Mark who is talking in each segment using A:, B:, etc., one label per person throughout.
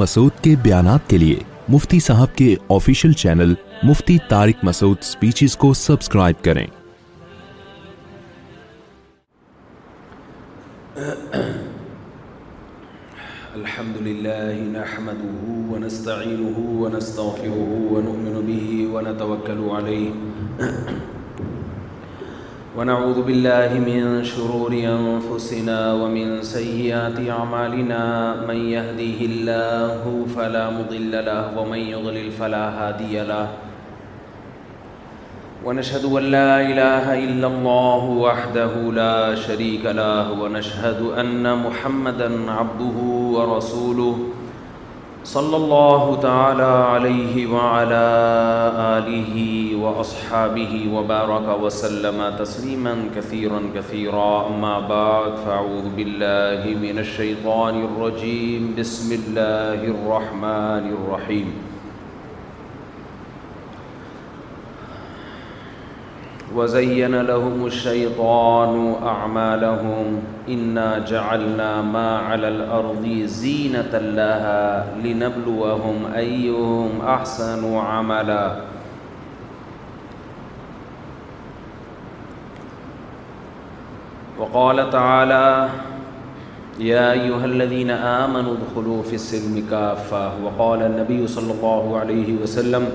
A: مسعود کے بیانات کے لیے مفتی صاحب کے official channel Mufti Tariq Masood speeches کو سبسکرائب کریں
B: الحمد لله نحمده ونستعينه ونستغفره ونؤمن به ونتوكل عليه ونعوذ بالله من شرور أنفسنا ومن سيئات أعمالنا من يهديه الله فلا مضل له ومن يضلل فلا هادي له ونشهد أن لا إله إلا الله وحده لا شريك له ونشهد أن محمدا عبده ورسوله صلی اللہ تعالی علیہ وعلا آلہ واصحابہ وبارک وسلم تسلیما کثیرا کثیرا اما بعد فاعوذ باللہ من الشیطان الرجیم بسم اللہ الرحمن الرحیم وزين لهم الشيطان أعمالهم إنا جعلنا ما على الأرض زينة لها لنبلوهم أيهم أحسن عملا وقال تعالى يا أيها الذين آمنوا ادخلوا في السلم كافة وقال النبي صلى الله عليه وسلم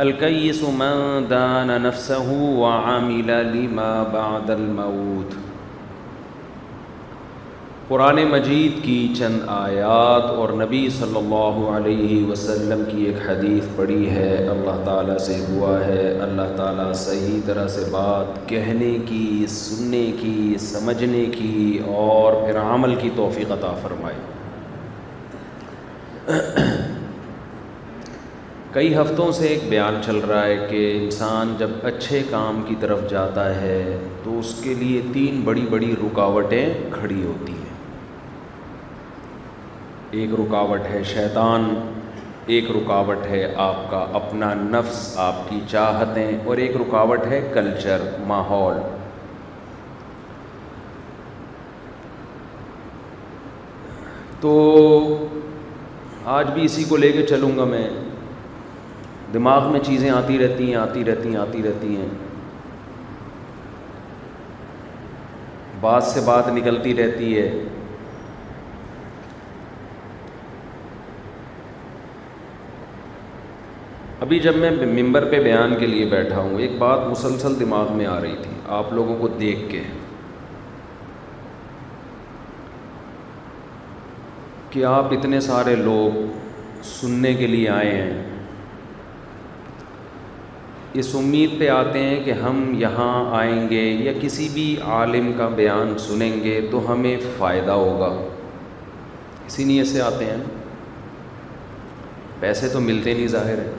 B: من دان نفسه لما بعد الموت قرآن مجید کی چند آیات اور نبی صلی اللہ علیہ وسلم کی ایک حدیث پڑھی ہے اللہ تعالیٰ سے ہوا ہے اللہ تعالیٰ صحیح طرح سے بات کہنے کی سننے کی سمجھنے کی اور پھر عمل کی توفیق عطا فرمائے کئی ہفتوں سے ایک بیان چل رہا ہے کہ انسان جب اچھے کام کی طرف جاتا ہے تو اس کے لیے تین بڑی بڑی رکاوٹیں کھڑی ہوتی ہیں ایک رکاوٹ ہے شیطان ایک رکاوٹ ہے آپ کا اپنا نفس آپ کی چاہتیں اور ایک رکاوٹ ہے کلچر ماحول تو آج بھی اسی کو لے کے چلوں گا میں دماغ میں چیزیں آتی رہتی ہیں آتی رہتی ہیں آتی رہتی ہیں بات سے بات نکلتی رہتی ہے ابھی جب میں ممبر پہ بیان کے لیے بیٹھا ہوں ایک بات مسلسل دماغ میں آ رہی تھی آپ لوگوں کو دیکھ کے کہ آپ اتنے سارے لوگ سننے کے لیے آئے ہیں اس امید پہ آتے ہیں کہ ہم یہاں آئیں گے یا کسی بھی عالم کا بیان سنیں گے تو ہمیں فائدہ ہوگا اسی نیت سے آتے ہیں پیسے تو ملتے نہیں ظاہر ہے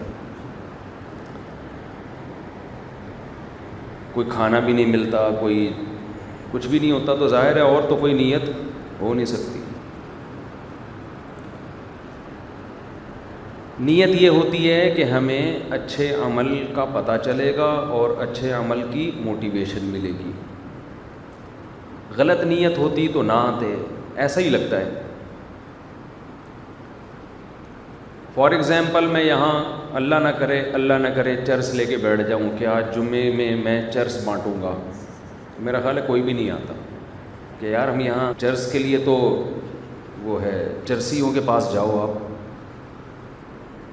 B: کوئی کھانا بھی نہیں ملتا کوئی کچھ بھی نہیں ہوتا تو ظاہر ہے اور تو کوئی نیت ہو نہیں سکتی نیت یہ ہوتی ہے کہ ہمیں اچھے عمل کا پتہ چلے گا اور اچھے عمل کی موٹیویشن ملے گی غلط نیت ہوتی تو نہ آتے ایسا ہی لگتا ہے فار ایگزامپل میں یہاں اللہ نہ کرے اللہ نہ کرے چرس لے کے بیٹھ جاؤں کہ آج جمعے میں میں چرس بانٹوں گا میرا خیال ہے کوئی بھی نہیں آتا کہ یار ہم یہاں چرس کے لیے تو وہ ہے چرسیوں کے پاس جاؤ آپ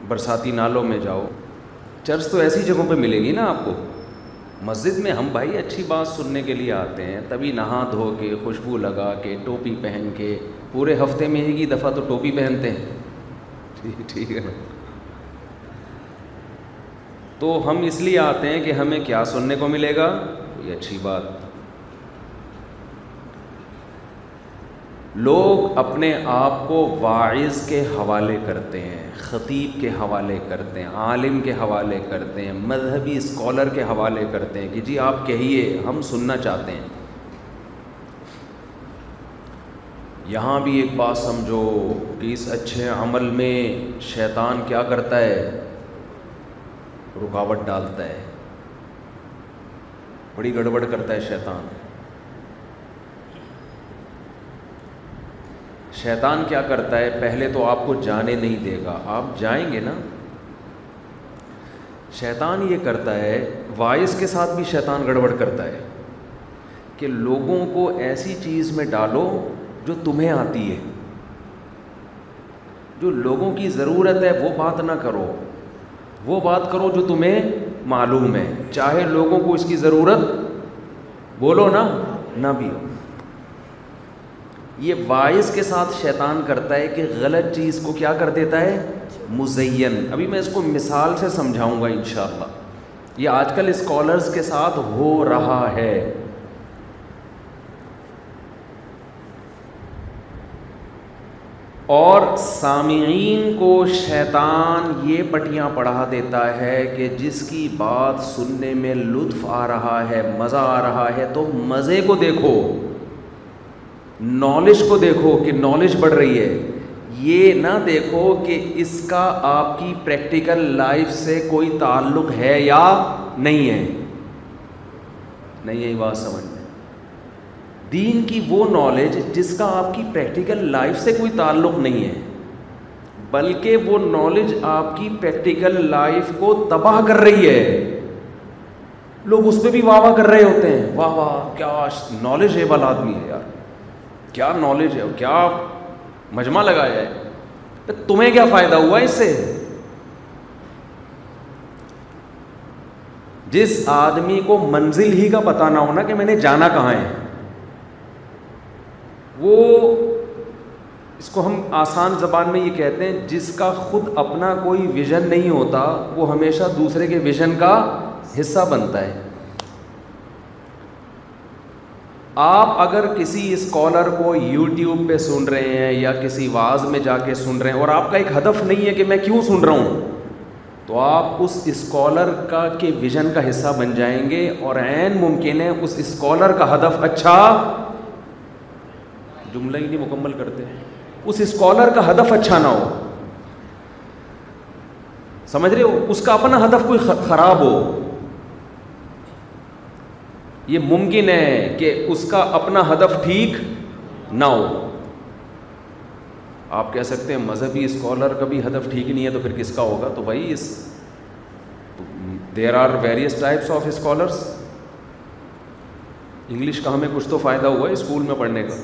B: برساتی نالوں میں جاؤ چرچ تو ایسی جگہوں پہ ملے گی نا آپ کو مسجد میں ہم بھائی اچھی بات سننے کے لیے آتے ہیں تبھی نہا دھو کے خوشبو لگا کے ٹوپی پہن کے پورے ہفتے میں ایک ہی دفعہ تو ٹوپی پہنتے ہیں ٹھیک ہے نا تو ہم اس لیے آتے ہیں کہ ہمیں کیا سننے کو ملے گا یہ اچھی بات لوگ اپنے آپ کو واعظ کے حوالے کرتے ہیں خطیب کے حوالے کرتے ہیں عالم کے حوالے کرتے ہیں مذہبی اسکالر کے حوالے کرتے ہیں کہ جی آپ کہیے ہم سننا چاہتے ہیں یہاں بھی ایک بات سمجھو کہ اس اچھے عمل میں شیطان کیا کرتا ہے رکاوٹ ڈالتا ہے بڑی گڑبڑ کرتا ہے شیطان شیطان کیا کرتا ہے پہلے تو آپ کو جانے نہیں دے گا آپ جائیں گے نا شیطان یہ کرتا ہے وائس کے ساتھ بھی شیطان گڑبڑ کرتا ہے کہ لوگوں کو ایسی چیز میں ڈالو جو تمہیں آتی ہے جو لوگوں کی ضرورت ہے وہ بات نہ کرو وہ بات کرو جو تمہیں معلوم ہے چاہے لوگوں کو اس کی ضرورت بولو نا نہ بھی ہو یہ باعث کے ساتھ شیطان کرتا ہے کہ غلط چیز کو کیا کر دیتا ہے مزین ابھی میں اس کو مثال سے سمجھاؤں گا انشاءاللہ یہ آج کل اسکالرس کے ساتھ ہو رہا ہے اور سامعین کو شیطان یہ پٹیاں پڑھا دیتا ہے کہ جس کی بات سننے میں لطف آ رہا ہے مزہ آ رہا ہے تو مزے کو دیکھو نالج کو دیکھو کہ نالج بڑھ رہی ہے یہ نہ دیکھو کہ اس کا آپ کی پریکٹیکل لائف سے کوئی تعلق ہے یا نہیں ہے نہیں یہی بات سمجھ میں دین کی وہ نالج جس کا آپ کی پریکٹیکل لائف سے کوئی تعلق نہیں ہے بلکہ وہ نالج آپ کی پریکٹیکل لائف کو تباہ کر رہی ہے لوگ اس پہ بھی واہ واہ کر رہے ہوتے ہیں واہ واہ کیا نالج ایبل آدمی ہے یار کیا نالج ہے کیا مجمع لگایا ہے تو تمہیں کیا فائدہ ہوا اس سے جس آدمی کو منزل ہی کا پتہ نہ ہونا کہ میں نے جانا کہاں ہے وہ اس کو ہم آسان زبان میں یہ کہتے ہیں جس کا خود اپنا کوئی ویژن نہیں ہوتا وہ ہمیشہ دوسرے کے ویژن کا حصہ بنتا ہے آپ اگر کسی اسکالر کو یوٹیوب پہ سن رہے ہیں یا کسی واز میں جا کے سن رہے ہیں اور آپ کا ایک ہدف نہیں ہے کہ میں کیوں سن رہا ہوں تو آپ اس اسکالر کا کے ویژن کا حصہ بن جائیں گے اور عین ممکن ہے اس اسکالر کا ہدف اچھا جملہ ہی نہیں مکمل کرتے اس اسکالر کا ہدف اچھا نہ ہو سمجھ رہے ہو اس کا اپنا ہدف کوئی خراب ہو یہ ممکن ہے کہ اس کا اپنا ہدف ٹھیک نہ ہو آپ کہہ سکتے ہیں مذہبی اسکالر کا بھی ہدف ٹھیک نہیں ہے تو پھر کس کا ہوگا تو بھائی اس there are various types of scholars English کا ہمیں کچھ تو فائدہ ہوا ہے اسکول میں پڑھنے کا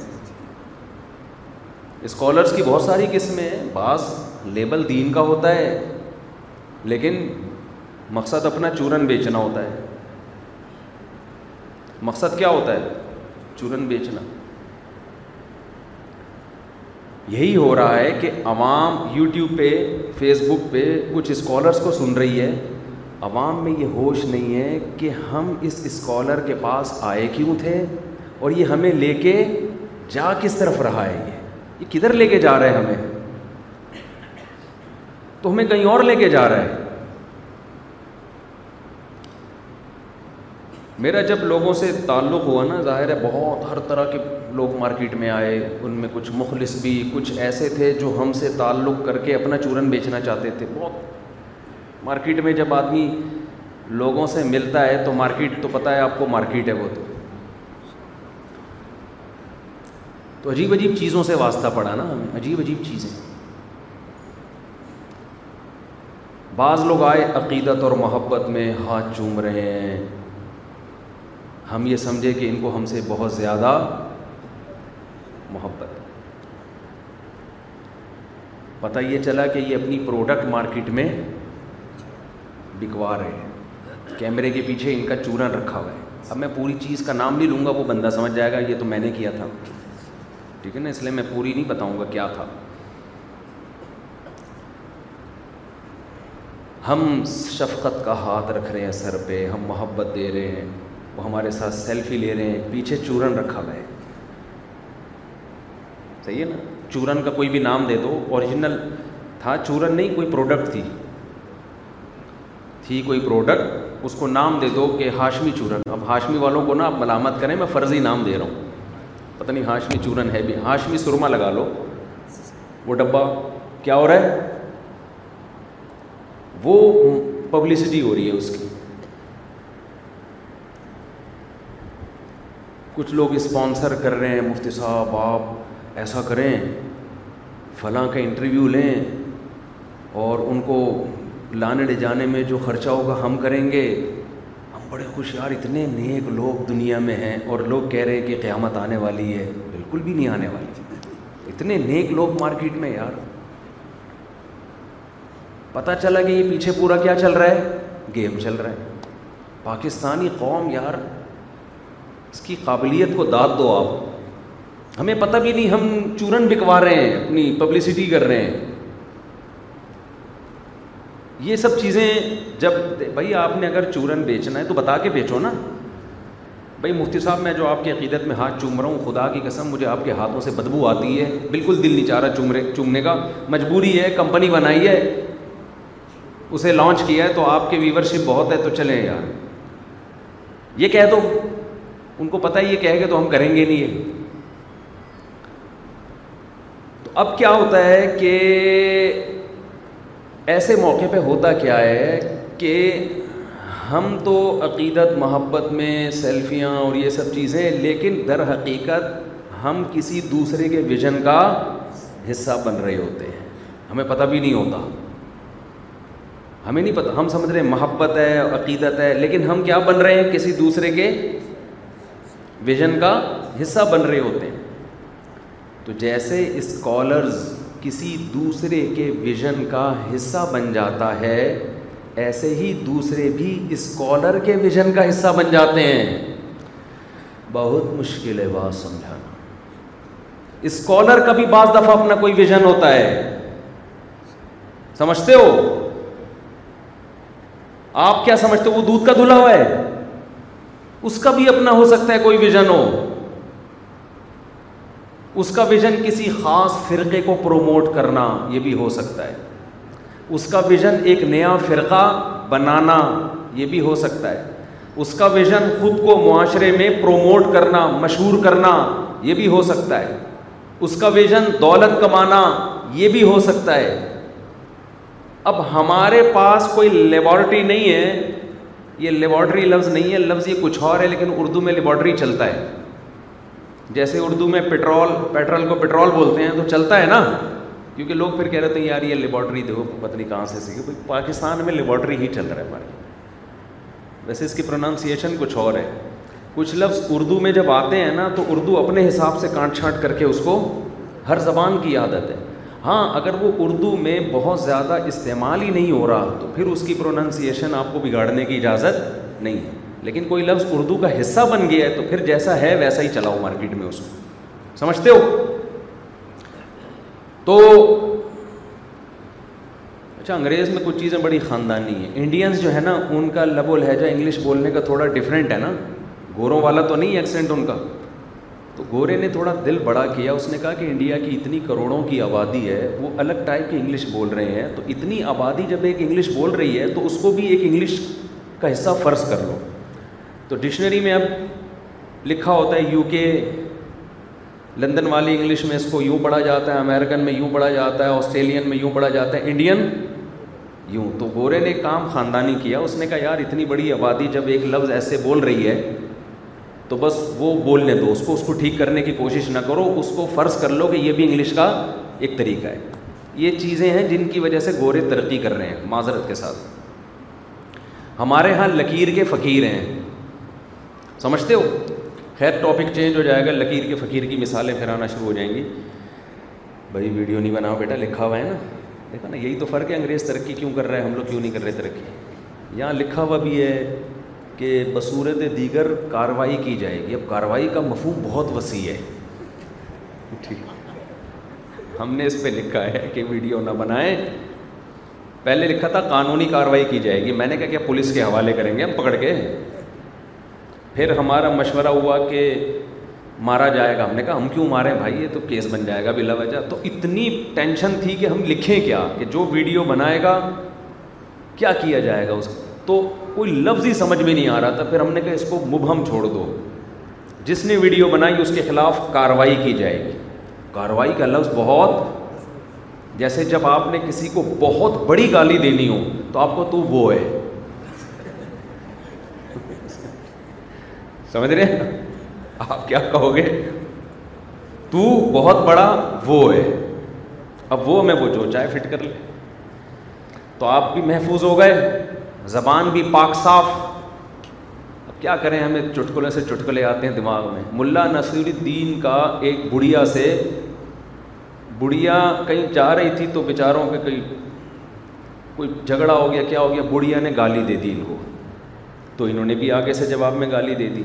B: اسکالرس کی بہت ساری قسمیں ہیں بعض لیبل دین کا ہوتا ہے لیکن مقصد اپنا چورن بیچنا ہوتا ہے مقصد کیا ہوتا ہے چورن بیچنا یہی ہو رہا ہے کہ عوام یوٹیوب پہ فیس بک پہ کچھ اسکالرس کو سن رہی ہے عوام میں یہ ہوش نہیں ہے کہ ہم اس اسکالر کے پاس آئے کیوں تھے اور یہ ہمیں لے کے جا کس طرف رہا ہے یہ کدھر لے کے جا رہا ہے ہمیں تو ہمیں کہیں اور لے کے جا رہا ہے میرا جب لوگوں سے تعلق ہوا نا ظاہر ہے بہت ہر طرح کے لوگ مارکیٹ میں آئے ان میں کچھ مخلص بھی کچھ ایسے تھے جو ہم سے تعلق کر کے اپنا چورن بیچنا چاہتے تھے بہت مارکیٹ میں جب آدمی لوگوں سے ملتا ہے تو مارکیٹ تو پتہ ہے آپ کو مارکیٹ ہے وہ تو تو عجیب عجیب چیزوں سے واسطہ پڑا نا ہمیں عجیب عجیب چیزیں بعض لوگ آئے عقیدت اور محبت میں ہاتھ چوم رہے ہیں ہم یہ سمجھے کہ ان کو ہم سے بہت زیادہ محبت پتہ یہ چلا کہ یہ اپنی پروڈکٹ مارکیٹ میں بکوا رہے ہیں کیمرے کے پیچھے ان کا چورن رکھا ہوا ہے اب میں پوری چیز کا نام نہیں لوں گا وہ بندہ سمجھ جائے گا یہ تو میں نے کیا تھا ٹھیک ہے نا اس لیے میں پوری نہیں بتاؤں گا کیا تھا ہم شفقت کا ہاتھ رکھ رہے ہیں سر پہ ہم محبت دے رہے ہیں وہ ہمارے ساتھ سیلفی لے رہے ہیں پیچھے چورن رکھا ہوا ہے صحیح ہے نا چورن کا کوئی بھی نام دے دو اوریجنل تھا چورن نہیں کوئی پروڈکٹ تھی تھی کوئی پروڈکٹ اس کو نام دے دو کہ ہاشمی چورن اب ہاشمی والوں کو نا آپ ملامت کریں میں فرضی نام دے رہا ہوں پتہ نہیں ہاشمی چورن ہے بھی ہاشمی سرما لگا لو وہ ڈبہ کیا ہو رہا ہے وہ پبلسٹی ہو رہی ہے اس کی کچھ لوگ اسپانسر کر رہے ہیں مفتی صاحب آپ ایسا کریں فلاں کا انٹرویو لیں اور ان کو لانے لے جانے میں جو خرچہ ہوگا ہم کریں گے ہم بڑے خوش یار اتنے نیک لوگ دنیا میں ہیں اور لوگ کہہ رہے ہیں کہ قیامت آنے والی ہے بالکل بھی نہیں آنے والی اتنے نیک لوگ مارکیٹ میں یار پتہ چلا کہ یہ پیچھے پورا کیا چل رہا ہے گیم چل رہا ہے پاکستانی قوم یار اس کی قابلیت کو داد دو آپ ہمیں پتہ بھی نہیں ہم چورن بکوا رہے ہیں اپنی پبلسٹی کر رہے ہیں یہ سب چیزیں جب بھائی آپ نے اگر چورن بیچنا ہے تو بتا کے بیچو نا بھائی مفتی صاحب میں جو آپ کی عقیدت میں ہاتھ چوم رہا ہوں خدا کی قسم مجھے آپ کے ہاتھوں سے بدبو آتی ہے بالکل دل نہیں چاہ رہا چوم چومنے کا مجبوری ہے کمپنی بنائی ہے اسے لانچ کیا ہے تو آپ کے ویورشپ بہت ہے تو چلیں یار یہ کہہ دو ان کو پتہ ہی کہہ گے تو ہم کریں گے نہیں یہ تو اب کیا ہوتا ہے کہ ایسے موقع پہ ہوتا کیا ہے کہ ہم تو عقیدت محبت میں سیلفیاں اور یہ سب چیزیں لیکن در حقیقت ہم کسی دوسرے کے ویژن کا حصہ بن رہے ہوتے ہیں ہمیں پتہ بھی نہیں ہوتا ہمیں نہیں پتہ ہم سمجھ رہے ہیں محبت ہے عقیدت ہے لیکن ہم کیا بن رہے ہیں کسی دوسرے کے ویژن کا حصہ بن رہے ہوتے ہیں تو جیسے اسکالرز کسی دوسرے کے ویژن کا حصہ بن جاتا ہے ایسے ہی دوسرے بھی اسکالر کے ویژن کا حصہ بن جاتے ہیں بہت مشکل ہے بات سمجھانا اسکالر کا بھی بعض دفعہ اپنا کوئی ویژن ہوتا ہے سمجھتے ہو آپ کیا سمجھتے ہو وہ دودھ کا دھلا ہوا ہے اس کا بھی اپنا ہو سکتا ہے کوئی ویژن ہو اس کا ویژن کسی خاص فرقے کو پروموٹ کرنا یہ بھی ہو سکتا ہے اس کا ویژن ایک نیا فرقہ بنانا یہ بھی ہو سکتا ہے اس کا ویژن خود کو معاشرے میں پروموٹ کرنا مشہور کرنا یہ بھی ہو سکتا ہے اس کا ویژن دولت کمانا یہ بھی ہو سکتا ہے اب ہمارے پاس کوئی لیبورٹری نہیں ہے یہ لیبارٹری لفظ نہیں ہے لفظ یہ کچھ اور ہے لیکن اردو میں لیبارٹری چلتا ہے جیسے اردو میں پیٹرول پیٹرول کو پٹرول بولتے ہیں تو چلتا ہے نا کیونکہ لوگ پھر کہہ رہے تھے یار یہ لیبارٹری دیکھو پتہ کہاں سے سیکھی پاکستان میں لیبارٹری ہی چل رہا ہے ہماری ویسے اس کی پروناؤنسیشن کچھ اور ہے کچھ لفظ اردو میں جب آتے ہیں نا تو اردو اپنے حساب سے کانٹ چھانٹ کر کے اس کو ہر زبان کی عادت ہے ہاں اگر وہ اردو میں بہت زیادہ استعمال ہی نہیں ہو رہا تو پھر اس کی پروننسیشن آپ کو بگاڑنے کی اجازت نہیں ہے لیکن کوئی لفظ اردو کا حصہ بن گیا ہے تو پھر جیسا ہے ویسا ہی چلاؤ مارکیٹ میں اس کو سمجھتے ہو تو اچھا انگریز میں کچھ چیزیں بڑی خاندانی ہیں انڈینس جو ہے نا ان کا لب و لہجہ انگلش بولنے کا تھوڑا ڈفرینٹ ہے نا گوروں والا تو نہیں ایکسینٹ ان کا تو گورے نے تھوڑا دل بڑا کیا اس نے کہا کہ انڈیا کی اتنی کروڑوں کی آبادی ہے وہ الگ ٹائپ کی انگلش بول رہے ہیں تو اتنی آبادی جب ایک انگلش بول رہی ہے تو اس کو بھی ایک انگلش کا حصہ فرض کر لو تو ڈکشنری میں اب لکھا ہوتا ہے یو کے لندن والی انگلش میں اس کو یوں پڑھا جاتا ہے امیرکن میں یوں پڑھا جاتا ہے آسٹریلین میں یوں پڑھا جاتا ہے انڈین یوں تو گورے نے کام خاندانی کیا اس نے کہا یار اتنی بڑی آبادی جب ایک لفظ ایسے بول رہی ہے تو بس وہ بولنے دو اس کو اس کو ٹھیک کرنے کی کوشش نہ کرو اس کو فرض کر لو کہ یہ بھی انگلش کا ایک طریقہ ہے یہ چیزیں ہیں جن کی وجہ سے گورے ترقی کر رہے ہیں معذرت کے ساتھ ہمارے ہاں لکیر کے فقیر ہیں سمجھتے ہو خیر ٹاپک چینج ہو جائے گا لکیر کے فقیر کی مثالیں پھر آنا شروع ہو جائیں گی بھائی ویڈیو نہیں بناؤ بیٹا لکھا ہوا ہے نا دیکھا نا یہی تو فرق ہے انگریز ترقی کیوں کر رہا ہے ہم لوگ کیوں نہیں کر رہے ترقی یہاں لکھا ہوا بھی ہے کہ بصورت دیگر کاروائی کی جائے گی اب کاروائی کا مفہوم بہت وسیع ہے ٹھیک ہم نے اس پہ لکھا ہے کہ ویڈیو نہ بنائیں پہلے لکھا تھا قانونی کاروائی کی جائے گی میں نے کہا کہ پولیس کے حوالے کریں گے ہم پکڑ کے پھر ہمارا مشورہ ہوا کہ مارا جائے گا ہم نے کہا ہم کیوں مارے بھائی یہ تو کیس بن جائے گا بلا وجہ تو اتنی ٹینشن تھی کہ ہم لکھیں کیا کہ جو ویڈیو بنائے گا کیا کیا جائے گا اس تو کوئی لفظ ہی سمجھ میں نہیں آ رہا تھا پھر ہم نے کہا اس کو مبہم چھوڑ دو جس نے ویڈیو بنائی اس کے خلاف کاروائی کی جائے گی کاروائی کا لفظ بہت جیسے جب آپ نے کسی کو بہت بڑی گالی دینی ہو تو آپ کو تو وہ ہے سمجھ رہے ہیں آپ کیا کہو گے تو بہت بڑا وہ ہے اب وہ میں وہ جو چاہے فٹ کر لے تو آپ بھی محفوظ ہو گئے زبان بھی پاک صاف اب کیا کریں ہمیں چٹکلے سے چٹکلے آتے ہیں دماغ میں ملا نصیر الدین کا ایک بڑھیا سے بڑھیا کہیں جا رہی تھی تو بیچاروں کے کئی کوئی جھگڑا ہو گیا کیا ہو گیا بڑھیا نے گالی دے دی ان کو تو انہوں نے بھی آگے سے جواب میں گالی دے دی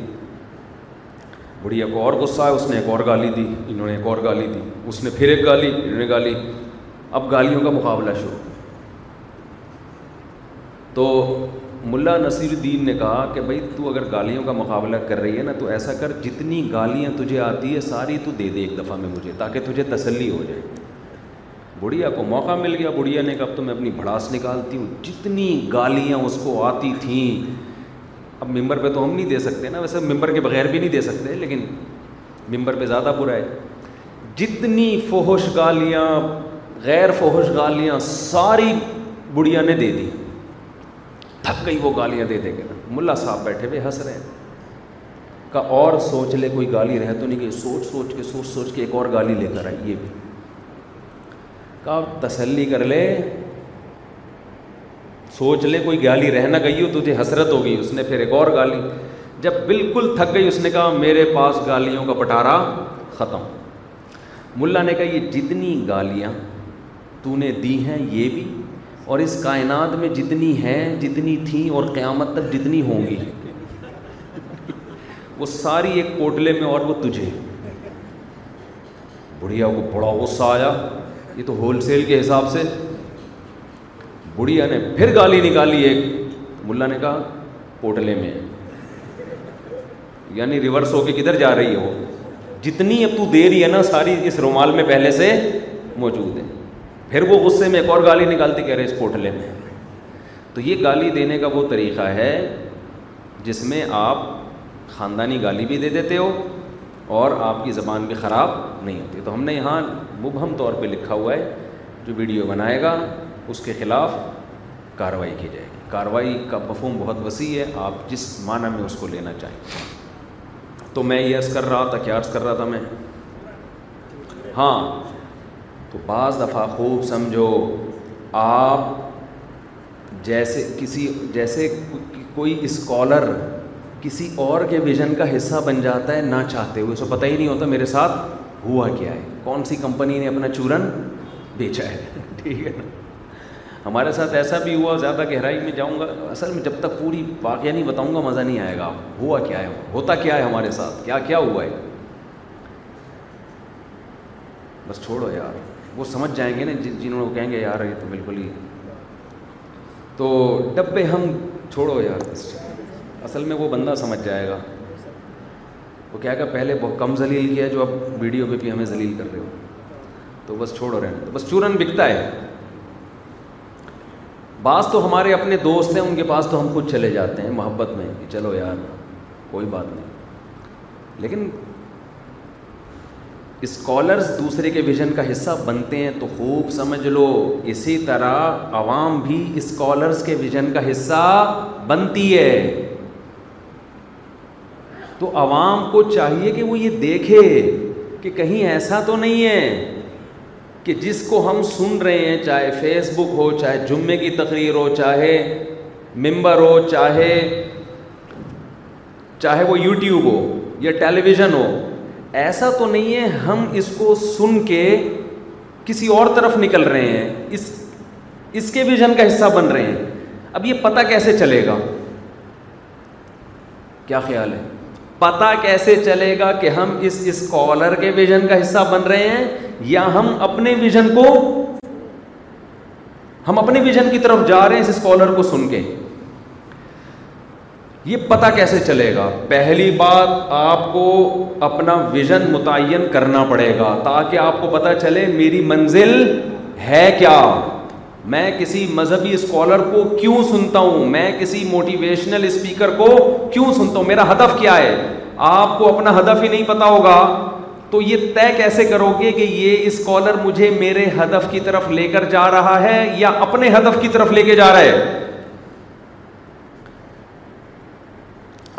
B: بڑھیا کو اور غصہ ہے اس نے ایک اور گالی دی انہوں نے ایک اور گالی دی اس نے پھر ایک گالی انہوں نے گالی اب گالیوں کا مقابلہ شروع تو ملا نصیر الدین نے کہا کہ بھائی تو اگر گالیوں کا مقابلہ کر رہی ہے نا تو ایسا کر جتنی گالیاں تجھے آتی ہے ساری تو دے دے ایک دفعہ میں مجھے تاکہ تجھے تسلی ہو جائے بڑھیا کو موقع مل گیا بڑھیا نے کہا اب تو میں اپنی بھڑاس نکالتی ہوں جتنی گالیاں اس کو آتی تھیں اب ممبر پہ تو ہم نہیں دے سکتے نا ویسے ممبر کے بغیر بھی نہیں دے سکتے لیکن ممبر پہ زیادہ برا ہے جتنی فوہش گالیاں غیر فوہش گالیاں ساری بڑھیا نے دے دی تھک گئی وہ گالیاں دے ملا صاحب بیٹھے ہوئے ہنس رہے ہیں کا اور سوچ لے کوئی گالی تو نہیں کہ سوچ سوچ کے سوچ سوچ کے ایک اور گالی لے کر بھی تسلی کر لے سوچ لے کوئی گالی رہنا گئی ہو تو حسرت ہو گئی اس نے پھر ایک اور گالی جب بالکل تھک گئی اس نے کہا میرے پاس گالیوں کا پٹارا ختم ملا نے کہا یہ جتنی گالیاں تو نے دی ہیں یہ بھی اور اس کائنات میں جتنی ہیں جتنی تھیں اور قیامت تک جتنی ہوں گی وہ ساری ایک پوٹلے میں اور وہ تجھے بڑھیا کو بڑا غصہ آیا یہ تو ہول سیل کے حساب سے بڑھیا نے پھر گالی نکالی ایک ملا نے کہا پوٹلے میں یعنی ریورس ہو کے کدھر جا رہی ہو جتنی اب تو دے رہی ہے نا ساری اس رومال میں پہلے سے موجود ہے پھر وہ غصے میں ایک اور گالی نکالتی کہہ رہے اس پوٹلے میں تو یہ گالی دینے کا وہ طریقہ ہے جس میں آپ خاندانی گالی بھی دے دیتے ہو اور آپ کی زبان بھی خراب نہیں ہوتی تو ہم نے یہاں مبہم طور پہ لکھا ہوا ہے جو ویڈیو بنائے گا اس کے خلاف کارروائی کی جائے گی کاروائی کا مفہوم بہت وسیع ہے آپ جس معنی میں اس کو لینا چاہیں تو میں یہ عرض کر رہا تھا کیا عرض کر رہا تھا میں ہاں تو بعض دفعہ خوب سمجھو آپ جیسے کسی جیسے کوئی اسکالر کسی اور کے ویژن کا حصہ بن جاتا ہے نہ چاہتے ہوئے اسے پتہ ہی نہیں ہوتا میرے ساتھ ہوا کیا ہے کون سی کمپنی نے اپنا چورن بیچا ہے ٹھیک ہے نا ہمارے ساتھ ایسا بھی ہوا زیادہ گہرائی میں جاؤں گا اصل میں جب تک پوری واقعہ نہیں بتاؤں گا مزہ نہیں آئے گا آپ ہوا کیا ہے ہوتا کیا ہے ہمارے ساتھ کیا کیا ہوا ہے بس چھوڑو یار وہ سمجھ جائیں گے نا جنہوں کو کہیں گے یار یہ تو بالکل ہی تو ڈبے ہم چھوڑو یار اصل میں وہ بندہ سمجھ جائے گا وہ کیا کہ پہلے بہت کم ذلیل کیا جو اب ویڈیو پہ بھی ہمیں ذلیل کر رہے ہو تو بس چھوڑو رہے تو بس چورن بکتا ہے بعض تو ہمارے اپنے دوست ہیں ان کے پاس تو ہم خود چلے جاتے ہیں محبت میں کہ چلو یار کوئی بات نہیں لیکن اسکالرز دوسرے کے ویژن کا حصہ بنتے ہیں تو خوب سمجھ لو اسی طرح عوام بھی اسکالرز کے ویژن کا حصہ بنتی ہے تو عوام کو چاہیے کہ وہ یہ دیکھے کہ کہیں ایسا تو نہیں ہے کہ جس کو ہم سن رہے ہیں چاہے فیس بک ہو چاہے جمعے کی تقریر ہو چاہے ممبر ہو چاہے چاہے وہ یوٹیوب ہو یا ٹیلی ویژن ہو ایسا تو نہیں ہے ہم اس کو سن کے کسی اور طرف نکل رہے ہیں اس اس کے ویژن کا حصہ بن رہے ہیں اب یہ پتہ کیسے چلے گا کیا خیال ہے پتا کیسے چلے گا کہ ہم اس اسکالر کے ویژن کا حصہ بن رہے ہیں یا ہم اپنے ویژن کو ہم اپنے ویژن کی طرف جا رہے ہیں اس اسکالر کو سن کے یہ پتا کیسے چلے گا پہلی بات آپ کو اپنا ویژن متعین کرنا پڑے گا تاکہ آپ کو پتا چلے میری منزل ہے کیا میں کسی مذہبی اسکالر کو کیوں سنتا ہوں میں کسی موٹیویشنل اسپیکر کو کیوں سنتا ہوں میرا ہدف کیا ہے آپ کو اپنا ہدف ہی نہیں پتا ہوگا تو یہ طے کیسے کرو گے کہ یہ اسکالر مجھے میرے ہدف کی طرف لے کر جا رہا ہے یا اپنے ہدف کی طرف لے کے جا رہا ہے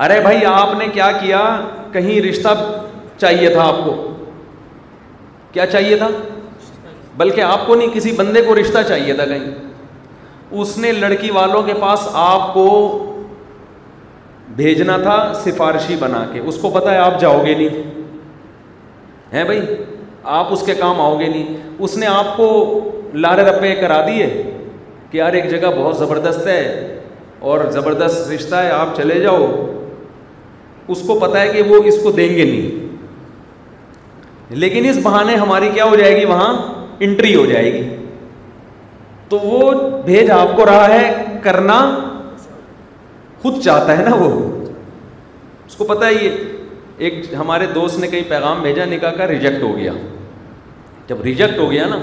B: ارے بھائی آپ نے کیا کیا کہیں رشتہ چاہیے تھا آپ کو کیا چاہیے تھا بلکہ آپ کو نہیں کسی بندے کو رشتہ چاہیے تھا کہیں اس نے لڑکی والوں کے پاس آپ کو بھیجنا تھا سفارشی بنا کے اس کو پتا ہے آپ جاؤ گے نہیں ہیں بھائی آپ اس کے کام آؤ گے نہیں اس نے آپ کو لارے رپے کرا دیے کہ یار ایک جگہ بہت زبردست ہے اور زبردست رشتہ ہے آپ چلے جاؤ اس کو پتا ہے کہ وہ اس کو دیں گے نہیں لیکن اس بہانے ہماری کیا ہو جائے گی وہاں انٹری ہو جائے گی تو وہ بھیج آپ کو رہا ہے کرنا خود چاہتا ہے نا وہ اس کو پتا یہ ایک ہمارے دوست نے کہیں پیغام بھیجا نکاح کا ریجیکٹ ہو گیا جب ریجیکٹ ہو گیا نا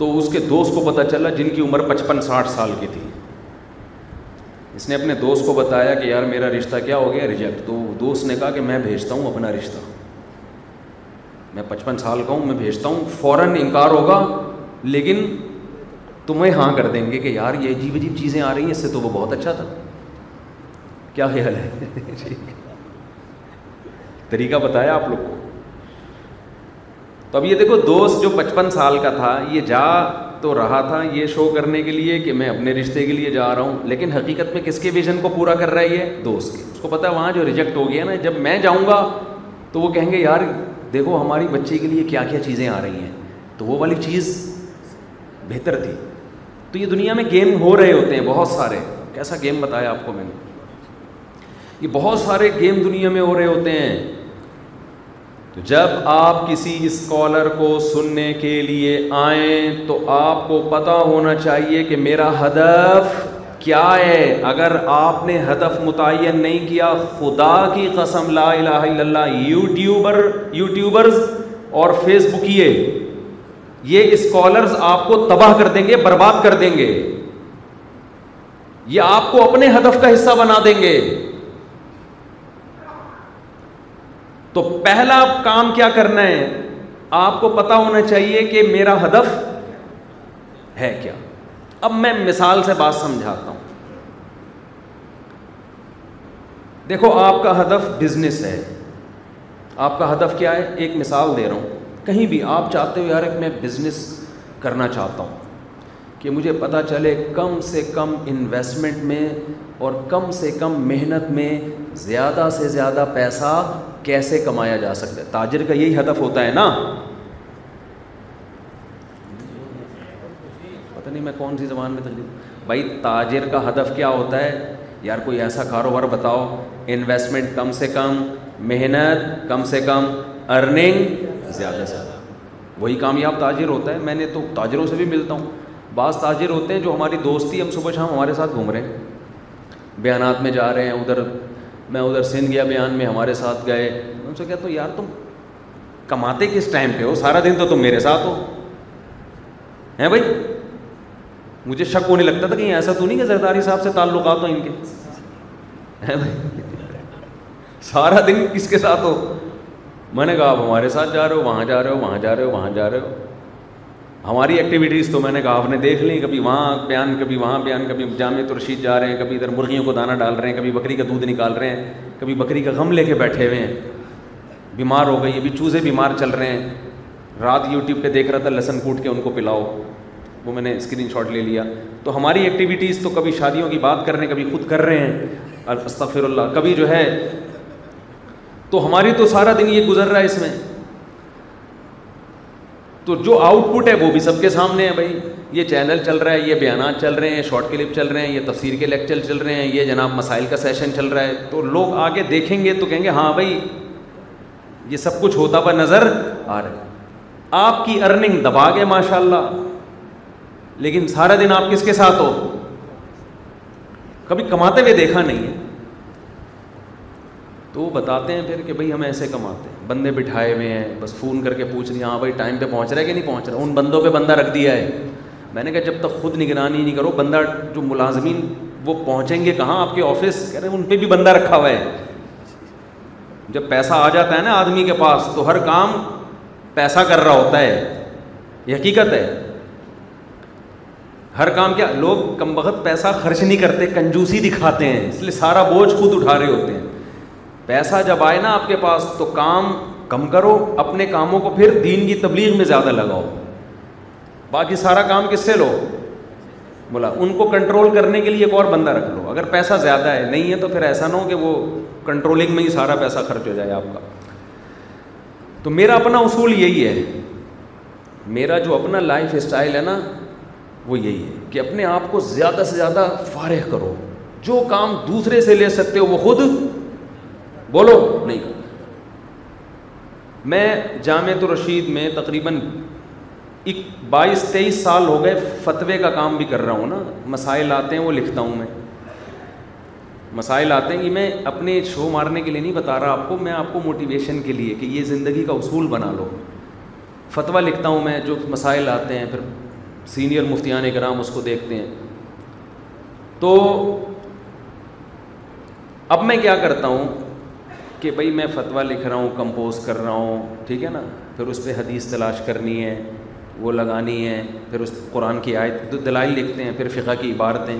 B: تو اس کے دوست کو پتا چلا جن کی عمر پچپن ساٹھ سال کی تھی اس نے اپنے دوست کو بتایا کہ یار میرا رشتہ کیا ہو گیا ریجیکٹ تو دوست نے کہا کہ میں بھیجتا ہوں اپنا رشتہ میں پچپن سال کا ہوں میں بھیجتا ہوں فوراً انکار ہوگا لیکن تمہیں ہاں کر دیں گے کہ یار یہ عجیب عجیب چیزیں آ رہی ہیں اس سے تو وہ بہت اچھا تھا کیا خیال ہے جی۔ طریقہ بتایا آپ لوگ کو تو اب یہ دیکھو دوست جو پچپن سال کا تھا یہ جا تو رہا تھا یہ شو کرنے کے لیے کہ میں اپنے رشتے کے لیے جا رہا ہوں لیکن حقیقت میں کس کے ویژن کو پورا کر رہا ہے یہ دوست کے اس کو پتا وہاں جو ریجیکٹ ہو گیا نا جب میں جاؤں گا تو وہ کہیں گے یار دیکھو ہماری بچے کے لیے کیا کیا چیزیں آ رہی ہیں تو وہ والی چیز بہتر تھی تو یہ دنیا میں گیم ہو رہے ہوتے ہیں بہت سارے کیسا گیم بتایا آپ کو میں نے یہ بہت سارے گیم دنیا میں ہو رہے ہوتے ہیں تو جب آپ کسی اسکالر کو سننے کے لیے آئیں تو آپ کو پتہ ہونا چاہیے کہ میرا ہدف کیا ہے اگر آپ نے ہدف متعین نہیں کیا خدا کی قسم لا الہ الا اللہ یوٹیوبر یوٹیوبرز اور فیس بکیے یہ اسکالرز آپ کو تباہ کر دیں گے برباد کر دیں گے یہ آپ کو اپنے ہدف کا حصہ بنا دیں گے تو پہلا کام کیا کرنا ہے آپ کو پتا ہونا چاہیے کہ میرا ہدف ہے کیا اب میں مثال سے بات سمجھاتا ہوں دیکھو آپ کا ہدف بزنس ہے آپ کا ہدف کیا ہے ایک مثال دے رہا ہوں کہیں بھی آپ چاہتے ہو یار میں بزنس کرنا چاہتا ہوں کہ مجھے پتا چلے کم سے کم انویسٹمنٹ میں اور کم سے کم محنت میں زیادہ سے زیادہ پیسہ کیسے کمایا جا سکتا ہے تاجر کا یہی ہدف ہوتا ہے نا پتہ نہیں میں کون سی زبان میں تجلی بھائی تاجر کا ہدف کیا ہوتا ہے یار کوئی ایسا کاروبار بتاؤ انویسٹمنٹ کم سے کم محنت کم سے کم ارننگ زیادہ سے زیادہ وہی کامیاب تاجر ہوتا ہے میں نے تو تاجروں سے بھی ملتا ہوں بعض تاجر ہوتے ہیں جو ہماری دوستی ہم صبح شام ہمارے ساتھ گھوم رہے ہیں بیانات میں جا رہے ہیں ادھر میں ادھر سندھ گیا بیان میں ہمارے ساتھ گئے میں ان سے کہتا ہوں یار تم کماتے کس ٹائم پہ ہو سارا دن تو تم میرے ساتھ ہو ہیں بھائی مجھے شک ہونے لگتا تھا کہیں ایسا تو نہیں کہ زرداری صاحب سے تعلقات ہو ان کے ہیں بھائی سارا دن کس کے ساتھ ہو میں نے کہا آپ ہمارے ساتھ جا رہے ہو وہاں جا رہے ہو وہاں جا رہے ہو وہاں جا رہے ہو ہماری ایکٹیویٹیز تو میں نے کہا آپ نے دیکھ لیں کبھی وہاں بیان کبھی وہاں بیان کبھی جامع تو رشید جا رہے ہیں کبھی ادھر مرغیوں کو دانہ ڈال رہے ہیں کبھی بکری کا دودھ نکال رہے ہیں کبھی بکری کا غم لے کے بیٹھے ہوئے ہیں بیمار ہو گئی ابھی چوزے بیمار چل رہے ہیں رات یوٹیوب پہ دیکھ رہا تھا لہسن کوٹ کے ان کو پلاؤ وہ میں نے اسکرین شاٹ لے لیا تو ہماری ایکٹیویٹیز تو کبھی شادیوں کی بات کر رہے ہیں کبھی خود کر رہے ہیں الفصطفر اللہ کبھی جو ہے تو ہماری تو سارا دن یہ گزر رہا ہے اس میں تو جو آؤٹ پٹ ہے وہ بھی سب کے سامنے ہے بھائی یہ چینل چل رہا ہے یہ بیانات چل رہے ہیں شارٹ کلپ چل رہے ہیں یہ تفسیر کے لیکچر چل رہے ہیں یہ جناب مسائل کا سیشن چل رہا ہے تو لوگ آگے دیکھیں گے تو کہیں گے ہاں بھائی یہ سب کچھ ہوتا ہوا نظر آ رہا ہے آپ کی ارننگ دبا گئے ماشاء اللہ لیکن سارا دن آپ کس کے ساتھ ہو کبھی کماتے ہوئے دیکھا نہیں ہے تو وہ بتاتے ہیں پھر کہ بھائی ہم ایسے کماتے ہیں بندے بٹھائے ہوئے ہیں بس فون کر کے پوچھ رہی ہیں ہاں بھائی ٹائم پہ پہنچ رہا ہے کہ نہیں پہنچ رہا ان بندوں پہ بندہ رکھ دیا ہے میں نے کہا جب تک خود نگرانی نہیں کرو بندہ جو ملازمین وہ پہنچیں گے کہاں آپ کے آفس کہہ رہے ہیں ان پہ بھی بندہ رکھا ہوا ہے جب پیسہ آ جاتا ہے نا آدمی کے پاس تو ہر کام پیسہ کر رہا ہوتا ہے یہ حقیقت ہے ہر کام کیا لوگ کم بخت پیسہ خرچ نہیں کرتے کنجوسی دکھاتے ہیں اس لیے سارا بوجھ خود اٹھا رہے ہوتے ہیں پیسہ جب آئے نا آپ کے پاس تو کام کم کرو اپنے کاموں کو پھر دین کی تبلیغ میں زیادہ لگاؤ باقی سارا کام کس سے لو بولا ان کو کنٹرول کرنے کے لیے ایک اور بندہ رکھ لو اگر پیسہ زیادہ ہے نہیں ہے تو پھر ایسا نہ ہو کہ وہ کنٹرولنگ میں ہی سارا پیسہ خرچ ہو جائے آپ کا تو میرا اپنا اصول یہی ہے میرا جو اپنا لائف اسٹائل ہے نا وہ یہی ہے کہ اپنے آپ کو زیادہ سے زیادہ فارغ کرو جو کام دوسرے سے لے سکتے ہو وہ خود بولو نہیں کرتا میں جامعت رشید میں تقریباً ایک بائیس تیئیس سال ہو گئے فتوے کا کام بھی کر رہا ہوں نا مسائل آتے ہیں وہ لکھتا ہوں میں مسائل آتے ہیں کہ میں اپنے شو مارنے کے لیے نہیں بتا رہا آپ کو میں آپ کو موٹیویشن کے لیے کہ یہ زندگی کا اصول بنا لو فتویٰ لکھتا ہوں میں جو مسائل آتے ہیں پھر سینئر مفتیان کرام اس کو دیکھتے ہیں تو اب میں کیا کرتا ہوں کہ بھائی میں فتویٰ لکھ رہا ہوں کمپوز کر رہا ہوں ٹھیک ہے نا پھر اس پہ حدیث تلاش کرنی ہے وہ لگانی ہے پھر اس قرآن کی آیت دلائل لکھتے ہیں پھر فقہ کی عبارتیں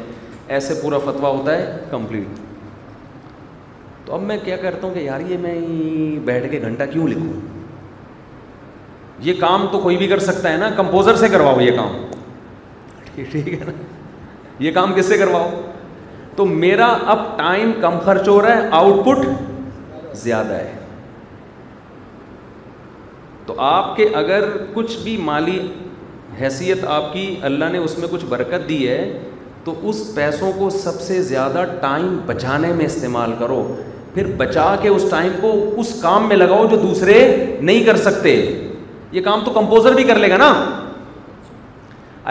B: ایسے پورا فتویٰ ہوتا ہے کمپلیٹ تو اب میں کیا کرتا ہوں کہ یار یہ میں بیٹھ کے گھنٹہ کیوں لکھوں یہ کام تو کوئی بھی کر سکتا ہے نا کمپوزر سے کرواؤ یہ کام ٹھیک ہے نا یہ کام کس سے کرواؤ تو میرا اب ٹائم کم خرچ ہو رہا ہے آؤٹ پٹ زیادہ ہے تو آپ کے اگر کچھ بھی مالی حیثیت آپ کی اللہ نے اس میں کچھ برکت دی ہے تو اس پیسوں کو سب سے زیادہ ٹائم بچانے میں استعمال کرو پھر بچا کے اس ٹائم کو اس کام میں لگاؤ جو دوسرے نہیں کر سکتے یہ کام تو کمپوزر بھی کر لے گا نا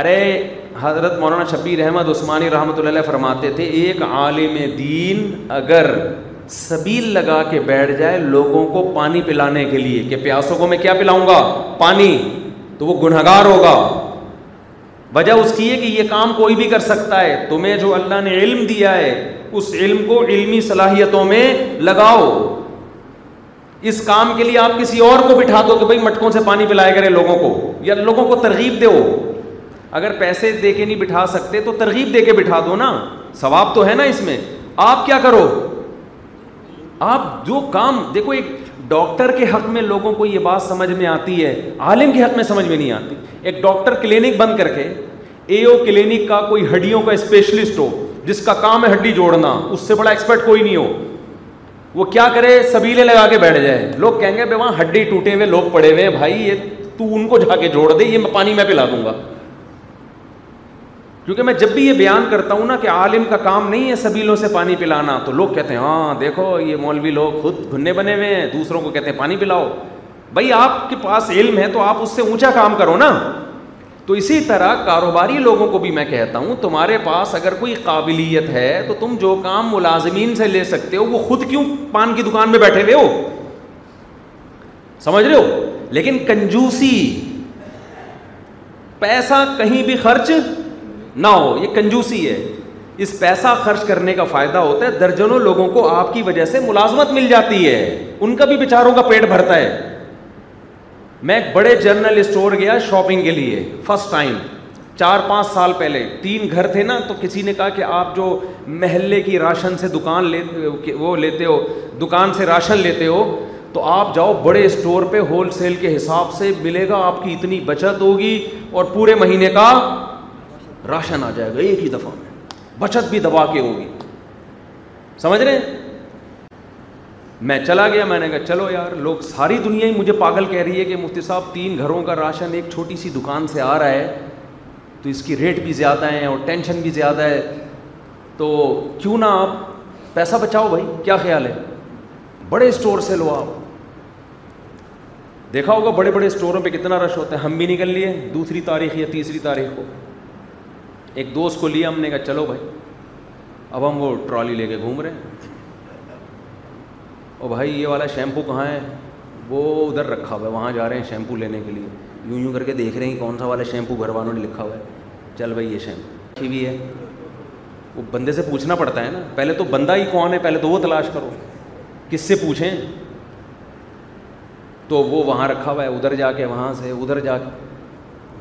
B: ارے حضرت مولانا شبیر احمد عثمانی رحمۃ اللہ فرماتے تھے ایک عالم دین اگر سبیل لگا کے بیٹھ جائے لوگوں کو پانی پلانے کے لیے کہ پیاسوں کو میں کیا پلاؤں گا پانی تو وہ گنہگار ہوگا وجہ اس کی ہے کہ یہ کام کوئی بھی کر سکتا ہے تمہیں جو اللہ نے علم دیا ہے اس علم کو علمی صلاحیتوں میں لگاؤ اس کام کے لیے آپ کسی اور کو بٹھا دو کہ بھائی مٹکوں سے پانی پلائے کرے لوگوں کو یا لوگوں کو ترغیب دو اگر پیسے دے کے نہیں بٹھا سکتے تو ترغیب دے کے بٹھا دو نا ثواب تو ہے نا اس میں آپ کیا کرو آپ جو کام دیکھو ایک ڈاکٹر کے حق میں لوگوں کو یہ بات سمجھ میں آتی ہے عالم کے حق میں سمجھ میں نہیں آتی ایک ڈاکٹر کلینک بند کر کے اے او کلینک کا کوئی ہڈیوں کا اسپیشلسٹ ہو جس کا کام ہے ہڈی جوڑنا اس سے بڑا ایکسپرٹ کوئی نہیں ہو وہ کیا کرے سبیلے لگا کے بیٹھ جائے لوگ کہیں گے بھائی وہاں ہڈی ٹوٹے ہوئے لوگ پڑے ہوئے بھائی یہ تو ان کو جا کے جوڑ دے یہ پانی میں پلا دوں گا کیونکہ میں جب بھی یہ بیان کرتا ہوں نا کہ عالم کا کام نہیں ہے سبیلوں سے پانی پلانا تو لوگ کہتے ہیں ہاں دیکھو یہ مولوی لوگ خود گھننے بنے ہوئے ہیں دوسروں کو کہتے ہیں پانی پلاؤ بھائی آپ کے پاس علم ہے تو آپ اس سے اونچا کام کرو نا تو اسی طرح کاروباری لوگوں کو بھی میں کہتا ہوں تمہارے پاس اگر کوئی قابلیت ہے تو تم جو کام ملازمین سے لے سکتے ہو وہ خود کیوں پان کی دکان میں بیٹھے ہوئے ہو سمجھ رہے ہو لیکن کنجوسی پیسہ کہیں بھی خرچ نہ ہو یہ کنجوسی ہے اس پیسہ خرچ کرنے کا فائدہ ہوتا ہے درجنوں لوگوں کو آپ کی وجہ سے ملازمت مل جاتی ہے ان کا بھی بیچاروں کا پیٹ بھرتا ہے میں ایک بڑے جرنل اسٹور گیا شاپنگ کے لیے فرسٹ ٹائم چار پانچ سال پہلے تین گھر تھے نا تو کسی نے کہا کہ آپ جو محلے کی راشن سے دکان وہ لیتے ہو دکان سے راشن لیتے ہو تو آپ جاؤ بڑے اسٹور پہ ہول سیل کے حساب سے ملے گا آپ کی اتنی بچت ہوگی اور پورے مہینے کا راشن آ جائے گا ایک ہی دفعہ میں بچت بھی دبا کے ہوگی سمجھ رہے ہیں میں چلا گیا میں نے کہا چلو یار لوگ ساری دنیا ہی مجھے پاگل کہہ رہی ہے کہ مفتی صاحب تین گھروں کا راشن ایک چھوٹی سی دکان سے آ رہا ہے تو اس کی ریٹ بھی زیادہ ہیں اور ٹینشن بھی زیادہ ہے تو کیوں نہ آپ پیسہ بچاؤ بھائی کیا خیال ہے بڑے اسٹور سے لو آپ دیکھا ہوگا بڑے بڑے اسٹوروں پہ کتنا رش ہوتا ہے ہم بھی نکل لیے دوسری تاریخ یا تیسری تاریخ کو ایک دوست کو لیا ہم نے کہا چلو بھائی اب ہم وہ ٹرالی لے کے گھوم رہے ہیں اور بھائی یہ والا شیمپو کہاں ہے وہ ادھر رکھا ہوا ہے وہاں جا رہے ہیں شیمپو لینے کے لیے یوں یوں کر کے دیکھ رہے ہیں کون سا والا شیمپو گھر والوں نے لکھا ہوا ہے چل بھائی یہ شیمپو اچھی بھی ہے وہ بندے سے پوچھنا پڑتا ہے نا پہلے تو بندہ ہی کون ہے پہلے تو وہ تلاش کرو کس سے پوچھیں تو وہ وہاں رکھا ہوا ہے ادھر جا کے وہاں سے ادھر جا کے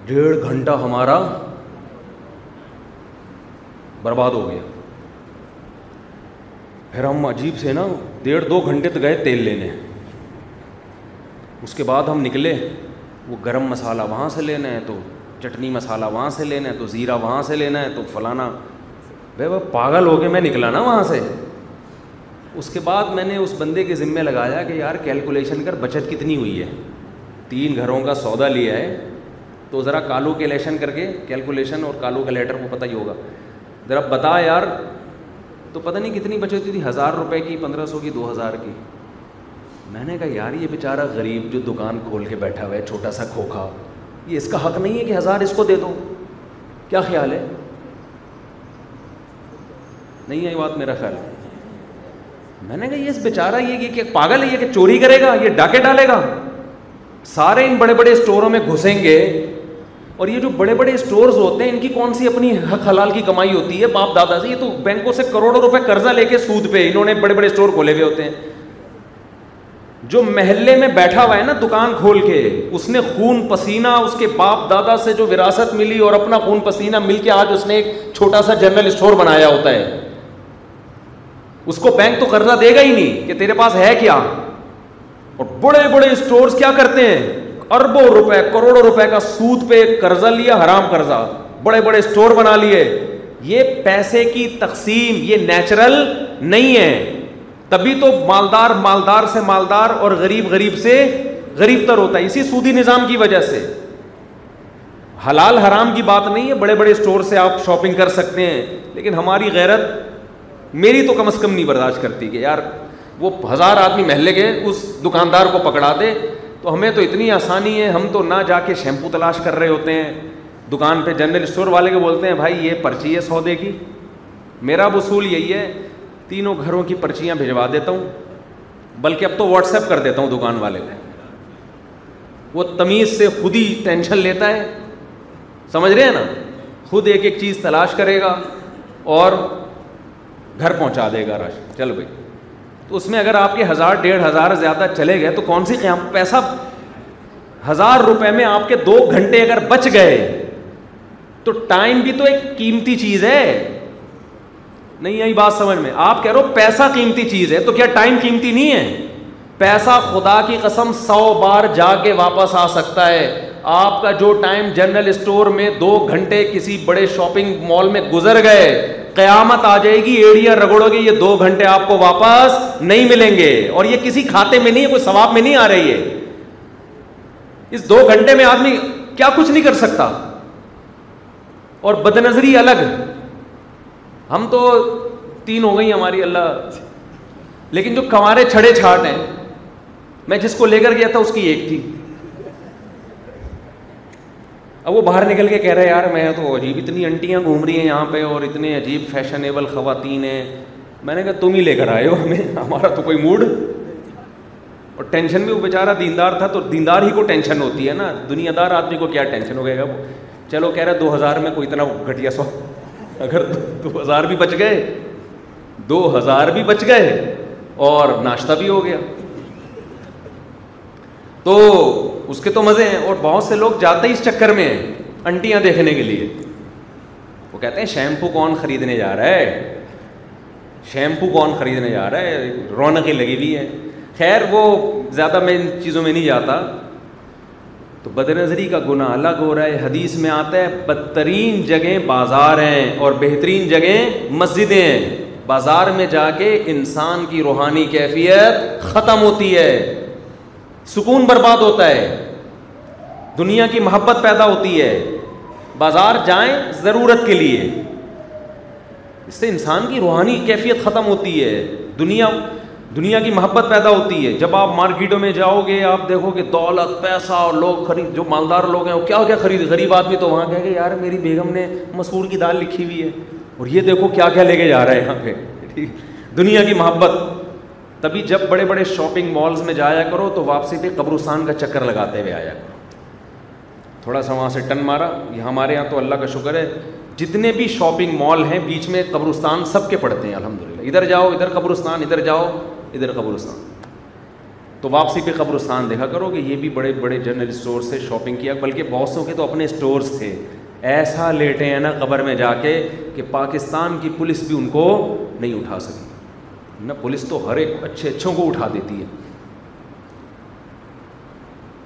B: ڈیڑھ گھنٹہ ہمارا برباد ہو گیا پھر ہم عجیب سے نا ڈیڑھ دو گھنٹے تو گئے تیل لینے اس کے بعد ہم نکلے وہ گرم مسالہ وہاں سے لینا ہے تو چٹنی مسالہ وہاں سے لینا ہے تو زیرہ وہاں سے لینا ہے تو فلانا بھائی بھائی پاگل ہو کے میں نکلا نا وہاں سے اس کے بعد میں نے اس بندے کے ذمے لگایا کہ یار کیلکولیشن کر بچت کتنی ہوئی ہے تین گھروں کا سودا لیا ہے تو ذرا کالو کیلیشن کر کے کیلکولیشن اور کالو کا لیٹر کو پتہ ہی ہوگا ذرا بتا یار تو پتہ نہیں کتنی بچ ہوتی تھی ہزار روپے کی پندرہ سو کی دو ہزار کی میں نے کہا یار یہ بیچارہ غریب جو دکان کھول کے بیٹھا ہوا ہے چھوٹا سا کھوکھا یہ اس کا حق نہیں ہے کہ ہزار اس کو دے دو کیا خیال ہے نہیں یہ بات میرا خیال ہے میں نے کہا یہ بیچارہ یہ کہ پاگل ہے یہ کہ چوری کرے گا یہ ڈاکے ڈالے گا سارے ان بڑے بڑے اسٹوروں میں گھسیں گے اور یہ جو بڑے بڑے اسٹورز ہوتے ہیں ان کی کون سی اپنی حق حلال کی کمائی ہوتی ہے باپ دادا سے یہ تو بینکوں سے کروڑوں روپے قرضہ لے کے سود پہ انہوں نے بڑے بڑے اسٹور کھولے ہوئے ہوتے ہیں جو محلے میں بیٹھا ہوا ہے نا دکان کھول کے اس نے خون پسینہ اس کے باپ دادا سے جو وراثت ملی اور اپنا خون پسینہ مل کے آج اس نے ایک چھوٹا سا جنرل اسٹور بنایا ہوتا ہے اس کو بینک تو قرضہ دے گا ہی نہیں کہ تیرے پاس ہے کیا اور بڑے بڑے اسٹورز کیا کرتے ہیں اربوں روپے کروڑوں روپے کا سود پہ قرضہ لیا حرام قرضہ بڑے بڑے بنا لیے یہ پیسے کی تقسیم یہ نیچرل نہیں ہے تبھی تو مالدار مالدار مالدار سے سے اور غریب غریب غریب تر ہوتا ہے اسی سودی نظام کی وجہ سے حلال حرام کی بات نہیں ہے بڑے بڑے اسٹور سے آپ شاپنگ کر سکتے ہیں لیکن ہماری غیرت میری تو کم از کم نہیں برداشت کرتی کہ یار وہ ہزار آدمی محلے کے اس دکاندار کو پکڑا دے تو ہمیں تو اتنی آسانی ہے ہم تو نہ جا کے شیمپو تلاش کر رہے ہوتے ہیں دکان پہ جنرل اسٹور والے کو بولتے ہیں بھائی یہ پرچی ہے سودے کی میرا اصول یہی ہے تینوں گھروں کی پرچیاں بھجوا دیتا ہوں بلکہ اب تو واٹس ایپ کر دیتا ہوں دکان والے کو وہ تمیز سے خود ہی ٹینشن لیتا ہے سمجھ رہے ہیں نا خود ایک ایک چیز تلاش کرے گا اور گھر پہنچا دے گا راشن چلو بھائی تو اس میں اگر آپ کے ہزار ڈیڑھ ہزار زیادہ چلے گئے تو کون سی قیام پیسہ ہزار روپے میں آپ کے دو گھنٹے اگر بچ گئے تو ٹائم بھی تو ایک قیمتی چیز ہے نہیں آئی بات سمجھ میں آپ کہہ رہے ہو پیسہ قیمتی چیز ہے تو کیا ٹائم قیمتی نہیں ہے پیسہ خدا کی قسم سو بار جا کے واپس آ سکتا ہے آپ کا جو ٹائم جنرل اسٹور میں دو گھنٹے کسی بڑے شاپنگ مال میں گزر گئے قیامت آ جائے گی ایڑیا رگوڑو گے یہ دو گھنٹے آپ کو واپس نہیں ملیں گے اور یہ کسی کھاتے میں نہیں ہے کوئی ثواب میں نہیں آ رہی ہے اس دو گھنٹے میں آدمی کیا کچھ نہیں کر سکتا اور بد نظری الگ ہم تو تین ہو گئی ہماری اللہ لیکن جو کمارے چھڑے چھاٹ ہیں میں جس کو لے کر گیا تھا اس کی ایک تھی اب وہ باہر نکل کے کہہ رہے یار میں تو عجیب اتنی انٹیاں گھوم رہی ہیں یہاں پہ اور اتنے عجیب فیشنیبل خواتین ہیں میں نے کہا تم ہی لے کر آئے ہو ہمیں ہمارا تو کوئی موڈ اور ٹینشن بھی وہ بیچارہ دیندار تھا تو دیندار ہی کو ٹینشن ہوتی ہے نا دنیا دار آدمی کو کیا ٹینشن ہو گیا گا وہ چلو کہہ رہے دو ہزار میں کوئی اتنا گھٹیا سو اگر دو ہزار بھی بچ گئے دو ہزار بھی بچ گئے اور ناشتہ بھی ہو گیا تو اس کے تو مزے ہیں اور بہت سے لوگ جاتے ہی اس چکر میں ہیں انٹیاں دیکھنے کے لیے وہ کہتے ہیں شیمپو کون خریدنے جا رہا ہے شیمپو کون خریدنے جا رہا ہے رونقیں لگی ہوئی ہے خیر وہ زیادہ میں ان چیزوں میں نہیں جاتا تو بد نظری کا گناہ الگ ہو رہا ہے حدیث میں آتا ہے بدترین جگہیں بازار ہیں اور بہترین جگہیں مسجدیں ہیں بازار میں جا کے انسان کی روحانی کیفیت ختم ہوتی ہے سکون برباد ہوتا ہے دنیا کی محبت پیدا ہوتی ہے بازار جائیں ضرورت کے لیے اس سے انسان کی روحانی کیفیت ختم ہوتی ہے دنیا دنیا کی محبت پیدا ہوتی ہے جب آپ مارکیٹوں میں جاؤ گے آپ دیکھو گے دولت پیسہ اور لوگ خرید جو مالدار لوگ ہیں وہ کیا کیا خرید غریب آدمی تو وہاں کہہ کے یار میری بیگم نے مسور کی دال لکھی ہوئی ہے اور یہ دیکھو کیا کیا لے کے جا رہا ہے یہاں پہ دنیا کی محبت تبھی جب بڑے بڑے شاپنگ مالز میں جایا کرو تو واپسی پہ قبرستان کا چکر لگاتے ہوئے آیا کرو تھوڑا سا وہاں سے ٹن مارا یہ ہمارے یہاں تو اللہ کا شکر ہے جتنے بھی شاپنگ مال ہیں بیچ میں قبرستان سب کے پڑتے ہیں الحمد للہ ادھر جاؤ ادھر قبرستان ادھر جاؤ ادھر قبرستان تو واپسی پہ قبرستان دیکھا کرو کہ یہ بھی بڑے بڑے جنرل اسٹور سے شاپنگ کیا بلکہ بہت کے تو اپنے اسٹورس تھے ایسا لیٹے ہیں نا قبر میں جا کے کہ پاکستان کی پولیس بھی ان کو نہیں اٹھا سکی نا پولیس تو ہر ایک اچھے اچھوں کو اٹھا دیتی ہے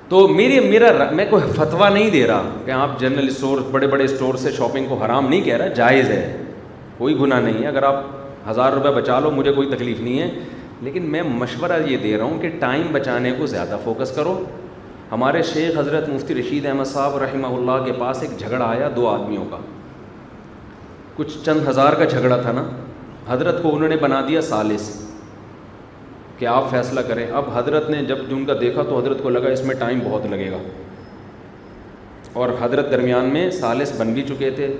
B: تو میرے میرا میں کوئی فتویٰ نہیں دے رہا کہ آپ جنرل اسٹور بڑے بڑے اسٹور سے شاپنگ کو حرام نہیں کہہ رہا جائز ہے کوئی گناہ نہیں ہے اگر آپ ہزار روپے بچا لو مجھے کوئی تکلیف نہیں ہے لیکن میں مشورہ یہ دے رہا ہوں کہ ٹائم بچانے کو زیادہ فوکس کرو ہمارے شیخ حضرت مفتی رشید احمد صاحب رحمہ اللہ کے پاس ایک جھگڑا آیا دو آدمیوں کا کچھ چند ہزار کا جھگڑا تھا نا حضرت کو انہوں نے بنا دیا سالس کہ آپ فیصلہ کریں اب حضرت نے جب جن کا دیکھا تو حضرت کو لگا اس میں ٹائم بہت لگے گا اور حضرت درمیان میں سالس بن بھی چکے تھے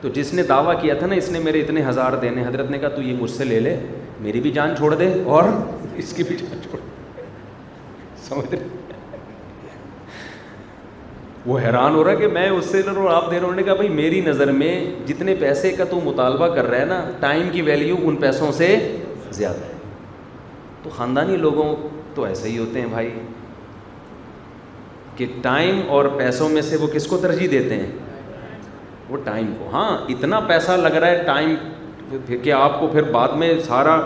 B: تو جس نے دعویٰ کیا تھا نا اس نے میرے اتنے ہزار دینے حضرت نے کہا تو یہ مجھ سے لے لے میری بھی جان چھوڑ دے اور اس کی بھی جان چھوڑ سمجھ رہے وہ حیران ہو رہا ہے کہ میں اس سے اور آپ دے رہے بھائی میری نظر میں جتنے پیسے کا تو مطالبہ کر رہا ہے نا ٹائم کی ویلیو ان پیسوں سے زیادہ ہے تو خاندانی لوگوں تو ایسے ہی ہوتے ہیں بھائی کہ ٹائم اور پیسوں میں سے وہ کس کو ترجیح دیتے ہیں وہ ٹائم کو ہاں اتنا پیسہ لگ رہا ہے ٹائم کہ آپ کو پھر بعد میں سارا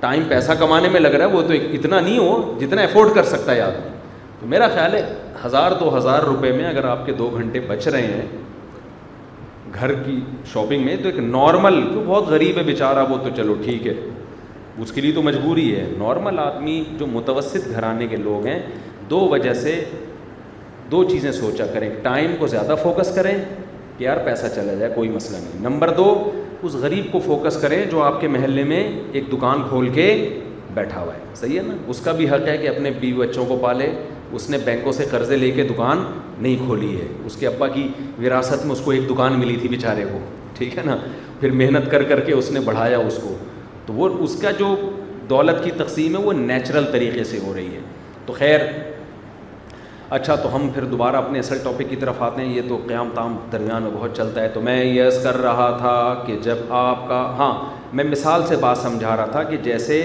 B: ٹائم پیسہ کمانے میں لگ رہا ہے وہ تو اتنا نہیں ہو جتنا افورڈ کر سکتا ہے آدمی تو میرا خیال ہے ہزار دو ہزار روپے میں اگر آپ کے دو گھنٹے بچ رہے ہیں گھر کی شاپنگ میں تو ایک نارمل بہت غریب ہے بیچارہ وہ تو چلو ٹھیک ہے اس کے لیے تو مجبوری ہے نارمل آدمی جو متوسط گھرانے کے لوگ ہیں دو وجہ سے دو چیزیں سوچا کریں ٹائم کو زیادہ فوکس کریں کہ یار پیسہ چلا جائے کوئی مسئلہ نہیں نمبر دو اس غریب کو فوکس کریں جو آپ کے محلے میں ایک دکان کھول کے بیٹھا ہوا ہے صحیح ہے نا اس کا بھی حق ہے کہ اپنے بیوی بچوں کو پالے اس نے بینکوں سے قرضے لے کے دکان نہیں کھولی ہے اس کے ابا کی وراثت میں اس کو ایک دکان ملی تھی بیچارے کو ٹھیک ہے نا پھر محنت کر کر کے اس نے بڑھایا اس کو تو وہ اس کا جو دولت کی تقسیم ہے وہ نیچرل طریقے سے ہو رہی ہے تو خیر اچھا تو ہم پھر دوبارہ اپنے اصل ٹاپک کی طرف آتے ہیں یہ تو قیام تام درمیان میں بہت چلتا ہے تو میں یس کر رہا تھا کہ جب آپ کا ہاں میں مثال سے بات سمجھا رہا تھا کہ جیسے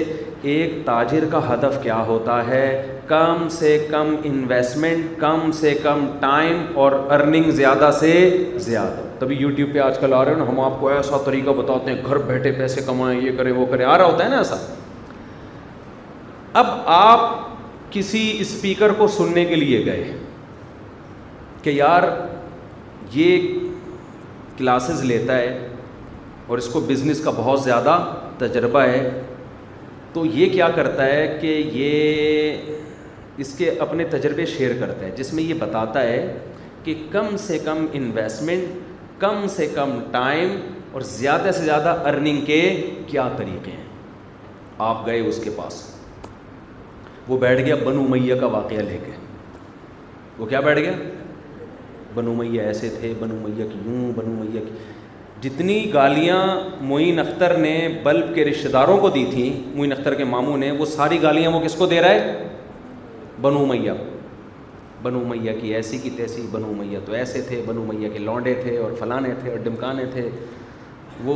B: ایک تاجر کا ہدف کیا ہوتا ہے کم سے کم انویسٹمنٹ کم سے کم ٹائم اور ارننگ زیادہ سے زیادہ تبھی یوٹیوب پہ آج کل آ رہے ہو نا ہم آپ کو ایسا طریقہ بتاتے ہیں گھر بیٹھے پیسے کمائیں یہ کریں وہ کریں آ رہا ہوتا ہے نا ایسا اب آپ کسی اسپیکر کو سننے کے لیے گئے کہ یار یہ کلاسز لیتا ہے اور اس کو بزنس کا بہت زیادہ تجربہ ہے تو یہ کیا کرتا ہے کہ یہ اس کے اپنے تجربے شیئر کرتا ہے جس میں یہ بتاتا ہے کہ کم سے کم انویسٹمنٹ کم سے کم ٹائم اور زیادہ سے زیادہ ارننگ کے کیا طریقے ہیں آپ گئے اس کے پاس وہ بیٹھ گیا بنو میاں کا واقعہ لے کے وہ کیا بیٹھ گیا بنو میاں ایسے تھے بنو میاں کی یوں بنو میاں کی جتنی گالیاں معین اختر نے بلب کے رشتہ داروں کو دی تھیں معین اختر کے ماموں نے وہ ساری گالیاں وہ کس کو دے رہا ہے بنو میاں بنو میاں کی ایسی کی تیسی بنو میاں تو ایسے تھے بنو میاں کے لونڈے تھے اور فلانے تھے اور ڈمکانے تھے وہ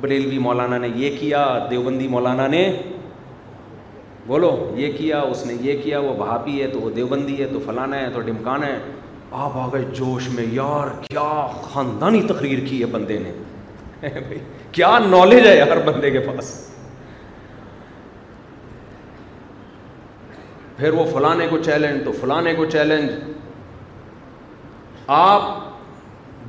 B: بریلوی مولانا نے یہ کیا دیوبندی مولانا نے بولو یہ کیا اس نے یہ کیا وہ بھاپی ہے تو وہ دیوبندی ہے تو فلانا ہے تو ڈمکانا ہے آپ آ گئے جوش میں یار کیا خاندانی تقریر کی ہے بندے نے کیا نالج ہے یار بندے کے پاس پھر وہ فلانے کو چیلنج تو فلانے کو چیلنج آپ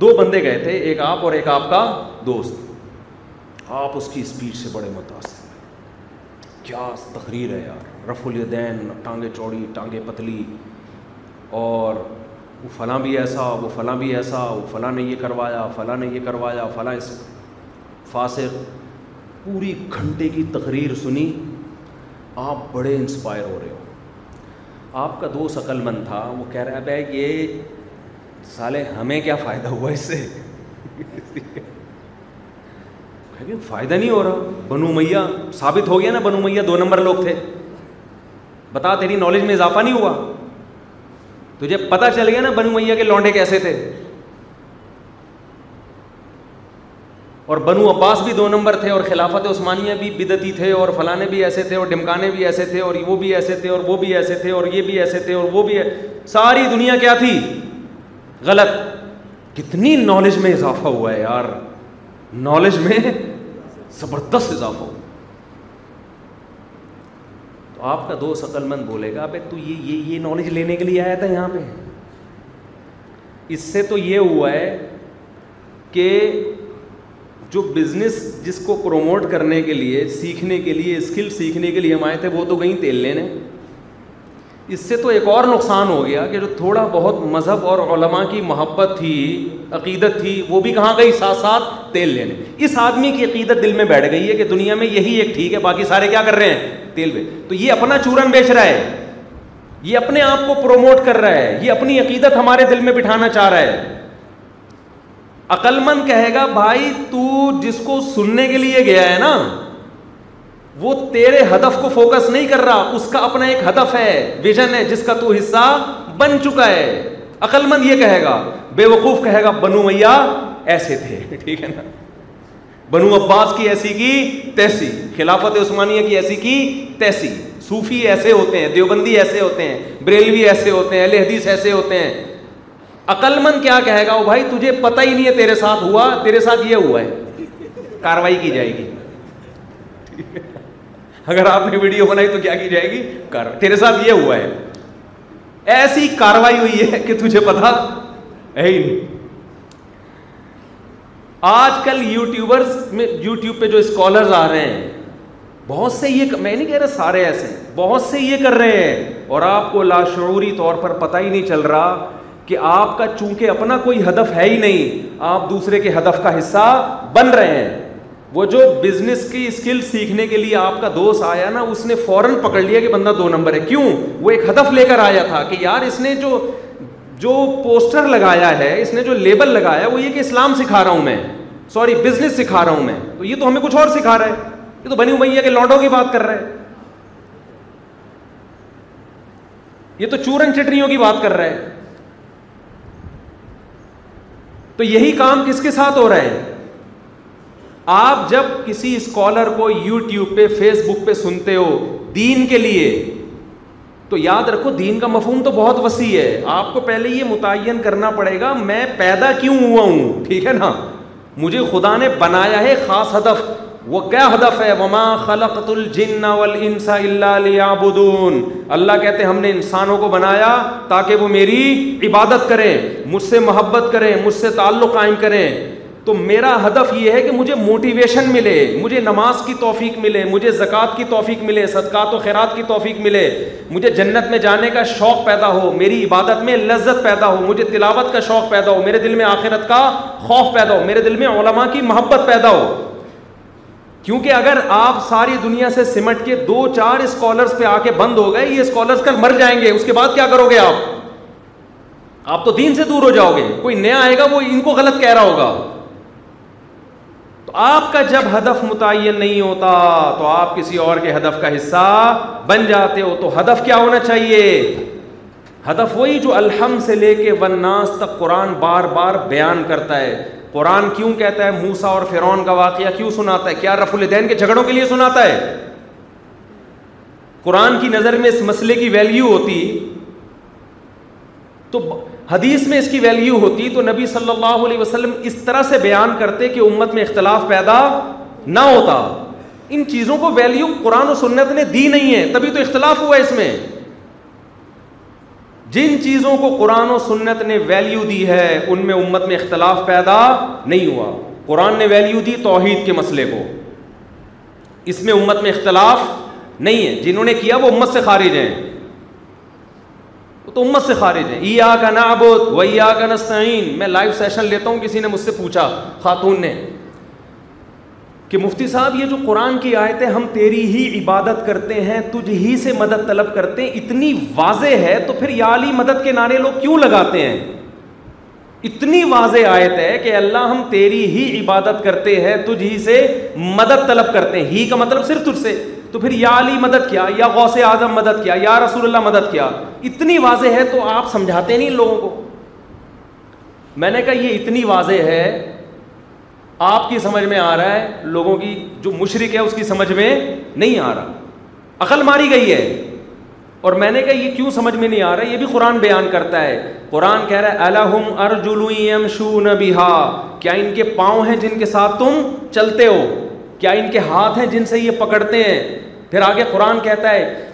B: دو بندے گئے تھے ایک آپ اور ایک آپ کا دوست آپ اس کی اسپیچ سے بڑے متاثر ہیں کیا تقریر ہے یار رف الدین ٹانگیں چوڑی ٹانگیں پتلی اور وہ فلاں بھی ایسا وہ فلاں بھی ایسا وہ فلاں نے یہ کروایا فلاں نے یہ کروایا فلاں اس فاصر پوری گھنٹے کی تقریر سنی آپ بڑے انسپائر ہو رہے آپ کا دوست عقل مند تھا وہ کہہ رہا ہے بھائی یہ سالے ہمیں کیا فائدہ ہوا اس سے فائدہ نہیں ہو رہا بنو میاں ثابت ہو گیا نا بنو میاں دو نمبر لوگ تھے بتا تیری نالج میں اضافہ نہیں ہوا تجھے پتہ چل گیا نا بنو میاں کے لونڈے کیسے تھے اور بنو عباس بھی دو نمبر تھے اور خلافت عثمانیہ بھی بدتی تھے اور فلانے بھی ایسے تھے اور ڈمکانے بھی ایسے تھے اور وہ بھی ایسے تھے اور وہ بھی ایسے تھے اور یہ بھی ایسے تھے اور وہ بھی ساری دنیا کیا تھی غلط کتنی نالج میں اضافہ ہوا ہے یار نالج میں زبردست اضافہ ہوا تو آپ کا دو عقل مند بولے گا تو یہ یہ یہ نالج لینے کے لیے آیا تھا یہاں پہ اس سے تو یہ ہوا ہے کہ جو بزنس جس کو پروموٹ کرنے کے لیے سیکھنے کے لیے اسکل سیکھنے کے لیے ہم آئے تھے وہ تو گئیں تیل لینے اس سے تو ایک اور نقصان ہو گیا کہ جو تھوڑا بہت مذہب اور علماء کی محبت تھی عقیدت تھی وہ بھی کہاں گئی ساتھ ساتھ تیل لینے اس آدمی کی عقیدت دل میں بیٹھ گئی ہے کہ دنیا میں یہی ایک ٹھیک ہے باقی سارے کیا کر رہے ہیں تیل تو یہ اپنا چورن بیچ رہا ہے یہ اپنے آپ کو پروموٹ کر رہا ہے یہ اپنی عقیدت ہمارے دل میں بٹھانا چاہ رہا ہے عقل مند کہے گا بھائی تو جس کو سننے کے لیے گیا ہے نا وہ تیرے ہدف کو فوکس نہیں کر رہا اس کا اپنا ایک ہدف ہے ویژن ہے ہے جس کا تو حصہ بن چکا عقل مند یہ کہے گا بے وقوف کہے گا بنو میا ایسے تھے ٹھیک ہے نا بنو عباس کی ایسی کی تیسی خلافت عثمانیہ کی ایسی کی تیسی صوفی ایسے ہوتے ہیں دیوبندی ایسے ہوتے ہیں بریلوی ایسے ہوتے ہیں اہل حدیث ایسے ہوتے ہیں عقل مند کیا کہے گا وہ بھائی تجھے پتہ ہی نہیں ہے تیرے ساتھ ہوا تیرے ساتھ یہ ہوا ہے کاروائی کی جائے گی اگر آپ نے ویڈیو بنائی تو کیا کی جائے گی تیرے ساتھ یہ ہوا ہے ایسی کاروائی ہوئی ہے کہ تجھے پتا ہے ہی نہیں آج کل یوٹیوبرز میں یوٹیوب پہ جو اسکالرز آ رہے ہیں بہت سے یہ میں نہیں کہہ رہا سارے ایسے بہت سے یہ کر رہے ہیں اور آپ کو لاشعوری طور پر پتہ ہی نہیں چل رہا کہ آپ کا چونکہ اپنا کوئی ہدف ہے ہی نہیں آپ دوسرے کے ہدف کا حصہ بن رہے ہیں وہ جو بزنس کی اسکل سیکھنے کے لیے آپ کا دوست آیا نا اس نے فوراً پکڑ لیا کہ بندہ دو نمبر ہے کیوں وہ ایک ہدف لے کر آیا تھا کہ یار اس نے جو جو جو پوسٹر لگایا ہے اس نے لیبل لگایا وہ یہ کہ اسلام سکھا رہا ہوں میں سوری بزنس سکھا رہا ہوں میں تو یہ تو ہمیں کچھ اور سکھا رہا ہے یہ تو بنی ہے کہ لوڈوں کی بات کر رہا ہے یہ تو چورن چٹریوں کی بات کر رہا ہے تو یہی کام کس کے ساتھ ہو رہا ہے آپ جب کسی اسکالر کو یو ٹیوب پہ فیس بک پہ سنتے ہو دین کے لیے تو یاد رکھو دین کا مفہوم تو بہت وسیع ہے آپ کو پہلے یہ متعین کرنا پڑے گا میں پیدا کیوں ہوا ہوں ٹھیک ہے نا مجھے خدا نے بنایا ہے خاص ہدف وہ کیا ہدف ہے وما خلق اللہ اللہ کہتے ہم نے انسانوں کو بنایا تاکہ وہ میری عبادت کریں مجھ سے محبت کریں مجھ سے تعلق قائم کریں تو میرا ہدف یہ ہے کہ مجھے موٹیویشن ملے مجھے نماز کی توفیق ملے مجھے زکوٰۃ کی توفیق ملے صدقات و خیرات کی توفیق ملے مجھے جنت میں جانے کا شوق پیدا ہو میری عبادت میں لذت پیدا ہو مجھے تلاوت کا شوق پیدا ہو میرے دل میں آخرت کا خوف پیدا ہو میرے دل میں علماء کی محبت پیدا ہو کیونکہ اگر آپ ساری دنیا سے سمٹ کے دو چار اسکالرس پہ آ کے بند ہو گئے یہ اسکالرس کر مر جائیں گے اس کے بعد کیا کرو گے آپ آپ تو دین سے دور ہو جاؤ گے کوئی نیا آئے گا وہ ان کو غلط کہہ رہا ہوگا تو آپ کا جب ہدف متعین نہیں ہوتا تو آپ کسی اور کے ہدف کا حصہ بن جاتے ہو تو ہدف کیا ہونا چاہیے ہدف وہی جو الحم سے لے کے ون ناس تک قرآن بار بار بیان کرتا ہے قرآن کیوں کہتا ہے موسا اور فرون کا واقعہ کیوں سناتا ہے کیا رف الدین کے جھگڑوں کے لیے سناتا ہے قرآن کی نظر میں اس مسئلے کی ویلیو ہوتی تو حدیث میں اس کی ویلیو ہوتی تو نبی صلی اللہ علیہ وسلم اس طرح سے بیان کرتے کہ امت میں اختلاف پیدا نہ ہوتا ان چیزوں کو ویلیو قرآن و سنت نے دی نہیں ہے تبھی تو اختلاف ہوا ہے اس میں جن چیزوں کو قرآن و سنت نے ویلیو دی ہے ان میں امت میں اختلاف پیدا نہیں ہوا قرآن نے ویلیو دی توحید کے مسئلے کو اس میں امت میں اختلاف نہیں ہے جنہوں نے کیا وہ امت سے خارج وہ تو امت سے خارج ہیں کا کا میں لائیو سیشن لیتا ہوں کسی نے مجھ سے پوچھا خاتون نے کہ مفتی صاحب یہ جو قرآن کی آیتیں ہم تیری ہی عبادت کرتے ہیں تجھ ہی سے مدد طلب کرتے ہیں اتنی واضح ہے تو پھر یا علی مدد کے نعرے لوگ کیوں لگاتے ہیں اتنی واضح آیت ہے کہ اللہ ہم تیری ہی عبادت کرتے ہیں تجھ ہی سے مدد طلب کرتے ہیں ہی کا مطلب صرف تجھ سے تو پھر یا علی مدد کیا یا غوث اعظم مدد کیا یا رسول اللہ مدد کیا اتنی واضح ہے تو آپ سمجھاتے نہیں لوگوں کو میں نے کہا یہ اتنی واضح ہے آپ کی سمجھ میں آ رہا ہے لوگوں کی جو مشرق ہے اس کی سمجھ میں نہیں آ رہا عقل ماری گئی ہے اور میں نے کہا یہ کیوں سمجھ میں نہیں آ رہا یہ بھی قرآن بیان کرتا ہے قرآن کہہ رہا ہے الحم شو کیا ان کے پاؤں ہیں جن کے ساتھ تم چلتے ہو کیا ان کے ہاتھ ہیں جن سے یہ پکڑتے ہیں پھر آگے قرآن کہتا ہے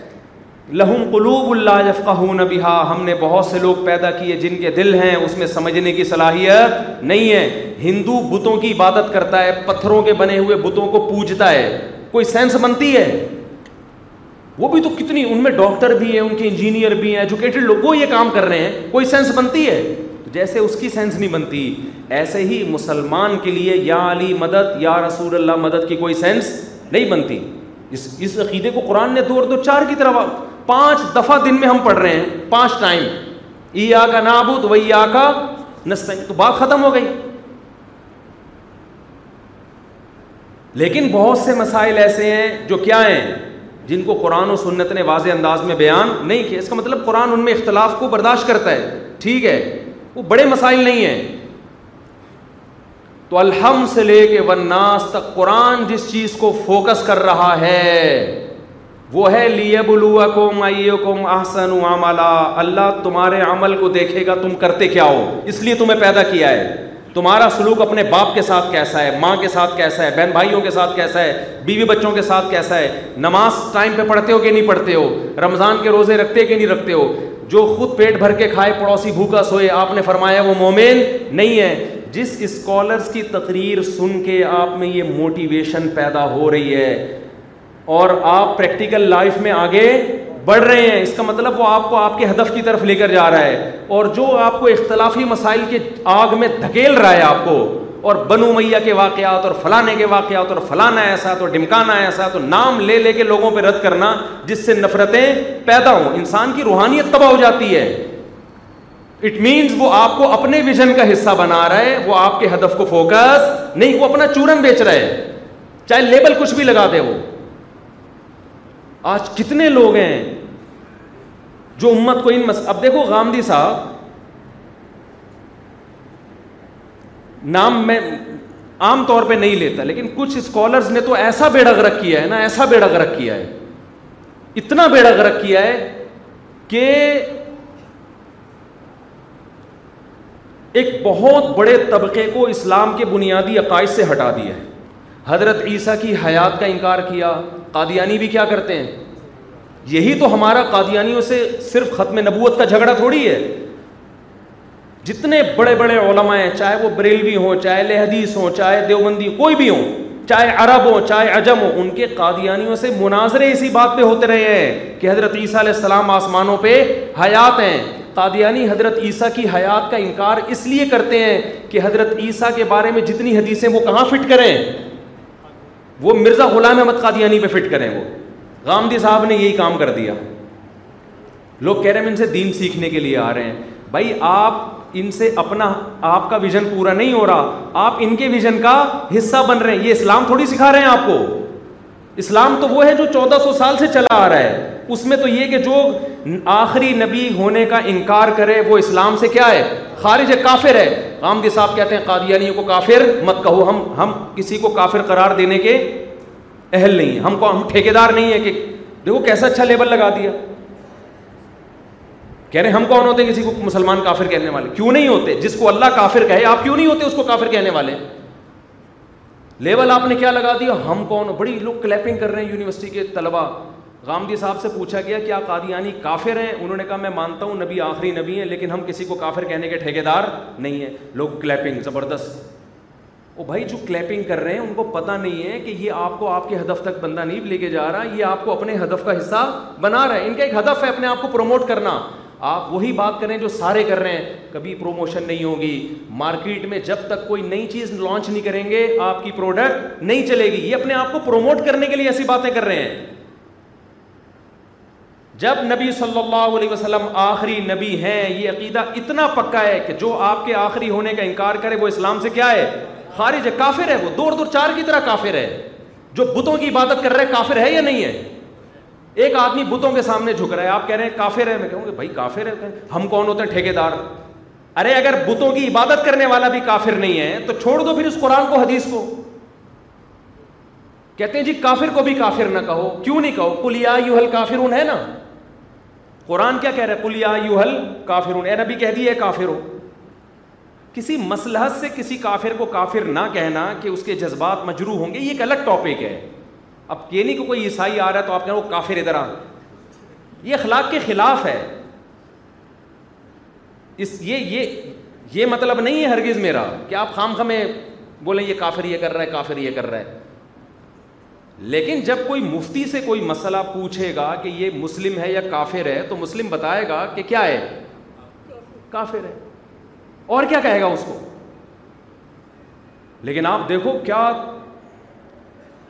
B: لہم قلوب اللہ جفخہ نبی ہم نے بہت سے لوگ پیدا کیے جن کے دل ہیں اس میں سمجھنے کی صلاحیت نہیں ہے ہندو بتوں کی عبادت کرتا ہے پتھروں کے بنے ہوئے بتوں کو پوجتا ہے کوئی سینس بنتی ہے وہ بھی تو کتنی ان میں ڈاکٹر بھی ہیں ان کے انجینئر بھی ہیں ایجوکیٹڈ لوگ وہ یہ کام کر رہے ہیں کوئی سینس بنتی ہے جیسے اس کی سینس نہیں بنتی ایسے ہی مسلمان کے لیے یا علی مدد یا رسول اللہ مدد کی کوئی سینس نہیں بنتی اس اس عقیدے کو قرآن نے دو اور دو چار کی طرح پانچ دفعہ دن میں ہم پڑھ رہے ہیں پانچ ٹائم ای آ کا تو وہی آ کا بات ختم ہو گئی لیکن بہت سے مسائل ایسے ہیں جو کیا ہیں جن کو قرآن و سنت نے واضح انداز میں بیان نہیں کیا اس کا مطلب قرآن ان میں اختلاف کو برداشت کرتا ہے ٹھیک ہے وہ بڑے مسائل نہیں ہیں تو الحم سے لے کے ورناس تک قرآن جس چیز کو فوکس کر رہا ہے وہ ہے لیے بلوا کوئی کوم آسن اللہ تمہارے عمل کو دیکھے گا تم کرتے کیا ہو اس لیے تمہیں پیدا کیا ہے تمہارا سلوک اپنے باپ کے ساتھ کیسا ہے ماں کے ساتھ کیسا ہے بہن بھائیوں کے ساتھ کیسا ہے بیوی بچوں کے ساتھ کیسا ہے نماز ٹائم پہ پڑھتے ہو کہ نہیں پڑھتے ہو رمضان کے روزے رکھتے کہ نہیں رکھتے ہو جو خود پیٹ بھر کے کھائے پڑوسی بھوکا سوئے آپ نے فرمایا وہ مومن نہیں ہے جس اسکالرس کی تقریر سن کے آپ میں یہ موٹیویشن پیدا ہو رہی ہے اور آپ پریکٹیکل لائف میں آگے بڑھ رہے ہیں اس کا مطلب وہ آپ کو آپ کے ہدف کی طرف لے کر جا رہا ہے اور جو آپ کو اختلافی مسائل کے آگ میں دھکیل رہا ہے آپ کو اور بنو میاں کے واقعات اور فلانے کے واقعات اور فلانا ایسا تو ڈمکانا ایسا تو نام لے لے کے لوگوں پہ رد کرنا جس سے نفرتیں پیدا ہوں انسان کی روحانیت تباہ ہو جاتی ہے اٹ مینس وہ آپ کو اپنے ویژن کا حصہ بنا رہا ہے وہ آپ کے ہدف کو فوکس نہیں وہ اپنا چورن بیچ رہا ہے چاہے لیبل کچھ بھی لگا دے وہ آج کتنے لوگ ہیں جو امت کو ان مس اب دیکھو گاندھی صاحب نام میں عام طور پہ نہیں لیتا لیکن کچھ اسکالرز نے تو ایسا بیڑا گرک کیا ہے نا ایسا بیڑا گرک کیا ہے اتنا بیڑا گرک کیا ہے کہ ایک بہت بڑے طبقے کو اسلام کے بنیادی عقائد سے ہٹا دیا ہے حضرت عیسیٰ کی حیات کا انکار کیا قادیانی بھی کیا کرتے ہیں یہی تو ہمارا قادیانیوں سے صرف ختم نبوت کا جھگڑا تھوڑی ہے جتنے بڑے بڑے علماء ہیں چاہے وہ بریلوی ہوں چاہے لہدیث ہوں چاہے دیوبندی کوئی بھی ہوں چاہے عرب ہوں چاہے عجم ہوں ان کے قادیانیوں سے مناظرے اسی بات پہ ہوتے رہے ہیں کہ حضرت عیسیٰ علیہ السلام آسمانوں پہ حیات ہیں قادیانی حضرت عیسیٰ کی حیات کا انکار اس لیے کرتے ہیں کہ حضرت عیسیٰ کے بارے میں جتنی حدیثیں وہ کہاں فٹ کریں وہ مرزا غلام احمد قادیانی پہ فٹ کریں وہ غامدی صاحب نے یہی کام کر دیا لوگ کہہ رہے ہیں ان سے دین سیکھنے کے لیے آ رہے ہیں بھائی آپ ان سے اپنا آپ کا ویژن پورا نہیں ہو رہا آپ ان کے ویژن کا حصہ بن رہے ہیں یہ اسلام تھوڑی سکھا رہے ہیں آپ کو اسلام تو وہ ہے جو چودہ سو سال سے چلا آ رہا ہے اس میں تو یہ کہ جو آخری نبی ہونے کا انکار کرے وہ اسلام سے کیا ہے خارج ہے کافر ہے صاحب کہتے ہیں قادیانیوں کو کافر مت کہو ہم ہم کسی کو کافر قرار دینے کے اہل نہیں ہیں ہم کو ٹھیکے دار نہیں ہیں کہ دیکھو کیسا اچھا لیبل لگا دیا کہہ رہے ہم کون ہوتے ہیں کسی کو مسلمان کافر کہنے والے کیوں نہیں ہوتے جس کو اللہ کافر کہے آپ کیوں نہیں ہوتے اس کو کافر کہنے والے لیبل آپ نے کیا لگا دیا ہم کون بڑی لوگ کلیپنگ کر رہے ہیں یونیورسٹی کے طلبہ غامدی صاحب سے پوچھا گیا کیا قادیانی کافر ہیں انہوں نے کہا میں مانتا ہوں نبی آخری نبی ہیں لیکن ہم کسی کو کافر کہنے کے ٹھیکے دار نہیں ہیں لوگ کلیپنگ زبردست وہ بھائی جو کلیپنگ کر رہے ہیں ان کو پتہ نہیں ہے کہ یہ آپ کو آپ کے ہدف تک بندہ نہیں لے کے جا رہا یہ آپ کو اپنے ہدف کا حصہ بنا رہا ہے ان کا ایک ہدف ہے اپنے آپ کو پروموٹ کرنا آپ وہی بات کریں جو سارے کر رہے ہیں کبھی پروموشن نہیں ہوگی مارکیٹ میں جب تک کوئی نئی چیز لانچ نہیں کریں گے آپ کی پروڈکٹ نہیں چلے گی یہ اپنے آپ کو پروموٹ کرنے کے لیے ایسی باتیں کر رہے ہیں جب نبی صلی اللہ علیہ وسلم آخری نبی ہیں یہ عقیدہ اتنا پکا ہے کہ جو آپ کے آخری ہونے کا انکار کرے وہ اسلام سے کیا ہے خارج ہے کافر ہے وہ دور دور چار کی طرح کافر ہے جو بتوں کی عبادت کر رہے کافر ہے یا نہیں ہے ایک آدمی بتوں کے سامنے جھک رہا ہے آپ کہہ رہے ہیں کافر ہے میں کہوں گا بھائی کافر ہے ہم کون ہوتے ہیں ٹھیکے دار ارے اگر بتوں کی عبادت کرنے والا بھی کافر نہیں ہے تو چھوڑ دو پھر اس قرآن کو حدیث کو کہتے ہیں جی کافر کو بھی کافر نہ کہو کیوں نہیں کہو کلیا ہے نا قرآن کیا کہہ رہے پلیا یو حل کافر اے نبی کہہ دیے کافر ہو کسی مسلحت سے کسی کافر کو کافر نہ کہنا کہ اس کے جذبات مجروع ہوں گے یہ ایک الگ ٹاپک ہے اب یہ نہیں کہ کوئی عیسائی آ رہا ہے تو آپ کہنا وہ کافر ادھر آ یہ اخلاق کے خلاف ہے اس یہ یہ یہ مطلب نہیں ہے ہرگز میرا کہ آپ خام خمیں بولیں یہ کافر یہ کر رہا ہے کافر یہ کر رہا ہے لیکن جب کوئی مفتی سے کوئی مسئلہ پوچھے گا کہ یہ مسلم ہے یا کافر ہے تو مسلم بتائے گا کہ کیا ہے کافر ہے اور کیا کہے گا اس کو لیکن آپ دیکھو کیا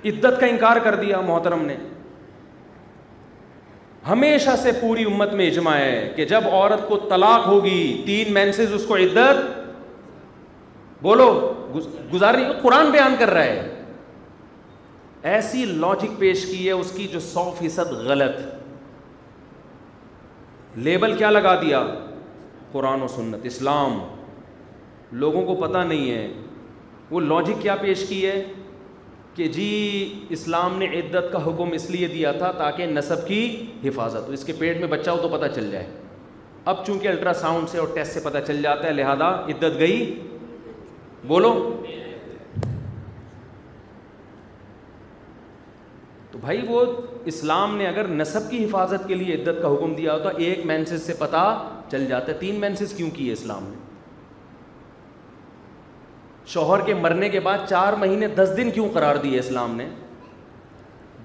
B: عدت کا انکار کر دیا محترم نے ہمیشہ سے پوری امت میں اجماع ہے کہ جب عورت کو طلاق ہوگی تین مینسز اس کو عدت بولو گزارنی قرآن بیان کر رہا ہے ایسی لاجک پیش کی ہے اس کی جو سو فیصد غلط لیبل کیا لگا دیا قرآن و سنت اسلام لوگوں کو پتہ نہیں ہے وہ لاجک کیا پیش کی ہے کہ جی اسلام نے عدت کا حکم اس لیے دیا تھا تاکہ نصب کی حفاظت ہو اس کے پیٹ میں بچہ ہو تو پتہ چل جائے اب چونکہ الٹرا ساؤنڈ سے اور ٹیسٹ سے پتہ چل جاتا ہے لہذا عدت گئی بولو تو بھائی وہ اسلام نے اگر نصب کی حفاظت کے لیے عدت کا حکم دیا ہوتا ایک مینسز سے پتہ چل جاتا ہے تین مینسز کیوں کیے اسلام نے شوہر کے مرنے کے بعد چار مہینے دس دن کیوں قرار دیے اسلام نے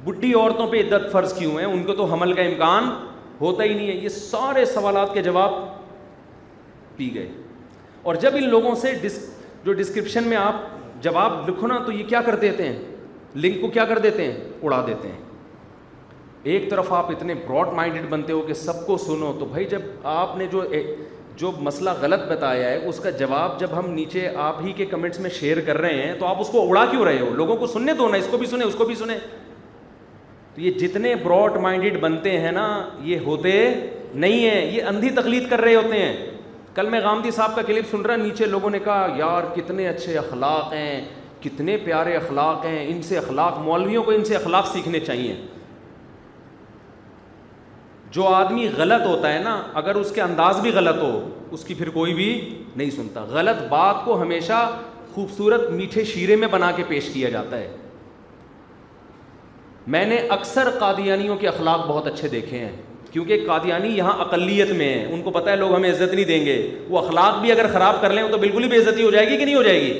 B: بڈھی عورتوں پہ عدت فرض کیوں ہے ان کو تو حمل کا امکان ہوتا ہی نہیں ہے یہ سارے سوالات کے جواب پی گئے اور جب ان لوگوں سے جو ڈسکرپشن میں آپ جواب لکھو نا تو یہ کیا کر دیتے ہیں لنک کو کیا کر دیتے ہیں اڑا دیتے ہیں ایک طرف آپ اتنے براڈ مائنڈیڈ بنتے ہو کہ سب کو سنو تو بھائی جب آپ نے جو جو مسئلہ غلط بتایا ہے اس کا جواب جب ہم نیچے آپ ہی کے کمنٹس میں شیئر کر رہے ہیں تو آپ اس کو اڑا کیوں رہے ہو لوگوں کو سننے دو نا اس کو بھی سنیں اس کو بھی سنیں تو یہ جتنے براڈ مائنڈیڈ بنتے ہیں نا یہ ہوتے نہیں ہیں یہ اندھی تقلید کر رہے ہوتے ہیں کل میں غامدی صاحب کا کلپ سن رہا نیچے لوگوں نے کہا یار کتنے اچھے اخلاق ہیں کتنے پیارے اخلاق ہیں ان سے اخلاق مولویوں کو ان سے اخلاق سیکھنے چاہیے جو آدمی غلط ہوتا ہے نا اگر اس کے انداز بھی غلط ہو اس کی پھر کوئی بھی نہیں سنتا غلط بات کو ہمیشہ خوبصورت میٹھے شیرے میں بنا کے پیش کیا جاتا ہے میں نے اکثر قادیانیوں کے اخلاق بہت اچھے دیکھے ہیں کیونکہ قادیانی یہاں اقلیت میں ہیں ان کو پتہ ہے لوگ ہمیں عزت نہیں دیں گے وہ اخلاق بھی اگر خراب کر لیں تو بالکل ہی بے عزتی ہو جائے گی کہ نہیں ہو جائے گی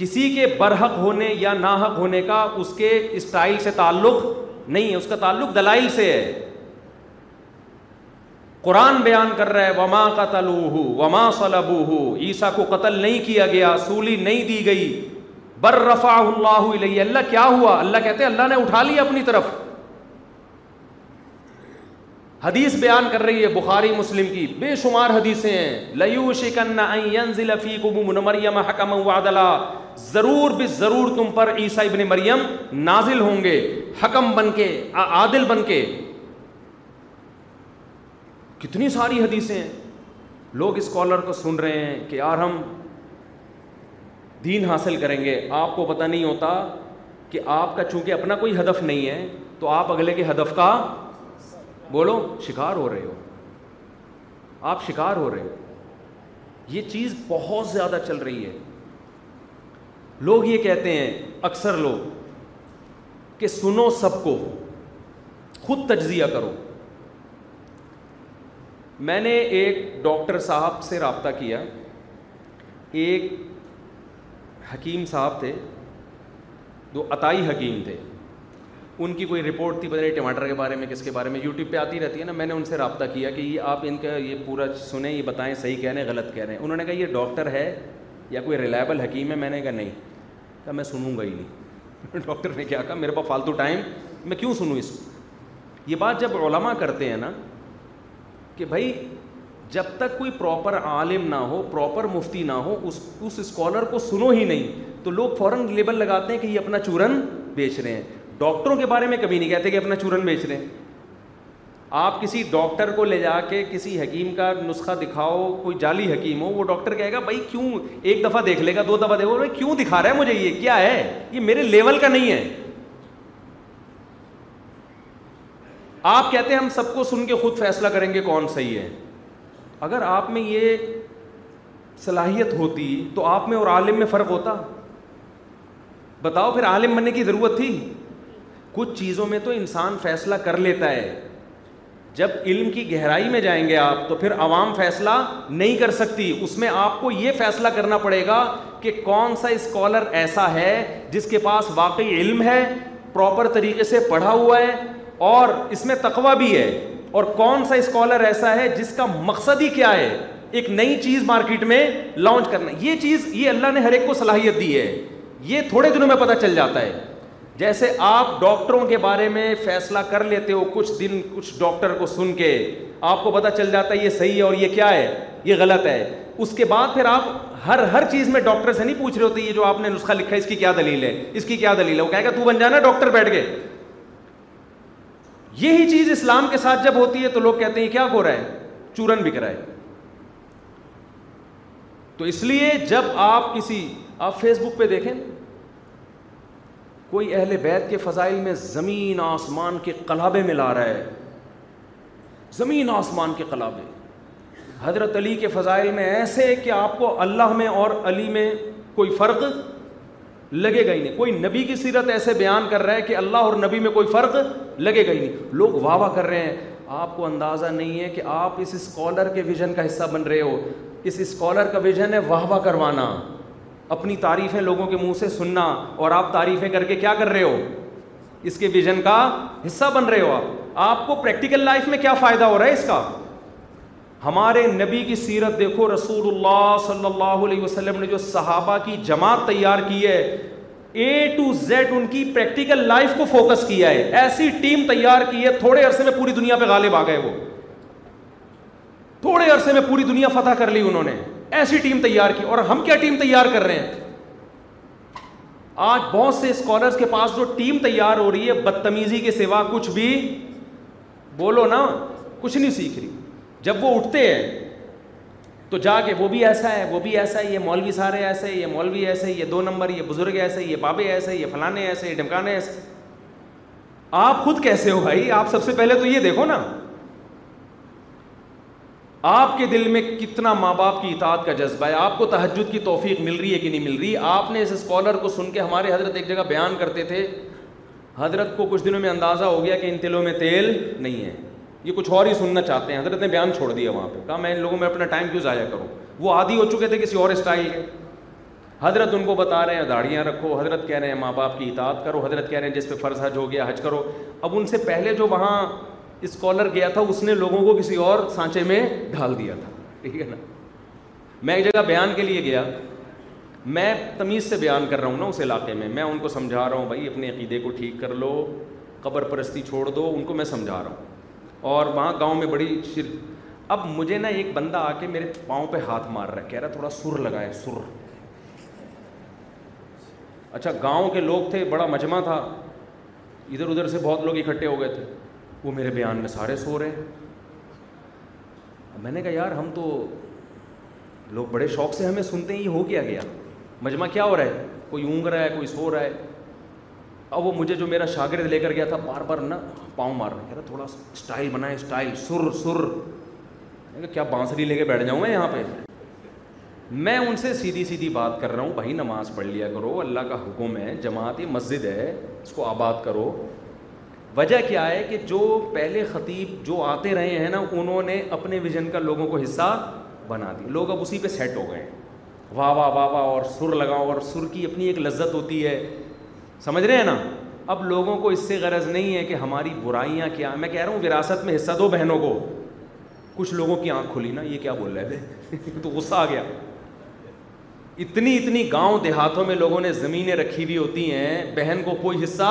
B: کسی کے برحق ہونے یا ناحق ہونے کا اس کے اسٹائل سے تعلق نہیں ہے اس کا تعلق دلائل سے ہے قرآن بیان کر رہا ہے وما قتل وما صلب ہو عیسیٰ کو قتل نہیں کیا گیا سولی نہیں دی گئی بر رفا اللہ اللہ کیا ہوا اللہ کہتے ہیں اللہ نے اٹھا لیا اپنی طرف حدیث بیان کر رہی ہے بخاری مسلم کی بے شمار حدیثیں ہیں لَيُو حَكَمًا وَعَدَلًا ضرور بے ضرور تم پر عیسیٰ ابن مریم نازل ہوں گے حکم بن کے عادل بن کے کتنی ساری حدیثیں ہیں لوگ اسکالر کو سن رہے ہیں کہ یار ہم دین حاصل کریں گے آپ کو پتہ نہیں ہوتا کہ آپ کا چونکہ اپنا کوئی ہدف نہیں ہے تو آپ اگلے کے ہدف کا بولو شکار ہو رہے ہو آپ شکار ہو رہے ہو یہ چیز بہت زیادہ چل رہی ہے لوگ یہ کہتے ہیں اکثر لوگ کہ سنو سب کو خود تجزیہ کرو میں نے ایک ڈاکٹر صاحب سے رابطہ کیا ایک حکیم صاحب تھے دو عطائی حکیم تھے ان کی کوئی رپورٹ تھی بتائیے ٹماٹر کے بارے میں کس کے بارے میں یوٹیوب پہ آتی رہتی ہے نا میں نے ان سے رابطہ کیا کہ یہ آپ ان کا یہ پورا سنیں یہ بتائیں صحیح کہہ رہے ہیں غلط کہہ رہے ہیں انہوں نے کہا یہ ڈاکٹر ہے یا کوئی ریلائبل حکیم ہے میں نے کہا نہیں کہا میں سنوں گا ہی نہیں ڈاکٹر نے کیا کہا میرے پاس فالتو ٹائم میں کیوں سنوں اس کو یہ بات جب علما کرتے ہیں نا کہ بھائی جب تک کوئی پراپر عالم نہ ہو پراپر مفتی نہ ہو اس اس اسکالر کو سنو ہی نہیں تو لوگ فوراً لیبل لگاتے ہیں کہ یہ اپنا چورن بیچ رہے ہیں ڈاکٹروں کے بارے میں کبھی نہیں کہتے کہ اپنا چورن بیچ لیں آپ کسی ڈاکٹر کو لے جا کے کسی حکیم کا نسخہ دکھاؤ کوئی جعلی حکیم ہو وہ ڈاکٹر کہے گا بھائی کیوں ایک دفعہ دیکھ لے گا دو دفعہ دیکھو کیوں دکھا رہا ہے مجھے یہ کیا ہے یہ میرے لیول کا نہیں ہے آپ کہتے ہیں ہم سب کو سن کے خود فیصلہ کریں گے کون صحیح ہے اگر آپ میں یہ صلاحیت ہوتی تو آپ میں اور عالم میں فرق ہوتا بتاؤ پھر عالم بننے کی ضرورت تھی کچھ چیزوں میں تو انسان فیصلہ کر لیتا ہے جب علم کی گہرائی میں جائیں گے آپ تو پھر عوام فیصلہ نہیں کر سکتی اس میں آپ کو یہ فیصلہ کرنا پڑے گا کہ کون سا اسکالر ایسا ہے جس کے پاس واقعی علم ہے پراپر طریقے سے پڑھا ہوا ہے اور اس میں تقوا بھی ہے اور کون سا اسکالر ایسا ہے جس کا مقصد ہی کیا ہے ایک نئی چیز مارکیٹ میں لانچ کرنا یہ چیز یہ اللہ نے ہر ایک کو صلاحیت دی ہے یہ تھوڑے دنوں میں پتہ چل جاتا ہے جیسے آپ ڈاکٹروں کے بارے میں فیصلہ کر لیتے ہو کچھ دن کچھ ڈاکٹر کو سن کے آپ کو پتا چل جاتا ہے یہ صحیح ہے اور یہ کیا ہے یہ غلط ہے اس کے بعد پھر آپ ہر ہر چیز میں ڈاکٹر سے نہیں پوچھ رہے ہوتے یہ جو آپ نے نسخہ لکھا ہے اس کی کیا دلیل ہے اس کی کیا دلیل ہے وہ کہے گا تو بن جانا ڈاکٹر بیٹھ کے یہی چیز اسلام کے ساتھ جب ہوتی ہے تو لوگ کہتے ہیں کیا ہو رہا ہے چورن بک ہے تو اس لیے جب آپ کسی آپ فیس بک پہ دیکھیں کوئی اہل بیت کے فضائل میں زمین آسمان کے قلابے میں لا رہا ہے زمین آسمان کے قلابے حضرت علی کے فضائل میں ایسے کہ آپ کو اللہ میں اور علی میں کوئی فرق لگے گئی نہیں کوئی نبی کی سیرت ایسے بیان کر رہا ہے کہ اللہ اور نبی میں کوئی فرق لگے گئی نہیں لوگ واہ واہ کر رہے ہیں آپ کو اندازہ نہیں ہے کہ آپ اس اسکالر کے ویژن کا حصہ بن رہے ہو اس اسکالر کا ویژن ہے واہ واہ کروانا اپنی تعریفیں لوگوں کے منہ سے سننا اور آپ تعریفیں کر کے کیا کر رہے ہو اس کے ویژن کا حصہ بن رہے ہو آپ آپ کو پریکٹیکل لائف میں کیا فائدہ ہو رہا ہے اس کا ہمارے نبی کی سیرت دیکھو رسول اللہ صلی اللہ علیہ وسلم نے جو صحابہ کی جماعت تیار کی ہے اے ٹو زیڈ ان کی پریکٹیکل لائف کو فوکس کیا ہے ایسی ٹیم تیار کی ہے تھوڑے عرصے میں پوری دنیا پہ غالب آ گئے وہ تھوڑے عرصے میں پوری دنیا فتح کر لی انہوں نے ایسی ٹیم تیار کی اور ہم کیا ٹیم تیار کر رہے ہیں آج بہت سے اسکالرس کے پاس جو ٹیم تیار ہو رہی ہے بدتمیزی کے سوا کچھ بھی بولو نا کچھ نہیں سیکھ رہی جب وہ اٹھتے ہیں تو جا کے وہ بھی ایسا ہے وہ بھی ایسا ہے یہ مولوی سارے ایسے یہ مولوی ایسے یہ دو نمبر یہ بزرگ ایسے یہ بابے ایسے یہ فلانے ایسے یہ ڈمکانے ایسے آپ خود کیسے ہو بھائی آپ سب سے پہلے تو یہ دیکھو نا آپ کے دل میں کتنا ماں باپ کی اطاعت کا جذبہ ہے آپ کو تہجد کی توفیق مل رہی ہے کہ نہیں مل رہی آپ نے اس اسکالر کو سن کے ہمارے حضرت ایک جگہ بیان کرتے تھے حضرت کو کچھ دنوں میں اندازہ ہو گیا کہ ان تلوں میں تیل نہیں ہے یہ کچھ اور ہی سننا چاہتے ہیں حضرت نے بیان چھوڑ دیا وہاں پہ کہا میں ان لوگوں میں اپنا ٹائم کیوں ضائع کروں وہ عادی ہو چکے تھے کسی اور اسٹائل کے حضرت ان کو بتا رہے ہیں داڑیاں رکھو حضرت کہہ رہے ہیں ماں باپ کی اطاعت کرو حضرت کہہ رہے ہیں جس پہ فرض حج ہو گیا حج کرو اب ان سے پہلے جو وہاں اسکالر گیا تھا اس نے لوگوں کو کسی اور سانچے میں ڈھال دیا تھا ٹھیک ہے نا میں ایک جگہ بیان کے لیے گیا میں تمیز سے بیان کر رہا ہوں نا اس علاقے میں میں ان کو سمجھا رہا ہوں بھائی اپنے عقیدے کو ٹھیک کر لو قبر پرستی چھوڑ دو ان کو میں سمجھا رہا ہوں اور وہاں گاؤں میں بڑی شر اب مجھے نا ایک بندہ آ کے میرے پاؤں پہ ہاتھ مار رہا ہے کہہ رہا تھوڑا سر لگائے سر اچھا گاؤں کے لوگ تھے بڑا مجمع تھا ادھر ادھر سے بہت لوگ اکٹھے ہو گئے تھے وہ میرے بیان میں سارے سو رہے ہیں میں نے کہا یار ہم تو لوگ بڑے شوق سے ہمیں سنتے ہیں یہ ہو کیا گیا مجمع کیا ہو رہا ہے کوئی اونگ رہا ہے کوئی سو رہا ہے اب وہ مجھے جو میرا شاگرد لے کر گیا تھا بار بار نہ پاؤں مارنا رہا تھوڑا اسٹائل بنائے اسٹائل سر سر کیا بانسری لے کے بیٹھ جاؤں میں یہاں پہ میں ان سے سیدھی سیدھی بات کر رہا ہوں بھائی نماز پڑھ لیا کرو اللہ کا حکم ہے جماعت یہ مسجد ہے اس کو آباد کرو وجہ کیا ہے کہ جو پہلے خطیب جو آتے رہے ہیں نا انہوں نے اپنے ویژن کا لوگوں کو حصہ بنا دی لوگ اب اسی پہ سیٹ ہو گئے واہ واہ واہ واہ اور سر لگاؤ اور سر کی اپنی ایک لذت ہوتی ہے سمجھ رہے ہیں نا اب لوگوں کو اس سے غرض نہیں ہے کہ ہماری برائیاں کیا میں کہہ رہا ہوں وراثت میں حصہ دو بہنوں کو کچھ لوگوں کی آنکھ کھلی نا یہ کیا بول رہے تھے تو غصہ آ گیا اتنی اتنی گاؤں دیہاتوں میں لوگوں نے زمینیں رکھی ہوئی ہوتی ہیں بہن کو کوئی حصہ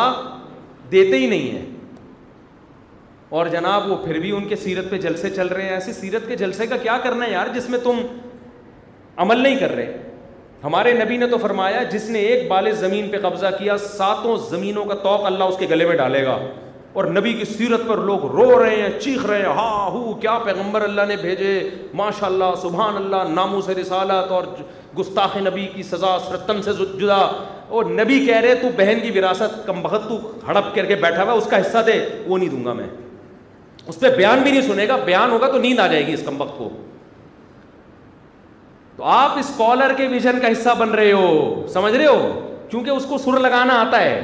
B: دیتے ہی نہیں ہیں اور جناب وہ پھر بھی ان کے سیرت پہ جلسے چل رہے ہیں ایسی سیرت کے جلسے کا کیا کرنا ہے یار جس میں تم عمل نہیں کر رہے ہمارے نبی نے تو فرمایا جس نے ایک بال زمین پہ قبضہ کیا ساتوں زمینوں کا توق اللہ اس کے گلے میں ڈالے گا اور نبی کی سیرت پر لوگ رو رہے ہیں چیخ رہے ہیں ہا ہو کیا پیغمبر اللہ نے بھیجے ماشاء اللہ سبحان اللہ نامو سے رسالت اور گستاخ نبی کی سزا سرتن سے جدا نبی کہہ رہے تو بہن کی وراثت کم بخت تو ہڑپ کر کے بیٹھا ہوا اس کا حصہ دے وہ نہیں دوں گا میں اس پہ بیان بھی نہیں سنے گا بیان ہوگا تو نیند آ جائے گی اس کم وقت کو تو آپ اسکالر کے ویژن کا حصہ بن رہے ہو سمجھ رہے ہو کیونکہ اس کو سر لگانا آتا ہے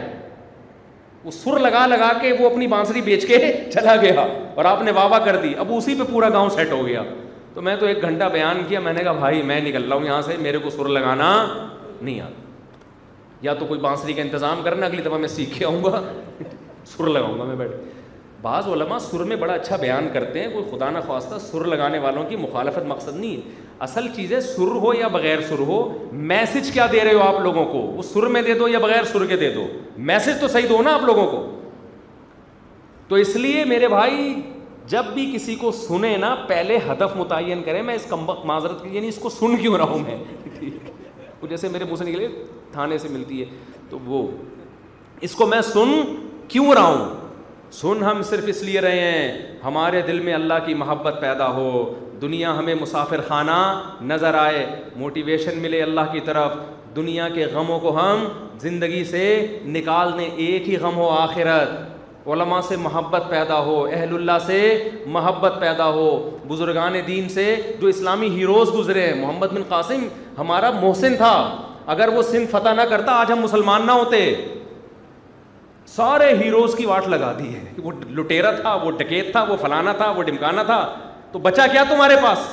B: وہ سر لگا لگا کے وہ اپنی بانسری بیچ کے چلا گیا اور آپ نے واہ واہ کر دی اب اسی پہ پورا گاؤں سیٹ ہو گیا تو میں تو ایک گھنٹہ بیان کیا میں نے کہا بھائی میں نکل رہا ہوں یہاں سے میرے کو سر لگانا نہیں آتا یا تو کوئی بانسری کا انتظام کرنا اگلی دفعہ میں سیکھ کے آؤں گا سر لگاؤں گا میں بیٹھ بعض علماء سر میں بڑا اچھا بیان کرتے ہیں کوئی خدا نہ خواستہ سر لگانے والوں کی مخالفت مقصد نہیں اصل چیز ہے سر ہو یا بغیر سر ہو میسج کیا دے رہے ہو آپ لوگوں کو وہ سر میں دے دو یا بغیر سر کے دے دو میسج تو صحیح دو نا آپ لوگوں کو تو اس لیے میرے بھائی جب بھی کسی کو سنے نا پہلے ہدف متعین کریں میں اس کمبک معذرت کی یعنی اس کو سن کیوں رہا ہوں میں جیسے ایسے میرے موسم نکلے تھانے سے ملتی ہے تو وہ اس کو میں سن کیوں رہا ہوں سن ہم صرف اس لیے رہے ہیں ہمارے دل میں اللہ کی محبت پیدا ہو دنیا ہمیں مسافر خانہ نظر آئے موٹیویشن ملے اللہ کی طرف دنیا کے غموں کو ہم زندگی سے نکال دیں ایک ہی غم ہو آخرت علماء سے محبت پیدا ہو اہل اللہ سے محبت پیدا ہو بزرگان دین سے جو اسلامی ہیروز گزرے ہیں محمد بن قاسم ہمارا محسن تھا اگر وہ سندھ فتح نہ کرتا آج ہم مسلمان نہ ہوتے سارے ہیروز کی واٹ لگا دی ہے وہ لٹیرا تھا وہ ڈکیت تھا وہ فلانا تھا وہ ڈمکانا تھا تو بچا کیا تمہارے پاس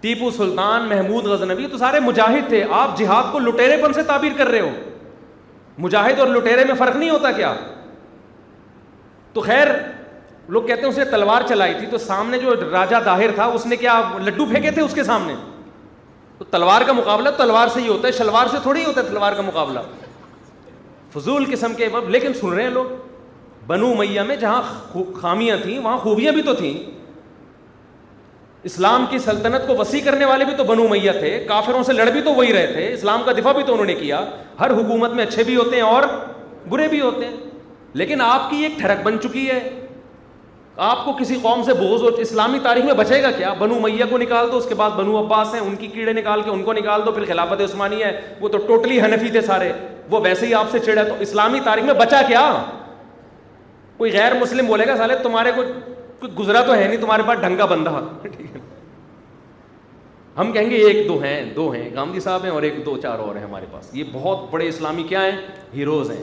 B: ٹیپو سلطان محمود غز نبی تو سارے مجاہد تھے آپ جہاد کو لٹیرے پن سے تعبیر کر رہے ہو مجاہد اور لٹیرے میں فرق نہیں ہوتا کیا تو خیر لوگ کہتے ہیں اس نے تلوار چلائی تھی تو سامنے جو راجا داہر تھا اس نے کیا لڈو پھینکے تھے اس کے سامنے تو تلوار کا مقابلہ تلوار سے ہی ہوتا ہے شلوار سے تھوڑی ہی ہوتا ہے تلوار کا مقابلہ فضول قسم کے بب لیکن سن رہے ہیں لوگ بنو میاں میں جہاں خامیاں تھیں وہاں خوبیاں بھی تو تھیں اسلام کی سلطنت کو وسیع کرنے والے بھی تو بنو میاں تھے کافروں سے لڑ بھی تو وہی رہے تھے اسلام کا دفاع بھی تو انہوں نے کیا ہر حکومت میں اچھے بھی ہوتے ہیں اور برے بھی ہوتے ہیں لیکن آپ کی ایک ٹھڑک بن چکی ہے آپ کو کسی قوم سے ہو اسلامی تاریخ میں بچے گا کیا بنو میاں کو نکال دو اس کے بعد بنو عباس ہیں ان کی کیڑے نکال کے ان کو نکال دو پھر خلافت عثمانی ہے وہ تو ٹوٹلی ہنفی تھے سارے وہ ویسے ہی آپ سے چڑھا تو اسلامی تاریخ میں بچا کیا کوئی غیر مسلم بولے گا سالے تمہارے کو کوئی گزرا تو ہے نہیں تمہارے پاس ڈھنگا بندہ ہم کہیں گے ایک دو ہیں دو ہیں گاندھی صاحب ہیں اور ایک دو چار اور ہیں ہمارے پاس یہ بہت بڑے اسلامی کیا ہیں ہیروز ہیں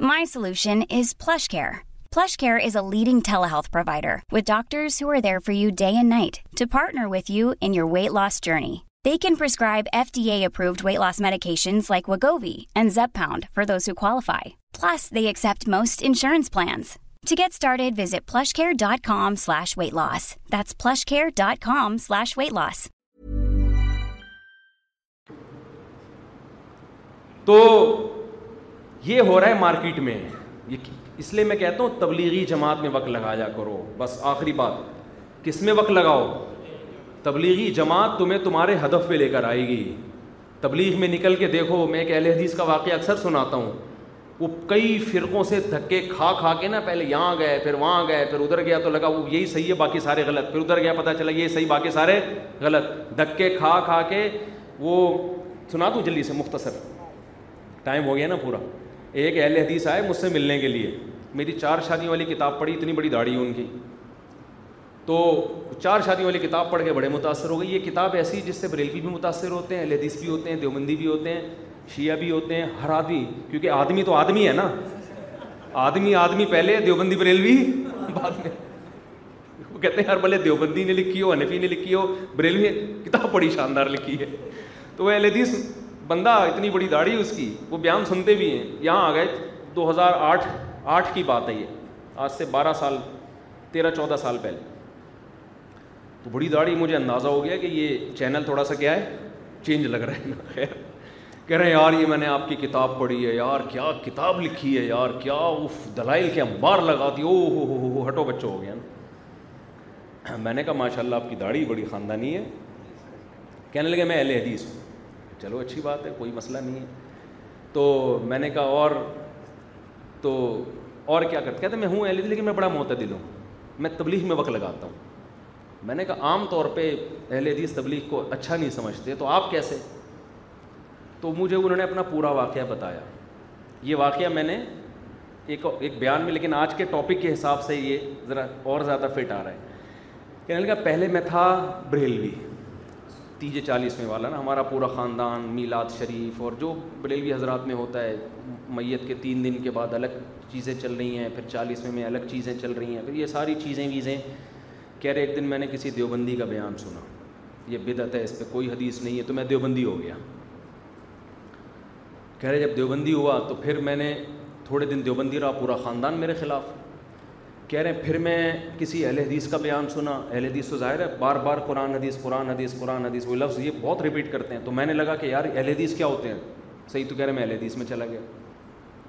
C: My سولشنشر فلش کے leading day night to partner with you innate loss journey this medications plant کام
B: کام یہ ہو رہا ہے مارکیٹ میں اس لیے میں کہتا ہوں تبلیغی جماعت میں وقت لگایا کرو بس آخری بات کس میں وقت لگاؤ تبلیغی جماعت تمہیں تمہارے ہدف پہ لے کر آئے گی تبلیغ میں نکل کے دیکھو میں ایک اہل حدیث کا واقعہ اکثر سناتا ہوں وہ کئی فرقوں سے دھکے کھا کھا کے نا پہلے یہاں گئے پھر وہاں گئے پھر ادھر گیا تو لگا وہ یہی صحیح ہے باقی سارے غلط پھر ادھر گیا پتہ چلا یہ صحیح باقی سارے غلط دھکے کھا کھا کے وہ سنا دوں جلدی سے مختصر ٹائم ہو گیا نا پورا ایک اہل حدیث آئے مجھ سے ملنے کے لیے میری چار شادیوں والی کتاب پڑھی اتنی بڑی داڑھی ان کی تو چار شادیوں والی کتاب پڑھ کے بڑے متاثر ہو گئی یہ کتاب ایسی جس سے بریلوی بھی متاثر ہوتے ہیں اہل حدیث بھی ہوتے ہیں دیوبندی بھی ہوتے ہیں شیعہ بھی ہوتے ہیں ہر آدمی کیونکہ آدمی تو آدمی ہے نا آدمی آدمی پہلے دیوبندی بریلوی بعد میں وہ کہتے ہیں ہر بھلے دیوبندی نے لکھی ہو انفی نے لکھی ہو بریلوی نے کتاب بڑی شاندار لکھی ہے تو وہ حدیث بندہ اتنی بڑی داڑھی اس کی وہ بیان سنتے بھی ہیں یہاں آ گئے دو ہزار آٹھ آٹھ کی بات ہے یہ آج سے بارہ سال تیرہ چودہ سال پہلے تو بڑی داڑھی مجھے اندازہ ہو گیا کہ یہ چینل تھوڑا سا کیا ہے چینج لگ رہا ہے نا خیر کہہ رہے ہیں یار یہ میں نے آپ کی کتاب پڑھی ہے یار کیا کتاب لکھی ہے یار کیا اف دلائل کیا بار لگاتی دی او ہو ہو ہو ہٹو بچوں ہو گیا نا میں نے کہا ماشاء اللہ آپ کی داڑھی بڑی خاندانی ہے کہنے لگے میں اہل حدیث ہوں چلو اچھی بات ہے کوئی مسئلہ نہیں ہے تو میں نے کہا اور تو اور کیا کرتے کہتے میں ہوں اہل لیکن میں بڑا معتدل ہوں میں تبلیغ میں وقت لگاتا ہوں میں نے کہا عام طور پہ اہل حدیث تبلیغ کو اچھا نہیں سمجھتے تو آپ کیسے تو مجھے انہوں نے اپنا پورا واقعہ بتایا یہ واقعہ میں نے ایک ایک بیان میں لیکن آج کے ٹاپک کے حساب سے یہ ذرا اور زیادہ فٹ آ رہا ہے کہنے لگا پہلے میں تھا بریلوی تیجے چالیسویں والا نا ہمارا پورا خاندان میلاد شریف اور جو بریلوی حضرات میں ہوتا ہے میت کے تین دن کے بعد الگ چیزیں چل رہی ہیں پھر چالیسویں میں الگ چیزیں چل رہی ہیں پھر یہ ساری چیزیں ویزیں کہہ رہے ایک دن میں نے کسی دیوبندی کا بیان سنا یہ بدعت ہے اس پہ کوئی حدیث نہیں ہے تو میں دیوبندی ہو گیا کہہ رہے جب دیوبندی ہوا تو پھر میں نے تھوڑے دن دیوبندی رہا پورا خاندان میرے خلاف کہہ رہے ہیں پھر میں کسی اہل حدیث کا بیان سنا اہل حدیث تو ظاہر ہے بار بار قرآن حدیث قرآن حدیث قرآن حدیث وہ لفظ یہ بہت رپیٹ کرتے ہیں تو میں نے لگا کہ یار اہل حدیث کیا ہوتے ہیں صحیح تو کہہ رہے ہیں میں اہل حدیث میں چلا گیا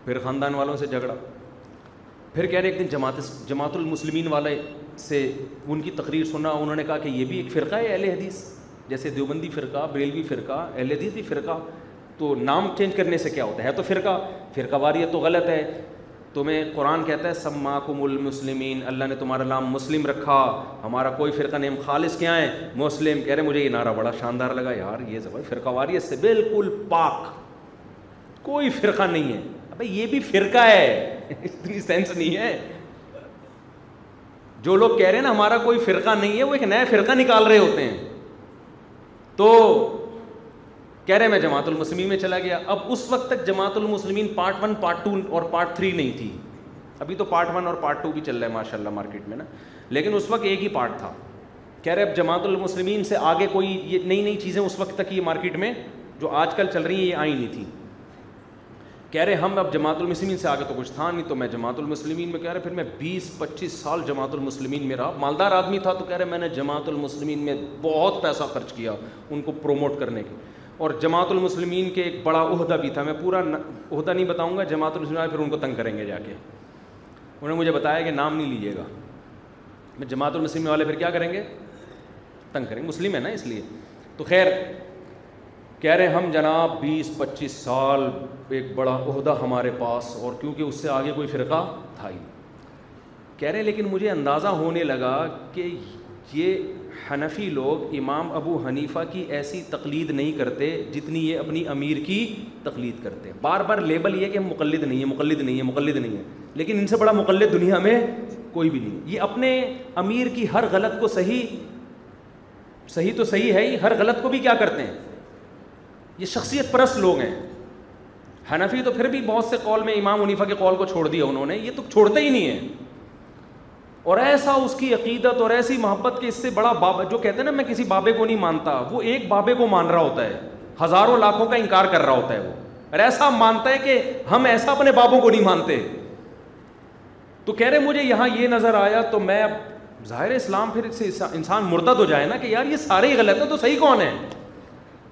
B: پھر خاندان والوں سے جھگڑا پھر کہہ رہے ایک دن جماعت جماعت المسلمین والے سے ان کی تقریر سنا انہوں نے کہا کہ یہ بھی ایک فرقہ ہے اہل حدیث جیسے دیوبندی فرقہ بریلوی فرقہ اہل حدیث بھی فرقہ تو نام چینج کرنے سے کیا ہوتا ہے تو فرقہ فرقہ واریت تو غلط ہے تمہیں قرآن کہتا ہے سب ماکم المسلمین اللہ نے تمہارا نام مسلم رکھا ہمارا کوئی فرقہ نیم خالص کیا ہے مسلم کہہ رہے مجھے یہ نعرہ بڑا شاندار لگا یار یہ زبر فرقہ واریت سے بالکل پاک کوئی فرقہ نہیں ہے ابھی یہ بھی فرقہ ہے اتنی سینس نہیں ہے جو لوگ کہہ رہے ہیں نا ہمارا کوئی فرقہ نہیں ہے وہ ایک نیا فرقہ نکال رہے ہوتے ہیں تو کہہ رہے میں جماعت المسلمین میں چلا گیا اب اس وقت تک Jamaat al-Muslimeen part one part two اور پارٹ تھری نہیں تھی ابھی تو پارٹ ون اور پارٹ ٹو بھی چل رہا ہے ماشاء اللہ مارکیٹ میں نا لیکن اس وقت ایک ہی پارٹ تھا کہہ رہے اب جماعت المسلمین سے آگے کوئی یہ نئی نئی چیزیں اس وقت تک یہ مارکیٹ میں جو آج کل چل رہی ہیں یہ آئی نہیں تھیں کہہ رہے ہم اب جماعت المسلمین سے آگے تو کچھ تھا نہیں تو میں جماعت المسلمین میں کہہ رہے پھر میں بیس پچیس سال جماعت المسلمین میں رہا مالدار آدمی تھا تو کہہ رہے میں نے جماعت المسلمین میں بہت پیسہ خرچ کیا ان کو پروموٹ کرنے کے اور جماعت المسلمین کے ایک بڑا عہدہ بھی تھا میں پورا عہدہ نہیں بتاؤں گا جماعت المسلم پھر ان کو تنگ کریں گے جا کے انہوں نے مجھے بتایا کہ نام نہیں لیجیے گا میں جماعت المسلم والے پھر کیا کریں گے تنگ کریں گے مسلم ہے نا اس لیے تو خیر کہہ رہے ہم جناب بیس پچیس سال ایک بڑا عہدہ ہمارے پاس اور کیونکہ اس سے آگے کوئی فرقہ تھا ہی کہہ رہے لیکن مجھے اندازہ ہونے لگا کہ یہ حنفی لوگ امام ابو حنیفہ کی ایسی تقلید نہیں کرتے جتنی یہ اپنی امیر کی تقلید کرتے بار بار لیبل یہ کہ مقلد نہیں ہیں مقلد نہیں ہے مقلد نہیں ہے لیکن ان سے بڑا مقلد دنیا میں کوئی بھی نہیں یہ اپنے امیر کی ہر غلط کو صحیح صحیح تو صحیح ہے ہی ہر غلط کو بھی کیا کرتے ہیں یہ شخصیت پرست لوگ ہیں حنفی تو پھر بھی بہت سے قول میں امام حنیفہ کے قول کو چھوڑ دیا انہوں نے یہ تو چھوڑتے ہی نہیں ہیں اور ایسا اس کی عقیدت اور ایسی محبت کے اس سے بڑا بابا جو کہتے ہیں نا میں کسی بابے کو نہیں مانتا وہ ایک بابے کو مان رہا ہوتا ہے ہزاروں لاکھوں کا انکار کر رہا ہوتا ہے وہ اور ایسا مانتا ہے کہ ہم ایسا اپنے بابوں کو نہیں مانتے تو کہہ رہے مجھے یہاں یہ نظر آیا تو میں اب ظاہر اسلام پھر انسان مرتد ہو جائے نا کہ یار یہ سارے ہی غلط ہیں تو صحیح کون ہے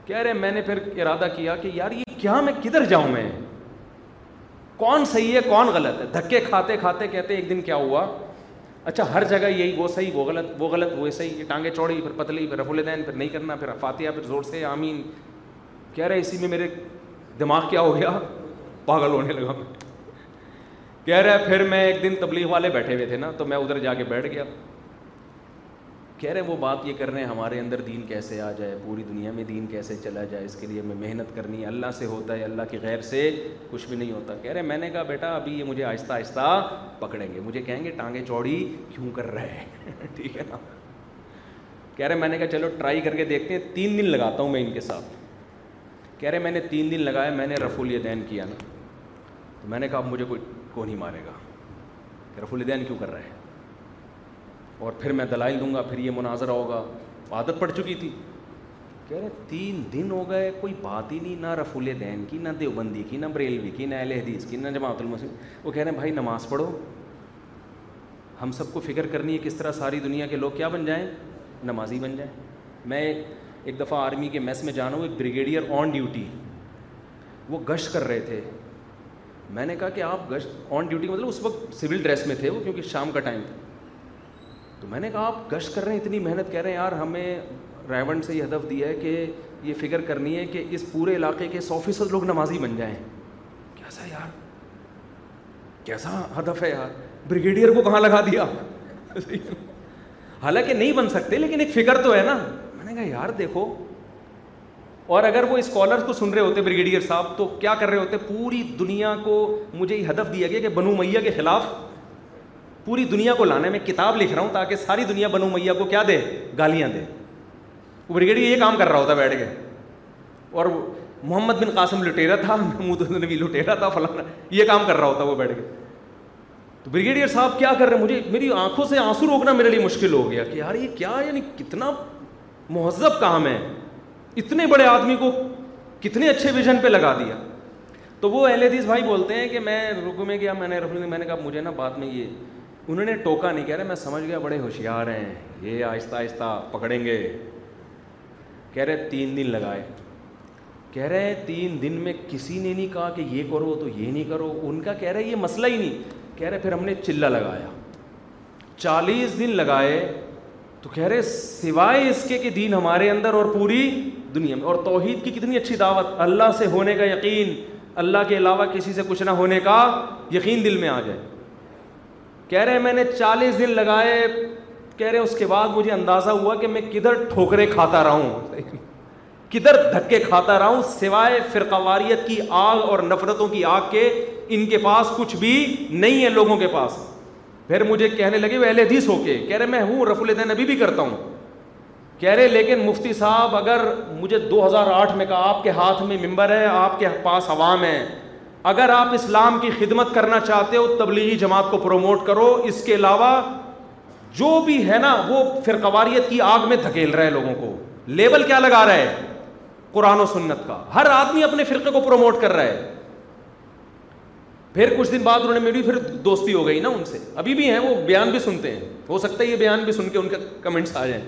B: کہہ رہے میں نے پھر ارادہ کیا کہ یار یہ کیا میں کدھر جاؤں میں کون صحیح ہے کون غلط ہے دھکے کھاتے کھاتے کہتے ایک دن کیا ہوا اچھا ہر جگہ یہی وہ صحیح وہ غلط وہ غلط وہ صحیح یہ ٹانگیں چوڑی پھر پتلی پھر الدین پھر نہیں کرنا پھر فاتحہ پھر زور سے آمین کہہ رہے اسی میں میرے دماغ کیا ہو گیا پاگل ہونے لگا میں کہہ رہا ہے پھر میں ایک دن تبلیغ والے بیٹھے ہوئے تھے نا تو میں ادھر جا کے بیٹھ گیا کہہ رہے ہیں وہ بات یہ کر رہے ہیں ہمارے اندر دین کیسے آ جائے پوری دنیا میں دین کیسے چلا جائے اس کے لیے ہمیں محنت کرنی ہے اللہ سے ہوتا ہے اللہ کے غیر سے کچھ بھی نہیں ہوتا کہہ رہے ہیں میں نے کہا بیٹا ابھی یہ مجھے آہستہ آہستہ پکڑیں گے مجھے کہیں گے ٹانگیں چوڑی کیوں کر رہا ہے ٹھیک ہے نا کہہ رہے میں نے کہا چلو ٹرائی کر کے دیکھتے ہیں تین دن لگاتا ہوں میں ان کے ساتھ کہہ رہے میں نے تین دن لگایا میں نے رف الدین کیا نا تو میں نے کہا اب مجھے کوئی کون ہی مارے گا رف الدین کیوں کر رہا ہے اور پھر میں دلائل دوں گا پھر یہ مناظرہ ہوگا عادت پڑ چکی تھی کہہ رہے تین دن ہو گئے کوئی بات ہی نہیں نہ رفول دین کی نہ دیوبندی کی نہ بریلوی کی نہ الحدیث کی نہ جماعت المسلم وہ کہہ رہے ہیں بھائی نماز پڑھو ہم سب کو فکر کرنی ہے کس طرح ساری دنیا کے لوگ کیا بن جائیں نمازی بن جائیں میں ایک دفعہ آرمی کے میس میں جانا ہوں ایک بریگیڈیئر آن ڈیوٹی وہ گشت کر رہے تھے میں نے کہا کہ آپ گشت آن ڈیوٹی مطلب اس وقت سول ڈریس میں تھے وہ کیونکہ شام کا ٹائم تھا تو میں نے کہا آپ گشت کر رہے ہیں اتنی محنت کہہ رہے ہیں یار ہمیں سے یہ ہدف دیا ہے کہ یہ فکر کرنی ہے کہ اس پورے علاقے کے سو فیصد لوگ نمازی بن جائیں کیسا کیسا یار ہدف ہے یار بریگیڈیئر کو کہاں لگا دیا حالانکہ نہیں بن سکتے لیکن ایک فکر تو ہے نا میں نے کہا یار دیکھو اور اگر وہ اسکالر کو سن رہے ہوتے بریگیڈیئر صاحب تو کیا کر رہے ہوتے پوری دنیا کو مجھے یہ ہدف دیا گیا کہ بنو میاں کے خلاف پوری دنیا کو لانے میں کتاب لکھ رہا ہوں تاکہ ساری دنیا بنو میاں کو کیا دے گالیاں دے وہ بریگیڈیئر یہ کام کر رہا ہوتا بیٹھ کے اور محمد بن قاسم لٹیرا تھا محمود نبی لٹیرا تھا فلانا یہ کام کر رہا ہوتا وہ بیٹھ کے تو بریگیڈیئر صاحب کیا کر رہے ہیں مجھے میری آنکھوں سے آنسو روکنا میرے لیے مشکل ہو گیا کہ یار یہ کیا یعنی کتنا مہذب کام ہے اتنے بڑے آدمی کو کتنے اچھے ویژن پہ لگا دیا تو وہ اہل حدیث بھائی بولتے ہیں کہ میں رکو میں گیا میں نے رفل میں نے کہا مجھے نا بعد میں یہ انہوں نے ٹوکا نہیں کہہ رہے میں سمجھ گیا بڑے ہوشیار ہیں یہ آہستہ آہستہ پکڑیں گے کہہ رہے تین دن لگائے کہہ رہے ہیں تین دن میں کسی نے نہیں کہا کہ یہ کرو تو یہ نہیں کرو ان کا کہہ رہے یہ مسئلہ ہی نہیں کہہ رہے پھر ہم نے چلا لگایا چالیس دن لگائے تو کہہ رہے سوائے اس کے کہ دین ہمارے اندر اور پوری دنیا میں اور توحید کی کتنی اچھی دعوت اللہ سے ہونے کا یقین اللہ کے علاوہ کسی سے کچھ نہ ہونے کا یقین دل میں آ جائے کہہ رہے ہیں میں نے چالیس دن لگائے کہہ رہے ہیں اس کے بعد مجھے اندازہ ہوا کہ میں کدھر ٹھوکرے کھاتا رہا ہوں کدھر دھکے کھاتا رہا ہوں سوائے فرقواریت کی آگ اور نفرتوں کی آگ کے ان کے پاس کچھ بھی نہیں ہے لوگوں کے پاس پھر مجھے کہنے لگے وہ اہل حدیث ہو کے کہہ رہے میں ہوں رف الدین ابھی بھی کرتا ہوں کہہ رہے لیکن مفتی صاحب اگر مجھے دو ہزار آٹھ میں کہا آپ کے ہاتھ میں ممبر ہے آپ کے پاس عوام ہے اگر آپ اسلام کی خدمت کرنا چاہتے ہو تبلیغی جماعت کو پروموٹ کرو اس کے علاوہ جو بھی ہے نا وہ فرقواریت کی آگ میں دھکیل رہے لوگوں کو لیبل کیا لگا رہا ہے قرآن و سنت کا ہر آدمی اپنے فرقے کو پروموٹ کر رہا ہے پھر کچھ دن بعد انہوں نے میری پھر دوستی ہو گئی نا ان سے ابھی بھی ہیں وہ بیان بھی سنتے ہیں ہو سکتا ہے یہ بیان بھی سن کے ان کے کمنٹس آ جائیں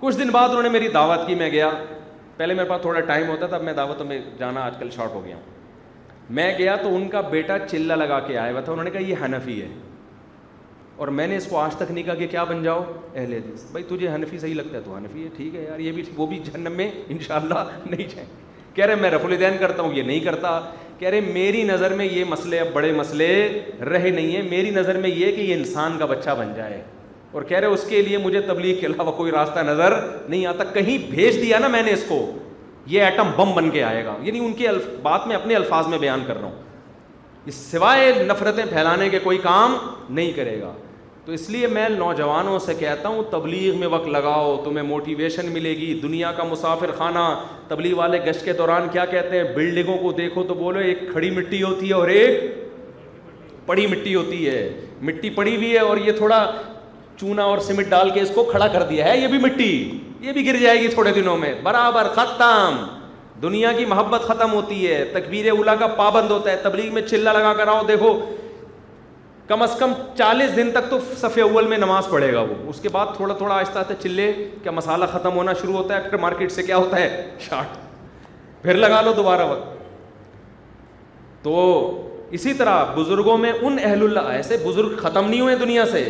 B: کچھ دن بعد انہوں نے میری دعوت کی میں گیا پہلے میرے پاس تھوڑا ٹائم ہوتا تھا اب میں دعوتوں میں جانا آج کل شارٹ ہو گیا ہوں میں گیا تو ان کا بیٹا چلا لگا کے آیا ہوا تھا انہوں نے کہا یہ حنفی ہے اور میں نے اس کو آج تک نہیں کہا کہ کیا بن جاؤ اہل حدیث بھائی تجھے حنفی صحیح لگتا ہے تو حنفی ہے ٹھیک ہے یار یہ بھی وہ بھی جنم میں ان شاء اللہ نہیں جائیں کہہ رہے میں رف الدین کرتا ہوں یہ نہیں کرتا کہہ رہے میری نظر میں یہ مسئلے اب بڑے مسئلے رہے نہیں ہیں میری نظر میں یہ کہ یہ انسان کا بچہ بن جائے اور کہہ رہے اس کے لیے مجھے تبلیغ کے علاوہ کوئی راستہ نظر نہیں آتا کہیں بھیج دیا نا میں نے اس کو یہ ایٹم بم بن کے آئے گا یعنی ان کی بات میں اپنے الفاظ میں بیان کر رہا ہوں اس سوائے نفرتیں پھیلانے کے کوئی کام نہیں کرے گا تو اس لیے میں نوجوانوں سے کہتا ہوں تبلیغ میں وقت لگاؤ تمہیں موٹیویشن ملے گی دنیا کا مسافر خانہ تبلیغ والے گشت کے دوران کیا کہتے ہیں بلڈنگوں کو دیکھو تو بولو ایک کھڑی مٹی ہوتی ہے اور ایک پڑی مٹی ہوتی ہے مٹی پڑی ہوئی ہے اور یہ تھوڑا چونا اور سیمنٹ ڈال کے اس کو کھڑا کر دیا ہے یہ بھی مٹی یہ بھی گر جائے گی تھوڑے دنوں میں برابر ختم دنیا کی محبت ختم ہوتی ہے تکبیر اولا کا پابند ہوتا ہے تبلیغ میں چلا لگا کر آؤ دیکھو کم از کم چالیس دن تک تو ففیہ اول میں نماز پڑھے گا وہ اس کے بعد تھوڑا تھوڑا آہستہ آہستہ چلے کیا مسالہ ختم ہونا شروع ہوتا ہے مارکیٹ سے کیا ہوتا ہے شارٹ پھر لگا لو دوبارہ وقت تو اسی طرح بزرگوں میں ان اہل اللہ ایسے بزرگ ختم نہیں ہوئے دنیا سے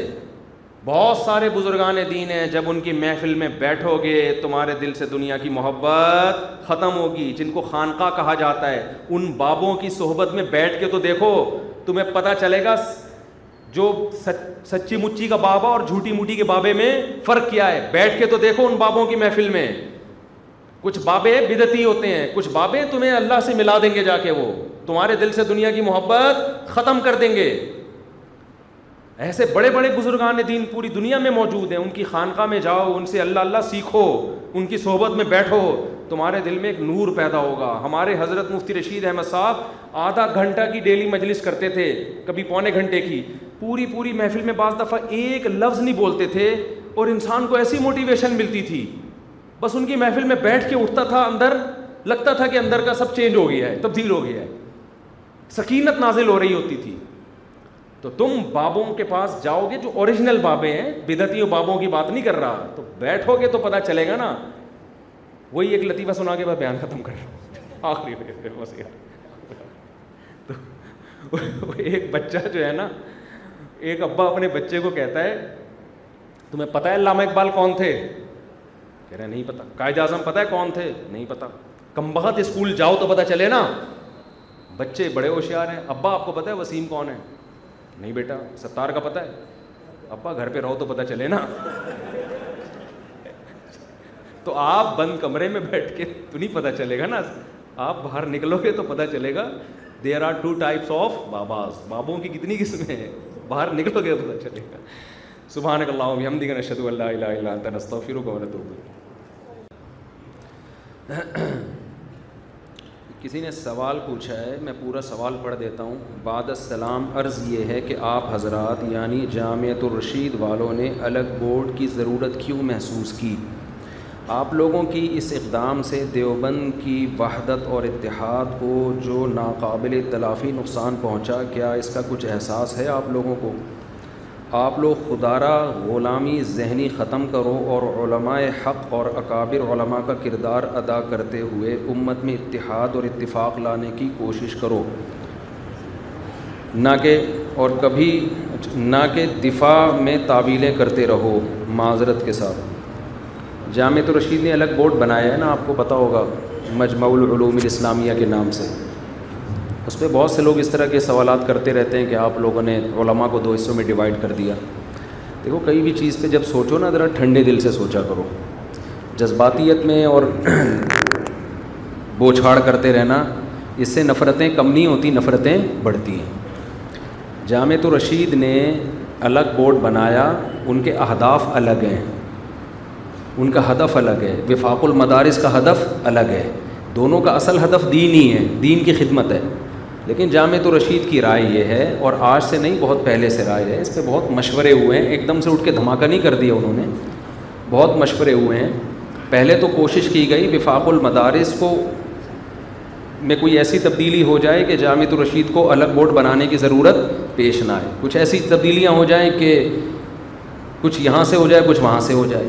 B: بہت سارے بزرگان دین ہیں جب ان کی محفل میں بیٹھو گے تمہارے دل سے دنیا کی محبت ختم ہوگی جن کو خانقاہ کہا جاتا ہے ان بابوں کی صحبت میں بیٹھ کے تو دیکھو تمہیں پتہ چلے گا جو سچ سچی مچی کا بابا اور جھوٹی موٹی کے بابے میں فرق کیا ہے بیٹھ کے تو دیکھو ان بابوں کی محفل میں کچھ بابے بدتی ہوتے ہیں کچھ بابے تمہیں اللہ سے ملا دیں گے جا کے وہ تمہارے دل سے دنیا کی محبت ختم کر دیں گے ایسے بڑے بڑے بزرگان دین پوری دنیا میں موجود ہیں ان کی خانقاہ میں جاؤ ان سے اللہ اللہ سیکھو ان کی صحبت میں بیٹھو تمہارے دل میں ایک نور پیدا ہوگا ہمارے حضرت مفتی رشید احمد صاحب آدھا گھنٹہ کی ڈیلی مجلس کرتے تھے کبھی پونے گھنٹے کی پوری پوری محفل میں بعض دفعہ ایک لفظ نہیں بولتے تھے اور انسان کو ایسی موٹیویشن ملتی تھی بس ان کی محفل میں بیٹھ کے اٹھتا تھا اندر لگتا تھا کہ اندر کا سب چینج ہو گیا ہے تبدیل ہو گیا ہے سکینت نازل ہو رہی ہوتی تھی تو تم بابوں کے پاس جاؤ گے جو اوریجنل بابے ہیں بدتیوں بابوں کی بات نہیں کر رہا تو بیٹھو گے تو پتا چلے گا نا وہی ایک لطیفہ سنا کے بعد بیان ختم کر رہا ہوں آخری ایک بچہ جو ہے نا ایک ابا اپنے بچے کو کہتا ہے تمہیں پتا ہے علامہ اقبال کون تھے کہہ رہے نہیں پتا قائد اعظم پتا ہے کون تھے نہیں پتا بہت اسکول جاؤ تو پتا چلے نا بچے بڑے ہوشیار ہیں ابا آپ کو پتا ہے وسیم کون ہے نہیں بیٹا ستار کا پتہ ہے ابا گھر پہ رہو تو پتہ چلے نا تو آپ بند کمرے میں بیٹھ کے تو نہیں پتہ چلے گا نا آپ باہر نکلو گے تو پتہ چلے گا there are two types of باباز بابوں کی کتنی قسمیں ہیں باہر نکلو گے تو پتہ چلے گا سبحان اللہ ہم دیگر نشد اللہ اللہ اللہ تنستہ فروغ کسی نے سوال پوچھا ہے میں پورا سوال پڑھ دیتا ہوں بعد السلام عرض یہ ہے کہ آپ حضرات یعنی جامعۃ الرشید والوں نے الگ بورڈ کی ضرورت کیوں محسوس کی آپ لوگوں کی اس اقدام سے دیوبند کی وحدت اور اتحاد کو جو ناقابل تلافی نقصان پہنچا کیا اس کا کچھ احساس ہے آپ لوگوں کو آپ لوگ خدارہ غلامی ذہنی ختم کرو اور علماء حق اور اکابر علماء کا کردار ادا کرتے ہوئے امت میں اتحاد اور اتفاق لانے کی کوشش کرو نہ کہ اور کبھی نہ کہ دفاع میں تعویلیں کرتے رہو معذرت کے ساتھ جامع رشید نے الگ بورڈ بنایا ہے نا آپ کو پتہ ہوگا مجمع العلوم الاسلامیہ کے نام سے اس پہ بہت سے لوگ اس طرح کے سوالات کرتے رہتے ہیں کہ آپ لوگوں نے علماء کو دو حصوں میں ڈیوائڈ کر دیا دیکھو کئی بھی چیز پہ جب سوچو نا ذرا ٹھنڈے دل سے سوچا کرو جذباتیت میں اور بوچھاڑ کرتے رہنا اس سے نفرتیں کم نہیں ہوتی نفرتیں بڑھتی ہیں جامع تو رشید نے الگ بورڈ بنایا ان کے اہداف الگ ہیں ان کا ہدف الگ ہے وفاق المدارس کا ہدف الگ ہے دونوں کا اصل ہدف دین ہی ہے دین کی خدمت ہے لیکن جامع تو رشید کی رائے یہ ہے اور آج سے نہیں بہت پہلے سے رائے ہے اس پہ بہت مشورے ہوئے ہیں ایک دم سے اٹھ کے دھماکہ نہیں کر دیا انہوں نے بہت مشورے ہوئے ہیں پہلے تو کوشش کی گئی وفاق المدارس کو میں کوئی ایسی تبدیلی ہو جائے کہ جامع الرشید کو الگ بورڈ بنانے کی ضرورت پیش نہ آئے کچھ ایسی تبدیلیاں ہو جائیں کہ کچھ یہاں سے ہو جائے کچھ وہاں سے ہو جائے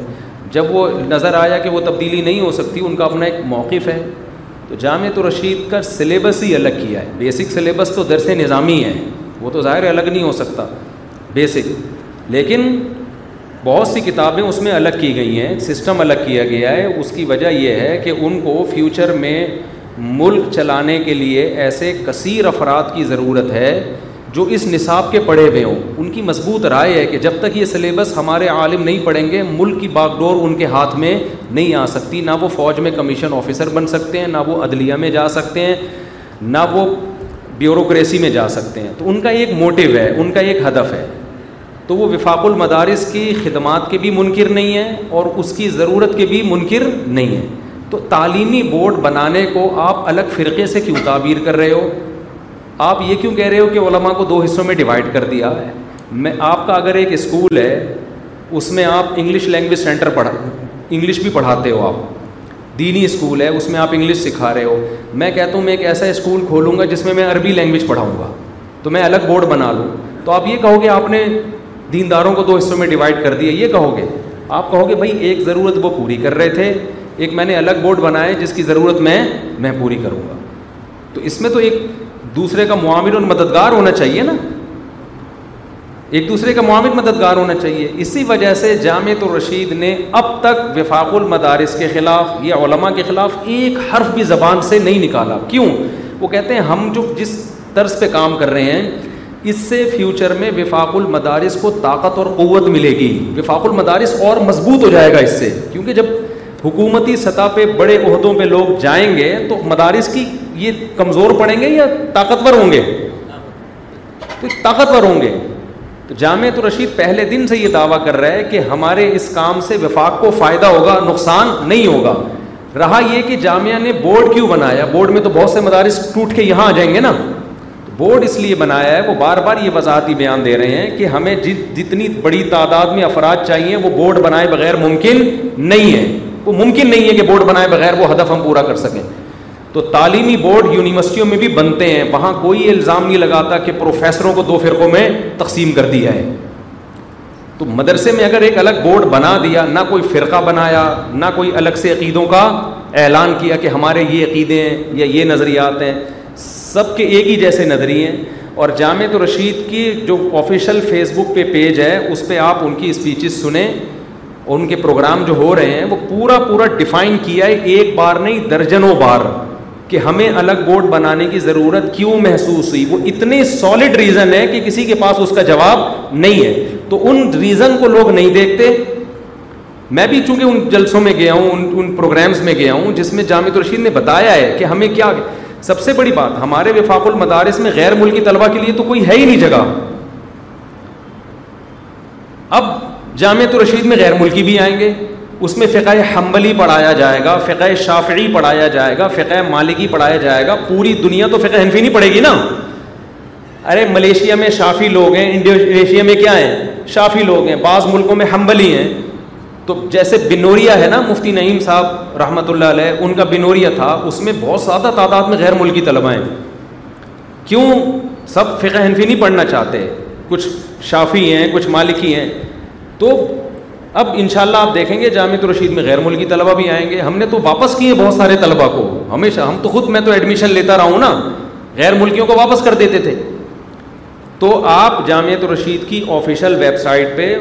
B: جب وہ نظر آیا کہ وہ تبدیلی نہیں ہو سکتی ان کا اپنا ایک موقف ہے تو جامع رشید کا سلیبس ہی الگ کیا ہے بیسک سلیبس تو درس نظامی ہے وہ تو ظاہر الگ نہیں ہو سکتا بیسک لیکن بہت سی کتابیں اس میں الگ کی گئی ہیں سسٹم الگ کیا گیا ہے اس کی وجہ یہ ہے کہ ان کو فیوچر میں ملک چلانے کے لیے ایسے کثیر افراد کی ضرورت ہے جو اس نصاب کے پڑھے ہوئے ہوں ان کی مضبوط رائے ہے کہ جب تک یہ سلیبس ہمارے عالم نہیں پڑھیں گے ملک کی باغ ڈور ان کے ہاتھ میں نہیں آ سکتی نہ وہ فوج میں کمیشن آفیسر بن سکتے ہیں نہ وہ عدلیہ میں جا سکتے ہیں نہ وہ بیوروکریسی میں جا سکتے ہیں تو ان کا ایک موٹیو ہے ان کا ایک ہدف ہے تو وہ وفاق المدارس کی خدمات کے بھی منکر نہیں ہیں اور اس کی ضرورت کے بھی منکر نہیں ہیں تو تعلیمی بورڈ بنانے کو آپ الگ فرقے سے کیوں تعبیر کر رہے ہو آپ یہ کیوں کہہ رہے ہو کہ علماء کو دو حصوں میں ڈیوائڈ کر دیا ہے میں آپ کا اگر ایک اسکول ہے اس میں آپ انگلش لینگویج سینٹر پڑھا انگلش بھی پڑھاتے ہو آپ دینی اسکول ہے اس میں آپ انگلش سکھا رہے ہو میں کہتا ہوں میں ایک ایسا اسکول کھولوں گا جس میں میں عربی لینگویج پڑھاؤں گا تو میں الگ بورڈ بنا لوں تو آپ یہ کہو گے آپ نے دینداروں کو دو حصوں میں ڈیوائڈ کر دیا یہ کہو گے آپ کہو گے بھائی ایک ضرورت وہ پوری کر رہے تھے ایک میں نے الگ بورڈ بنائے جس کی ضرورت میں میں پوری کروں گا تو اس میں تو ایک دوسرے کا معامل اور مددگار ہونا چاہیے نا ایک دوسرے کا معامل مددگار ہونا چاہیے اسی وجہ سے جامع الرشید رشید نے اب تک وفاق المدارس کے خلاف یا علماء کے خلاف ایک حرف بھی زبان سے نہیں نکالا کیوں وہ کہتے ہیں ہم جو جس طرز پہ کام کر رہے ہیں اس سے فیوچر میں وفاق المدارس کو طاقت اور قوت ملے گی وفاق المدارس اور مضبوط ہو جائے گا اس سے کیونکہ جب حکومتی سطح پہ بڑے عہدوں پہ لوگ جائیں گے تو مدارس کی یہ کمزور پڑیں گے یا طاقتور ہوں گے تو طاقتور ہوں گے تو جامع تو رشید پہلے دن سے یہ دعویٰ کر رہا ہے کہ ہمارے اس کام سے وفاق کو فائدہ ہوگا نقصان نہیں ہوگا رہا یہ کہ جامعہ نے بورڈ کیوں بنایا بورڈ میں تو بہت سے مدارس ٹوٹ کے یہاں آ جائیں گے نا بورڈ اس لیے بنایا ہے وہ بار بار یہ وضاحتی بیان دے رہے ہیں کہ ہمیں جتنی بڑی تعداد میں افراد چاہیے وہ بورڈ بنائے بغیر ممکن نہیں ہے وہ ممکن نہیں ہے کہ بورڈ بنائے بغیر وہ ہدف ہم پورا کر سکیں تو تعلیمی بورڈ یونیورسٹیوں میں بھی بنتے ہیں وہاں کوئی الزام نہیں لگاتا کہ پروفیسروں کو دو فرقوں میں تقسیم کر دیا ہے تو مدرسے میں اگر ایک الگ بورڈ بنا دیا نہ کوئی فرقہ بنایا نہ کوئی الگ سے عقیدوں کا اعلان کیا کہ ہمارے یہ عقیدے ہیں یا یہ نظریات ہیں سب کے ایک ہی جیسے نظریے اور رشید کی جو آفیشیل فیس بک پہ پیج ہے اس پہ آپ ان کی اسپیچز سنیں ان کے پروگرام جو ہو رہے ہیں وہ پورا پورا ڈیفائن کیا ہے ایک بار نہیں درجنوں بار کہ ہمیں الگ بورڈ بنانے کی ضرورت کیوں محسوس ہوئی وہ اتنے سالڈ ریزن ہے کہ کسی کے پاس اس کا جواب نہیں ہے تو ان ریزن کو لوگ نہیں دیکھتے میں بھی چونکہ ان جلسوں میں گیا ہوں ان پروگرامس میں گیا ہوں جس میں جامع رشید نے بتایا ہے کہ ہمیں کیا سب سے بڑی بات ہمارے وفاق المدارس میں غیر ملکی طلبہ کے لیے تو کوئی ہے ہی نہیں جگہ اب جامعہ رشید میں غیر ملکی بھی آئیں گے اس میں فقہ حمبلی پڑھایا جائے گا فقہ شافعی پڑھایا جائے گا فقہ مالکی پڑھایا جائے گا پوری دنیا تو فقہ حنفی نہیں پڑھے گی نا ارے ملیشیا میں شافی لوگ ہیں انڈونیشیا میں کیا ہیں شافی لوگ ہیں بعض ملکوں میں حمبلی ہیں تو جیسے بنوریا ہے نا مفتی نعیم صاحب رحمۃ اللہ علیہ ان کا بنوریا تھا اس میں بہت زیادہ تعداد میں غیر ملکی طلبا ہیں کیوں سب فقہ حنفی نہیں پڑھنا چاہتے کچھ شافی ہیں کچھ مالکی ہیں تو اب انشاءاللہ شاء آپ دیکھیں گے جامعہ رشید میں غیر ملکی طلبہ بھی آئیں گے ہم نے تو واپس کیے بہت سارے طلبہ کو ہمیشہ ہم تو خود میں تو ایڈمیشن لیتا رہا ہوں نا غیر ملکیوں کو واپس کر دیتے تھے تو آپ جامعت رشید کی آفیشیل ویب سائٹ پہ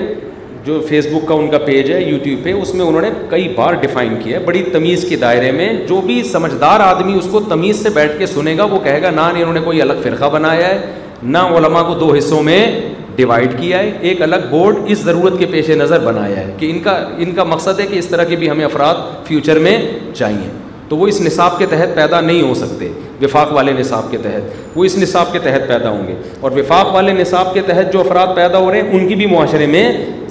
B: جو فیس بک کا ان کا پیج ہے یوٹیوب پہ اس میں انہوں نے کئی بار ڈیفائن کیا ہے بڑی تمیز کے دائرے میں جو بھی سمجھدار آدمی اس کو تمیز سے بیٹھ کے سنے گا وہ کہے گا نہ انہوں نے کوئی الگ فرقہ بنایا ہے نہ علماء کو دو حصوں میں ڈیوائڈ کیا ہے ایک الگ بورڈ اس ضرورت کے پیش نظر بنایا ہے کہ ان کا ان کا مقصد ہے کہ اس طرح کے بھی ہمیں افراد فیوچر میں چاہیے تو وہ اس نصاب کے تحت پیدا نہیں ہو سکتے وفاق والے نصاب کے تحت وہ اس نصاب کے تحت پیدا ہوں گے اور وفاق والے نصاب کے تحت جو افراد پیدا ہو رہے ہیں ان کی بھی معاشرے میں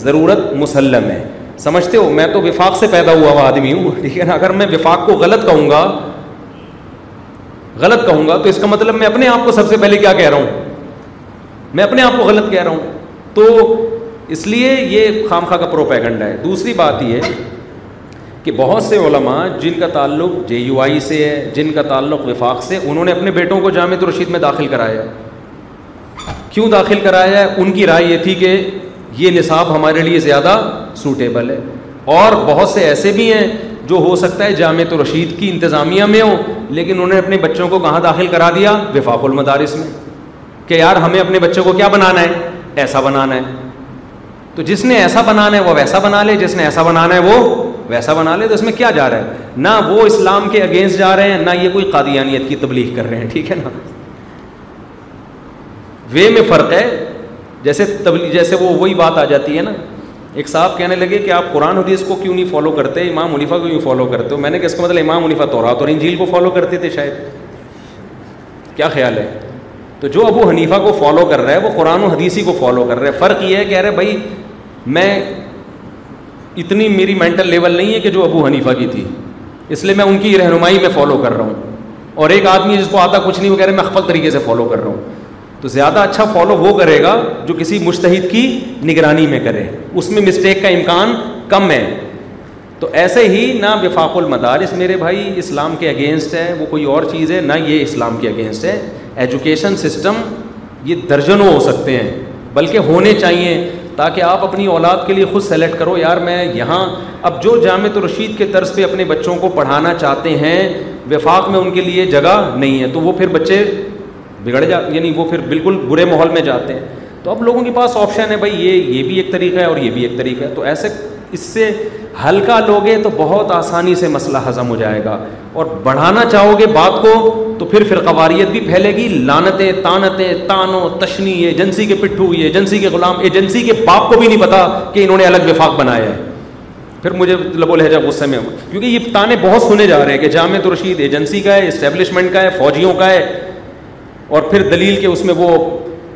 B: ضرورت مسلم ہے سمجھتے ہو میں تو وفاق سے پیدا ہوا ہوا آدمی ہوں ٹھیک ہے نا اگر میں وفاق کو غلط کہوں گا غلط کہوں گا تو اس کا مطلب میں اپنے آپ کو سب سے پہلے کیا کہہ رہا ہوں میں اپنے آپ کو غلط کہہ رہا ہوں تو اس لیے یہ خام خواہ کا پروپیگنڈا ہے دوسری بات یہ کہ بہت سے علماء جن کا تعلق جے یو آئی سے ہے جن کا تعلق وفاق سے انہوں نے اپنے بیٹوں کو جامع رشید میں داخل کرایا کیوں داخل کرایا ہے ان کی رائے یہ تھی کہ یہ نصاب ہمارے لیے زیادہ سوٹیبل ہے اور بہت سے ایسے بھی ہیں جو ہو سکتا ہے جامع رشید کی انتظامیہ میں ہو لیکن انہوں نے اپنے بچوں کو کہاں داخل کرا دیا وفاق المدارس میں کہ یار ہمیں اپنے بچوں کو کیا بنانا ہے ایسا بنانا ہے تو جس نے ایسا بنانا ہے وہ ویسا بنا لے جس نے ایسا بنانا ہے وہ ویسا بنا لے تو اس میں کیا جا رہا ہے نہ وہ اسلام کے اگینسٹ جا رہے ہیں نہ یہ کوئی قادیانیت کی تبلیغ کر رہے ہیں ٹھیک ہے نا وے میں فرق ہے جیسے تبلیغ جیسے وہ وہی بات آ جاتی ہے نا ایک صاحب کہنے لگے کہ آپ قرآن حدیث کو کیوں نہیں فالو کرتے امام منیفا کو کیوں فالو کرتے ہو میں نے کہا اس کا مطلب امام منیفا تو رہا تو انجیل کو فالو کرتے تھے شاید کیا خیال ہے تو جو ابو حنیفہ کو فالو کر رہا ہے وہ قرآن و حدیثی کو فالو کر رہا ہے فرق یہ ہے کہ رہے بھائی میں اتنی میری مینٹل لیول نہیں ہے کہ جو ابو حنیفہ کی تھی اس لیے میں ان کی رہنمائی میں فالو کر رہا ہوں اور ایک آدمی جس کو آتا کچھ نہیں وہ کہہ رہے میں خلق طریقے سے فالو کر رہا ہوں تو زیادہ اچھا فالو وہ کرے گا جو کسی مشتحد کی نگرانی میں کرے اس میں مسٹیک کا امکان کم ہے تو ایسے ہی نہ وفاق المدارس میرے بھائی اسلام کے اگینسٹ ہے وہ کوئی اور چیز ہے نہ یہ اسلام کے اگینسٹ ہے ایجوکیشن سسٹم یہ درجنوں ہو سکتے ہیں بلکہ ہونے چاہیے تاکہ آپ اپنی اولاد کے لیے خود سلیکٹ کرو یار میں یہاں اب جو جامع رشید کے طرز پہ اپنے بچوں کو پڑھانا چاہتے ہیں وفاق میں ان کے لیے جگہ نہیں ہے تو وہ پھر بچے بگڑ جاتے یعنی وہ پھر بالکل برے ماحول میں جاتے ہیں تو اب لوگوں کے پاس آپشن ہے بھائی یہ یہ بھی ایک طریقہ ہے اور یہ بھی ایک طریقہ ہے تو ایسے اس سے ہلکا لوگے تو بہت آسانی سے مسئلہ ہضم ہو جائے گا اور بڑھانا چاہو گے بات کو تو پھر پھر قواریت بھی پھیلے گی لانتیں تانتیں تانو تشنی ایجنسی کے پٹھو یہ ایجنسی کے غلام ایجنسی کے باپ کو بھی نہیں پتا کہ انہوں نے الگ وفاق بنایا ہے پھر مجھے لب و لہجہ غصے میں کیونکہ یہ تانے بہت سنے جا رہے ہیں کہ تو رشید ایجنسی کا ہے اسٹیبلشمنٹ کا ہے فوجیوں کا ہے اور پھر دلیل کے اس میں وہ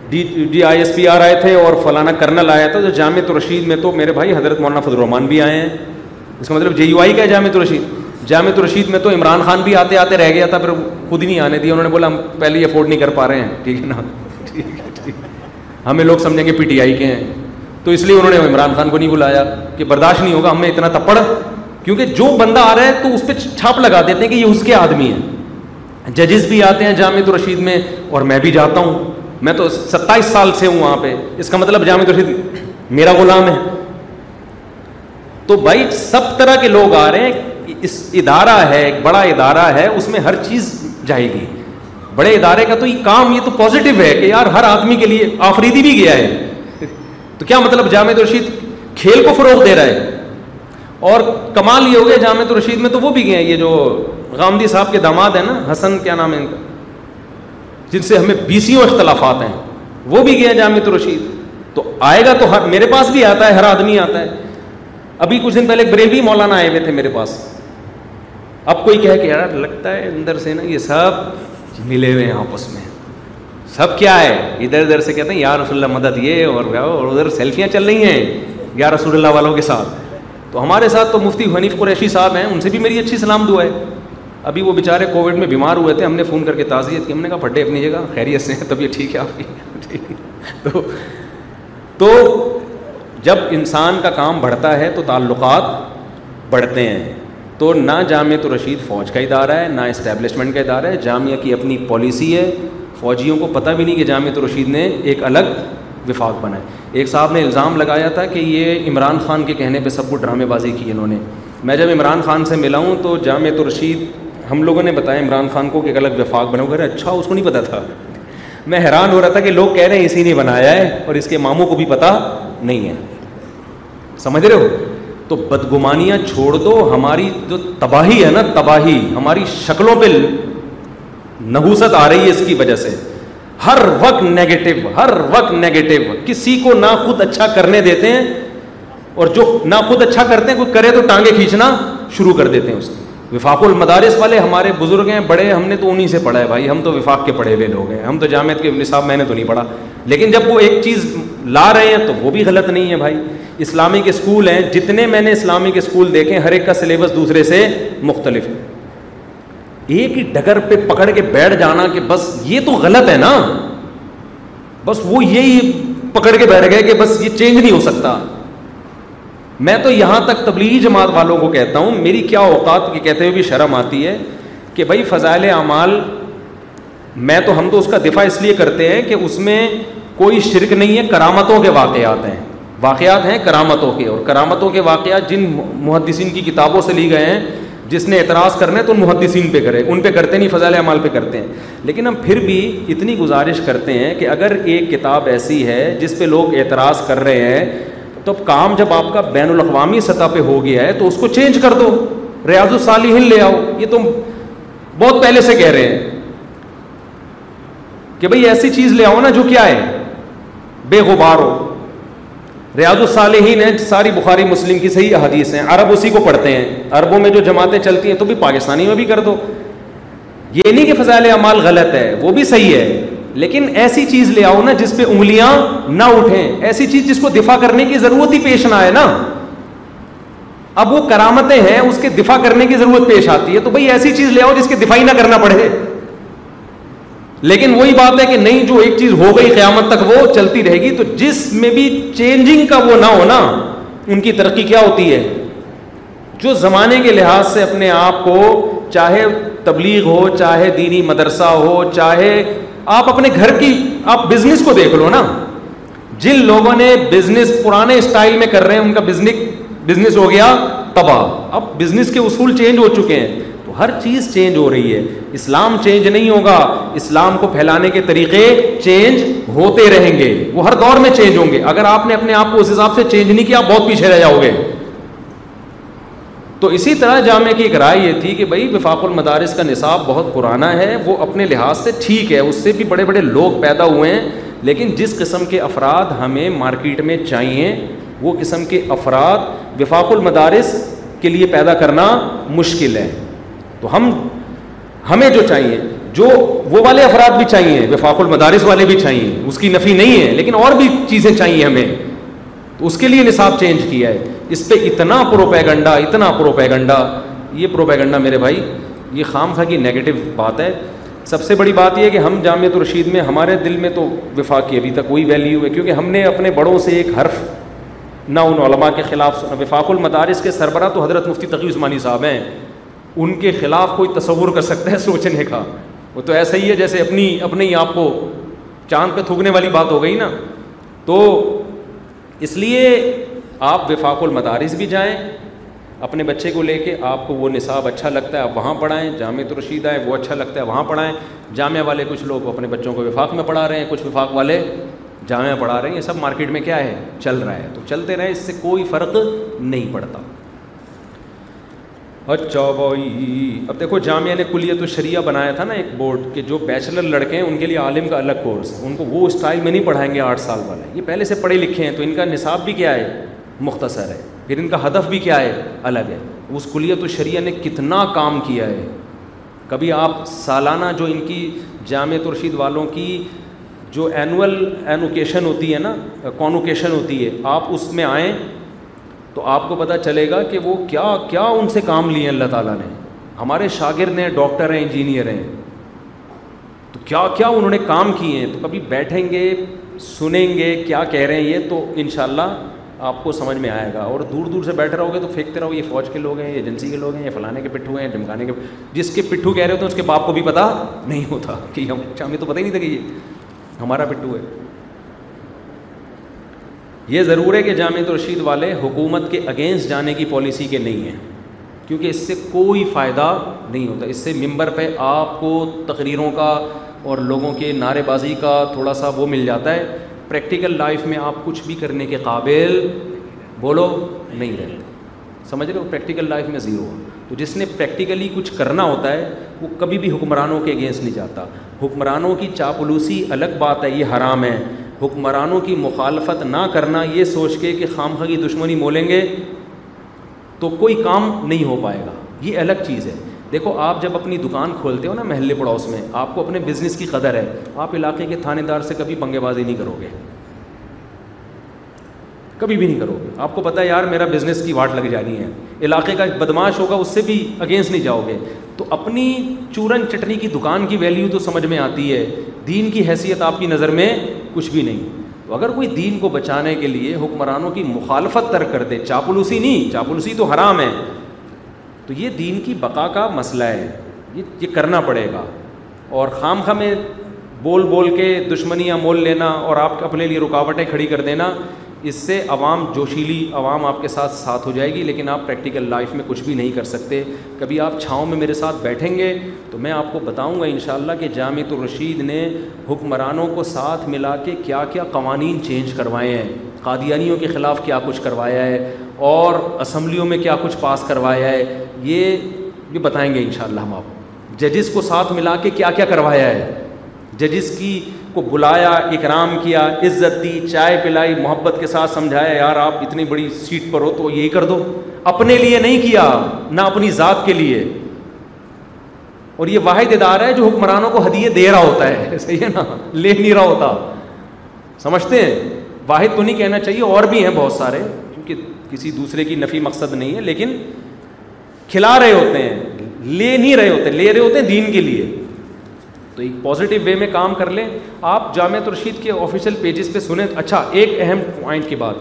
B: D D I S P R آئے تھے اور فلانا کرنل آیا تھا جو جامع الرشید میں تو میرے بھائی حضرت مولانا فضل الرحمان بھی آئے ہیں اس کا مطلب جے یو آئی کا ہے جامع الرشید جامع الرشید میں تو عمران خان بھی آتے آتے رہ گیا تھا پھر خود ہی نہیں آنے دیا انہوں نے بولا ہم پہلے افورڈ نہیں کر پا رہے ہیں ٹھیک ہے نا ہمیں لوگ سمجھیں گے پی ٹی آئی کے ہیں تو اس لیے انہوں نے عمران خان کو نہیں بلایا کہ برداشت نہیں ہوگا ہمیں اتنا تپڑ کیونکہ جو بندہ آ رہا ہے تو اس پہ چھاپ لگا دیتے ہیں کہ یہ اس کے آدمی ہیں ججز بھی آتے ہیں جامع الرشید میں اور میں بھی جاتا ہوں میں تو ستائیس سال سے ہوں وہاں پہ اس کا مطلب جامع رشید میرا غلام ہے تو بھائی سب طرح کے لوگ آ رہے ہیں اس ادارہ ہے ایک بڑا ادارہ ہے اس میں ہر چیز جائے گی بڑے ادارے کا تو یہ کام یہ تو پازیٹو ہے کہ یار ہر آدمی کے لیے آفریدی بھی گیا ہے تو کیا مطلب جامع رشید کھیل کو فروغ دے رہا ہے اور کمال یہ ہو گیا جامع رشید میں تو وہ بھی گئے ہیں یہ جو غامدی صاحب کے داماد ہیں نا حسن کیا نام ہے ان کا جن سے ہمیں بی سیوں اختلافات ہیں وہ بھی گیا جامعت رشید تو آئے گا تو ہر میرے پاس بھی آتا ہے ہر آدمی آتا ہے ابھی کچھ دن پہلے بریوی مولانا آئے ہوئے تھے میرے پاس اب کوئی کہہ کہ یار لگتا ہے اندر سے نا یہ سب ملے ہوئے ہیں آپس میں سب کیا ہے ادھر ادھر سے کہتے ہیں یا رسول اللہ مدد یہ اور ادھر سیلفیاں چل رہی ہیں یا رسول اللہ والوں کے ساتھ تو ہمارے ساتھ تو مفتی حنیف قریشی صاحب ہیں ان سے بھی میری اچھی سلام دعا ہے ابھی وہ بیچارے کووڈ میں بیمار ہوئے تھے ہم نے فون کر کے تعزیت کی ہم نے کہا پھٹے اپنی جگہ خیریت تب یہ ٹھیک ہے آپ کی تو تو جب انسان کا کام بڑھتا ہے تو تعلقات بڑھتے ہیں تو نہ تو رشید فوج کا ادارہ ہے نہ اسٹیبلشمنٹ کا ادارہ ہے جامعہ کی اپنی پالیسی ہے فوجیوں کو پتہ بھی نہیں کہ تو رشید نے ایک الگ وفاق بنا ہے ایک صاحب نے الزام لگایا تھا کہ یہ عمران خان کے کہنے پہ سب کو ڈرامے بازی کی انہوں نے میں جب عمران خان سے ملا ہوں تو تو رشید ہم لوگوں نے بتایا عمران خان کو کہ ایک الگ وفاق بنو گھر اچھا اس کو نہیں پتا تھا میں حیران ہو رہا تھا کہ لوگ کہہ رہے ہیں اسی نے بنایا ہے اور اس کے ماموں کو بھی پتا نہیں ہے سمجھ رہے ہو تو بدگمانیاں چھوڑ دو ہماری جو تباہی ہے نا تباہی ہماری شکلوں پہ نحوست آ رہی ہے اس کی وجہ سے ہر وقت نیگیٹو ہر وقت نیگیٹو کسی کو نہ خود اچھا کرنے دیتے ہیں اور جو نہ خود اچھا کرتے ہیں کوئی کرے تو ٹانگے کھینچنا شروع کر دیتے ہیں اس وفاق المدارس والے ہمارے بزرگ ہیں بڑے ہم نے تو انہیں سے پڑھا ہے بھائی ہم تو وفاق کے پڑھے ہوئے لوگ ہیں ہم تو جامعت کے نصاب میں نے تو نہیں پڑھا لیکن جب وہ ایک چیز لا رہے ہیں تو وہ بھی غلط نہیں ہے بھائی اسلامک اسکول ہیں جتنے میں نے اسلامک اسکول دیکھے ہر ایک کا سلیبس دوسرے سے مختلف ہے ایک ہی ڈگر پہ پکڑ کے بیٹھ جانا کہ بس یہ تو غلط ہے نا بس وہ یہی پکڑ کے بیٹھ گئے کہ بس یہ چینج نہیں ہو سکتا میں تو یہاں تک تبلیغی جماعت والوں کو کہتا ہوں میری کیا اوقات کہتے ہوئے بھی شرم آتی ہے کہ بھائی فضائل اعمال میں تو ہم تو اس کا دفاع اس لیے کرتے ہیں کہ اس میں کوئی شرک نہیں ہے کرامتوں کے واقعات ہیں واقعات ہیں کرامتوں کے اور کرامتوں کے واقعات جن محدثین کی کتابوں سے لی گئے ہیں جس نے اعتراض کرنے تو ان محدثین پہ کرے ان پہ کرتے نہیں فضائل اعمال پہ کرتے ہیں لیکن ہم پھر بھی اتنی گزارش کرتے ہیں کہ اگر ایک کتاب ایسی ہے جس پہ لوگ اعتراض کر رہے ہیں تو اب کام جب آپ کا بین الاقوامی سطح پہ ہو گیا ہے تو اس کو چینج کر دو ریاض الصالحین لے آؤ یہ تم بہت پہلے سے کہہ رہے ہیں کہ بھائی ایسی چیز لے آؤ نا جو کیا ہے بے غبار ہو ریاض الصالحین ہیں ساری بخاری مسلم کی صحیح احادیث ہیں عرب اسی کو پڑھتے ہیں عربوں میں جو جماعتیں چلتی ہیں تو بھی پاکستانی میں بھی کر دو یہ نہیں کہ فضائل اعمال غلط ہے وہ بھی صحیح ہے لیکن ایسی چیز لے آؤ نا جس پہ انگلیاں نہ اٹھیں ایسی چیز جس کو دفاع کرنے کی ضرورت ہی پیش نہ آئے نا اب وہ کرامتیں ہیں اس کے دفاع کرنے کی ضرورت پیش آتی ہے تو بھائی ایسی چیز لے آؤ جس کے نہ کرنا پڑے لیکن وہی بات ہے کہ نہیں جو ایک چیز ہو گئی قیامت تک وہ چلتی رہے گی تو جس میں بھی چینجنگ کا وہ نہ ہو نا ان کی ترقی کیا ہوتی ہے جو زمانے کے لحاظ سے اپنے آپ کو چاہے تبلیغ ہو چاہے دینی مدرسہ ہو چاہے آپ اپنے گھر کی آپ بزنس کو دیکھ لو نا جن لوگوں نے بزنس پرانے اسٹائل میں کر رہے ہیں ان کا بزنس بزنس ہو گیا تباہ اب بزنس کے اصول چینج ہو چکے ہیں تو ہر چیز چینج ہو رہی ہے اسلام چینج نہیں ہوگا اسلام کو پھیلانے کے طریقے چینج ہوتے رہیں گے وہ ہر دور میں چینج ہوں گے اگر آپ نے اپنے آپ کو اس حساب سے چینج نہیں کیا بہت پیچھے رہ جاؤ گے تو اسی طرح جامع کی ایک رائے یہ تھی کہ بھائی وفاق المدارس کا نصاب بہت پرانا ہے وہ اپنے لحاظ سے ٹھیک ہے اس سے بھی بڑے بڑے لوگ پیدا ہوئے ہیں لیکن جس قسم کے افراد ہمیں مارکیٹ میں چاہیے وہ قسم کے افراد وفاق المدارس کے لیے پیدا کرنا مشکل ہے تو ہم ہمیں جو چاہیے جو وہ والے افراد بھی چاہیے وفاق المدارس والے بھی چاہیے اس کی نفی نہیں ہے لیکن اور بھی چیزیں چاہیے ہمیں تو اس کے لیے نصاب چینج کیا ہے اس پہ اتنا پروپیگنڈا اتنا پروپیگنڈا یہ پروپیگنڈا میرے بھائی یہ خام خا کی نگیٹو بات ہے سب سے بڑی بات یہ ہے کہ ہم الرشید میں ہمارے دل میں تو وفاق کی ابھی تک کوئی ویلیو ہے کیونکہ ہم نے اپنے بڑوں سے ایک حرف نہ ان علماء کے خلاف سنا وفاق المدارس کے سربراہ تو حضرت مفتی تقی عثمانی صاحب ہیں ان کے خلاف کوئی تصور کر سکتا ہے سوچنے کا وہ تو ایسا ہی ہے جیسے اپنی اپنے ہی آپ کو چاند پہ تھوکنے والی بات ہو گئی نا تو اس لیے آپ وفاق المدارس بھی جائیں اپنے بچے کو لے کے آپ کو وہ نصاب اچھا لگتا ہے آپ وہاں پڑھائیں جامع تو رشید آئیں وہ اچھا لگتا ہے وہاں پڑھائیں جامعہ والے کچھ لوگ اپنے بچوں کو وفاق میں پڑھا رہے ہیں کچھ وفاق والے جامعہ پڑھا رہے ہیں یہ سب مارکیٹ میں کیا ہے چل رہا ہے تو چلتے رہیں اس سے کوئی فرق نہیں پڑتا اچھا بھائی اب دیکھو جامعہ نے کلیت و شریعہ بنایا تھا نا ایک بورڈ کہ جو بیچلر لڑکے ہیں ان کے لیے عالم کا الگ کورس ہے ان کو وہ اسٹائل میں نہیں پڑھائیں گے آٹھ سال والے یہ پہلے سے پڑھے لکھے ہیں تو ان کا نصاب بھی کیا ہے مختصر ہے پھر ان کا ہدف بھی کیا ہے الگ ہے اس کلیت الشریعہ نے کتنا کام کیا ہے کبھی آپ سالانہ جو ان کی جامع ترشید والوں کی جو اینول اینوکیشن ہوتی ہے نا کونوکیشن ہوتی ہے آپ اس میں آئیں تو آپ کو پتہ چلے گا کہ وہ کیا کیا ان سے کام لیے اللہ تعالیٰ نے ہمارے شاگرد ہیں ڈاکٹر ہیں انجینئر ہیں تو کیا کیا انہوں نے کام کیے ہیں تو کبھی بیٹھیں گے سنیں گے کیا کہہ رہے ہیں یہ تو انشاءاللہ آپ کو سمجھ میں آئے گا اور دور دور سے بیٹھے رہو گے تو پھینکتے رہو یہ فوج کے لوگ ہیں یہ ایجنسی کے لوگ ہیں یہ فلانے کے پٹھو ہیں دمکانے کے جس کے پٹھو کہہ رہے ہوتے ہیں اس کے باپ کو بھی پتہ نہیں ہوتا کہ ہم ہمیں تو پتہ ہی نہیں تھا کہ یہ ہمارا پٹھو ہے یہ ضرور ہے کہ جامع رشید والے حکومت کے اگینسٹ جانے کی پالیسی کے نہیں ہیں کیونکہ اس سے کوئی فائدہ نہیں ہوتا اس سے ممبر پہ آپ کو تقریروں کا اور لوگوں کے نعرے بازی کا تھوڑا سا وہ مل جاتا ہے پریکٹیکل لائف میں آپ کچھ بھی کرنے کے قابل بولو نہیں رہتے سمجھ لو پریکٹیکل لائف میں زیرو تو جس نے پریکٹیکلی کچھ کرنا ہوتا ہے وہ کبھی بھی حکمرانوں کے اگینسٹ نہیں جاتا حکمرانوں کی چاپلوسی الگ بات ہے یہ حرام ہے حکمرانوں کی مخالفت نہ کرنا یہ سوچ کے کہ خام خگی دشمنی بولیں گے تو کوئی کام نہیں ہو پائے گا یہ الگ چیز ہے دیکھو آپ جب اپنی دکان کھولتے ہو نا محلے پڑوس میں آپ کو اپنے بزنس کی قدر ہے آپ علاقے کے تھانے دار سے کبھی پنگے بازی نہیں کرو گے کبھی بھی نہیں کرو گے آپ کو پتا یار میرا بزنس کی واٹ لگ جانی ہے علاقے کا بدماش ہوگا اس سے بھی اگینسٹ نہیں جاؤ گے تو اپنی چورن چٹنی کی دکان کی ویلیو تو سمجھ میں آتی ہے دین کی حیثیت آپ کی نظر میں کچھ بھی نہیں تو اگر کوئی دین کو بچانے کے لیے حکمرانوں کی مخالفت ترک کر دے چاپلوسی نہیں چاپلوسی تو حرام ہے تو یہ دین کی بقا کا مسئلہ ہے یہ یہ کرنا پڑے گا اور خام خاں میں بول بول کے دشمنیاں مول لینا اور آپ اپنے لیے رکاوٹیں کھڑی کر دینا اس سے عوام جوشیلی عوام آپ کے ساتھ ساتھ ہو جائے گی لیکن آپ پریکٹیکل لائف میں کچھ بھی نہیں کر سکتے کبھی آپ چھاؤں میں میرے ساتھ بیٹھیں گے تو میں آپ کو بتاؤں گا انشاءاللہ کہ جامع الرشید نے حکمرانوں کو ساتھ ملا کے کیا کیا قوانین چینج کروائے ہیں قادیانیوں کے خلاف کیا کچھ کروایا ہے اور اسمبلیوں میں کیا کچھ پاس کروایا ہے یہ بھی بتائیں گے انشاءاللہ ہم آپ ججز کو ساتھ ملا کے کیا کیا کروایا ہے ججز کی کو بلایا اکرام کیا عزت دی چائے پلائی محبت کے ساتھ سمجھایا یار آپ اتنی بڑی سیٹ پر ہو تو یہی کر دو اپنے لیے نہیں کیا نہ اپنی ذات کے لیے اور یہ واحد ادارہ ہے جو حکمرانوں کو ہدیے دے رہا ہوتا ہے صحیح ہے نا لے نہیں رہا ہوتا سمجھتے ہیں واحد تو نہیں کہنا چاہیے اور بھی ہیں بہت سارے کسی دوسرے کی نفی مقصد نہیں ہے لیکن کھلا رہے ہوتے ہیں لے نہیں رہے ہوتے لے رہے ہوتے ہیں دین کے لیے تو ایک پازیٹیو وے میں کام کر لیں آپ جامع الرشید کے آفیشیل پیجز پہ سنیں اچھا ایک اہم پوائنٹ کی بات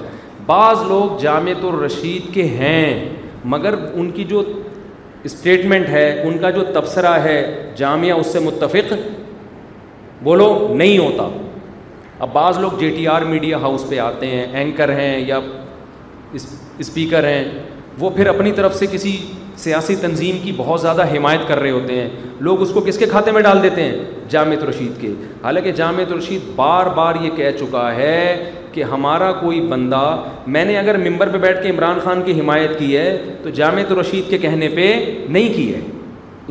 B: بعض لوگ جامع الرشید کے ہیں مگر ان کی جو اسٹیٹمنٹ ہے ان کا جو تبصرہ ہے جامعہ اس سے متفق بولو نہیں ہوتا اب بعض لوگ J T R media house پہ آتے ہیں اینکر ہیں یا اسپیکر ہیں وہ پھر اپنی طرف سے کسی سیاسی تنظیم کی بہت زیادہ حمایت کر رہے ہوتے ہیں لوگ اس کو کس کے کھاتے میں ڈال دیتے ہیں جامع رشید کے حالانکہ جامع رشید بار بار یہ کہہ چکا ہے کہ ہمارا کوئی بندہ میں نے اگر ممبر پہ بیٹھ کے عمران خان کی حمایت کی ہے تو جامع رشید کے کہنے پہ نہیں کی ہے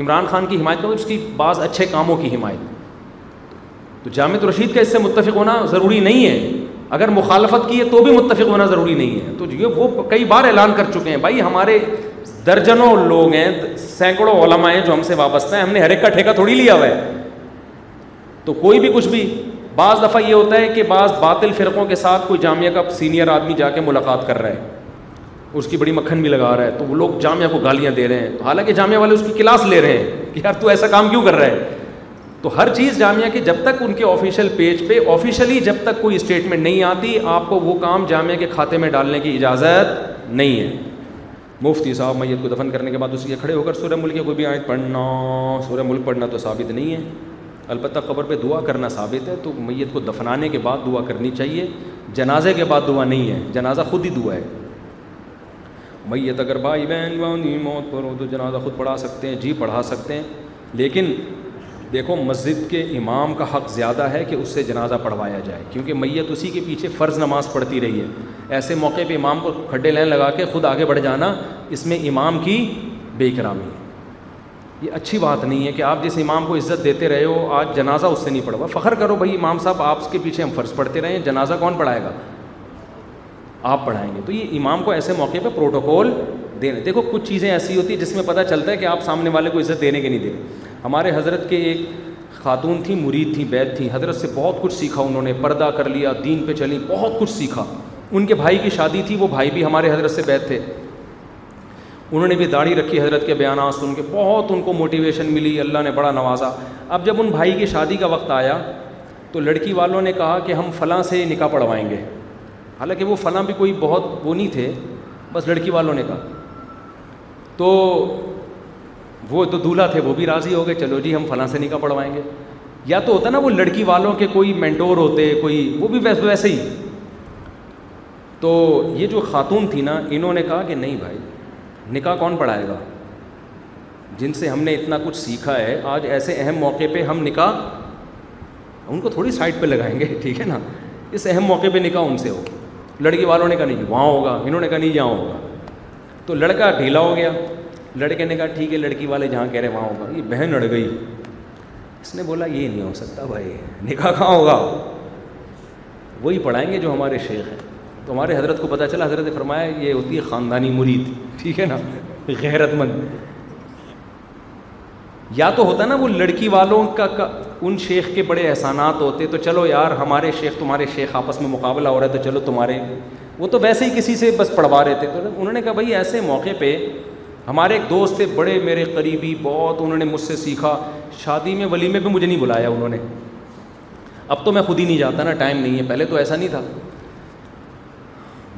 B: عمران خان کی حمایت کا اس کی بعض اچھے کاموں کی حمایت تو جامع رشید کا اس سے متفق ہونا ضروری نہیں ہے اگر مخالفت کی ہے تو بھی متفق ہونا ضروری نہیں ہے تو یہ وہ کئی بار اعلان کر چکے ہیں بھائی ہمارے درجنوں لوگ ہیں سینکڑوں علماء ہیں جو ہم سے وابستہ ہیں ہم نے ہر ایک کا ٹھیکہ تھوڑی لیا ہوا ہے تو کوئی بھی کچھ بھی بعض دفعہ یہ ہوتا ہے کہ بعض باطل فرقوں کے ساتھ کوئی جامعہ کا سینئر آدمی جا کے ملاقات کر رہا ہے اس کی بڑی مکھن بھی لگا رہا ہے تو وہ لوگ جامعہ کو گالیاں دے رہے ہیں حالانکہ جامعہ والے اس کی کلاس لے رہے ہیں کہ یار تو ایسا کام کیوں کر رہا ہے تو ہر چیز جامعہ کی جب تک ان کے آفیشیل پیج پہ آفیشلی جب تک کوئی اسٹیٹمنٹ نہیں آتی آپ کو وہ کام جامعہ کے کھاتے میں ڈالنے کی اجازت نہیں ہے مفتی صاحب میت کو دفن کرنے کے بعد اس کے کھڑے ہو کر سورہ ملک کوئی بھی آئے پڑھنا سورہ ملک پڑھنا تو ثابت نہیں ہے البتہ قبر پہ دعا کرنا ثابت ہے تو میت کو دفنانے کے بعد دعا کرنی چاہیے جنازے کے بعد دعا نہیں ہے جنازہ خود ہی دعا ہے میت اگر بھائی بہن موت پر ہو تو جنازہ خود پڑھا سکتے ہیں جی پڑھا سکتے ہیں لیکن دیکھو مسجد کے امام کا حق زیادہ ہے کہ اس سے جنازہ پڑھوایا جائے کیونکہ میت اسی کے پیچھے فرض نماز پڑھتی رہی ہے ایسے موقع پہ امام کو کھڈے لین لگا کے خود آگے بڑھ جانا اس میں امام کی بے کرامی ہے یہ اچھی بات نہیں ہے کہ آپ جس امام کو عزت دیتے رہے ہو آج جنازہ اس سے نہیں پڑھوا فخر کرو بھائی امام صاحب آپ کے پیچھے ہم فرض پڑھتے رہے ہیں جنازہ کون پڑھائے گا آپ پڑھائیں گے تو یہ امام کو ایسے موقع پہ پروٹوکول دینے دیکھو کچھ چیزیں ایسی ہوتی ہیں جس میں پتہ چلتا ہے کہ آپ سامنے والے کو عزت دینے کے نہیں دے ہمارے حضرت کے ایک خاتون تھیں مرید تھیں بیت تھیں حضرت سے بہت کچھ سیکھا انہوں نے پردہ کر لیا دین پہ چلیں بہت کچھ سیکھا ان کے بھائی کی شادی تھی وہ بھائی بھی ہمارے حضرت سے بیت تھے انہوں نے بھی داڑھی رکھی حضرت کے بیانات سن کے بہت ان کو موٹیویشن ملی اللہ نے بڑا نوازا اب جب ان بھائی کی شادی کا وقت آیا تو لڑکی والوں نے کہا کہ ہم فلاں سے نکاح پڑھوائیں گے حالانکہ وہ فلاں بھی کوئی بہت وہ نہیں تھے بس لڑکی والوں نے کہا تو وہ تو دولہا تھے وہ بھی راضی ہو گئے چلو جی ہم فلاں سے نکاح پڑھوائیں گے یا تو ہوتا نا وہ لڑکی والوں کے کوئی مینٹور ہوتے کوئی وہ بھی ویسے ویسے ہی تو یہ جو خاتون تھی نا انہوں نے کہا کہ نہیں بھائی نکاح کون پڑھائے گا جن سے ہم نے اتنا کچھ سیکھا ہے آج ایسے اہم موقع پہ ہم نکاح ان کو تھوڑی سائڈ پہ لگائیں گے ٹھیک ہے نا اس اہم موقع پہ نکاح ان سے ہو لڑکی والوں نے کہا نہیں جی وہاں ہوگا انہوں نے کہا نہیں یہاں ہوگا تو لڑکا ڈھیلا ہو گیا لڑکے نے کہا ٹھیک ہے لڑکی والے جہاں کہہ رہے وہاں ہوگا یہ بہن اڑ گئی اس نے بولا یہ نہیں ہو سکتا بھائی نکاح کہاں ہوگا وہی پڑھائیں گے جو ہمارے شیخ ہیں تو ہمارے حضرت کو پتہ چلا حضرت نے فرمایا یہ ہوتی ہے خاندانی مرید ٹھیک ہے نا غیرت مند یا تو ہوتا نا وہ لڑکی والوں کا ان شیخ کے بڑے احسانات ہوتے تو چلو یار ہمارے شیخ تمہارے شیخ آپس میں مقابلہ ہو رہا ہے تو چلو تمہارے وہ تو ویسے ہی کسی سے بس پڑھوا رہے تھے تو انہوں نے کہا بھائی ایسے موقع پہ ہمارے ایک دوست تھے بڑے میرے قریبی بہت انہوں نے مجھ سے سیکھا شادی میں ولیمے بھی مجھے نہیں بلایا انہوں نے اب تو میں خود ہی نہیں جاتا نا ٹائم نہیں ہے پہلے تو ایسا نہیں تھا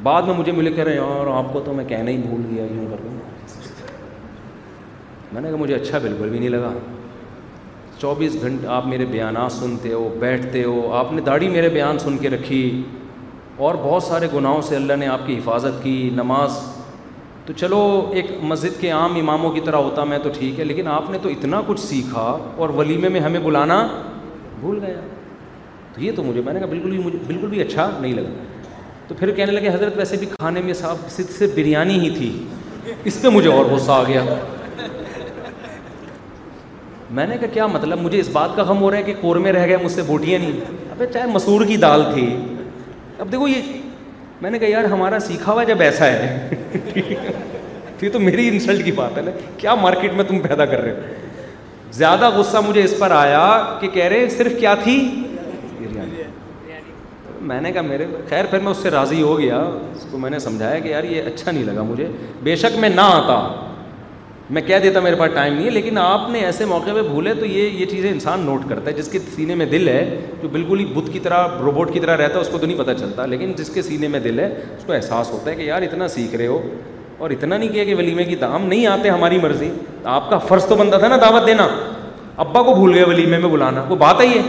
B: بعد میں مجھے ملے کہہ رہے اور آپ کو تو میں کہنا ہی بھول گیا یوں کر لوں میں نے کہا مجھے اچھا بالکل بھی نہیں لگا چوبیس گھنٹے آپ میرے بیانات سنتے ہو بیٹھتے ہو آپ نے داڑھی میرے بیان سن کے رکھی اور بہت سارے گناہوں سے اللہ نے آپ کی حفاظت کی نماز تو چلو ایک مسجد کے عام اماموں کی طرح ہوتا میں تو ٹھیک ہے لیکن آپ نے تو اتنا کچھ سیکھا اور ولیمے میں ہمیں بلانا بھول گیا تو یہ تو مجھے میں نے کہا بالکل بھی مجھے بالکل بھی اچھا نہیں لگا تو پھر کہنے لگے حضرت ویسے بھی کھانے میں صرف صرف بریانی ہی تھی اس پہ مجھے اور غصہ آ گیا میں نے کہا کیا مطلب مجھے اس بات کا غم ہو رہا ہے کہ کورمے رہ گئے مجھ سے بوٹیاں نہیں ابھی چاہے مسور کی دال تھی اب دیکھو یہ میں نے کہا یار ہمارا سیکھا ہوا جب ایسا ہے یہ تو میری انسلٹ کی بات ہے نا کیا مارکیٹ میں تم پیدا کر رہے ہو زیادہ غصہ مجھے اس پر آیا کہ کہہ رہے صرف کیا تھی میں نے کہا میرے خیر پھر میں اس سے راضی ہو گیا اس کو میں نے سمجھایا کہ یار یہ اچھا نہیں لگا مجھے بے شک میں نہ آتا میں کہہ دیتا میرے پاس ٹائم نہیں ہے لیکن آپ نے ایسے موقع پہ بھولے تو یہ یہ چیزیں انسان نوٹ کرتا ہے جس کے سینے میں دل ہے جو بالکل ہی بت کی طرح روبوٹ کی طرح رہتا ہے اس کو تو نہیں پتہ چلتا لیکن جس کے سینے میں دل ہے اس کو احساس ہوتا ہے کہ یار اتنا سیکھ رہے ہو اور اتنا نہیں کیا کہ ولیمے کی دام نہیں آتے ہماری مرضی آپ کا فرض تو بنتا تھا نا دعوت دینا ابا کو بھول گئے ولیمے میں بلانا وہ بات آئیے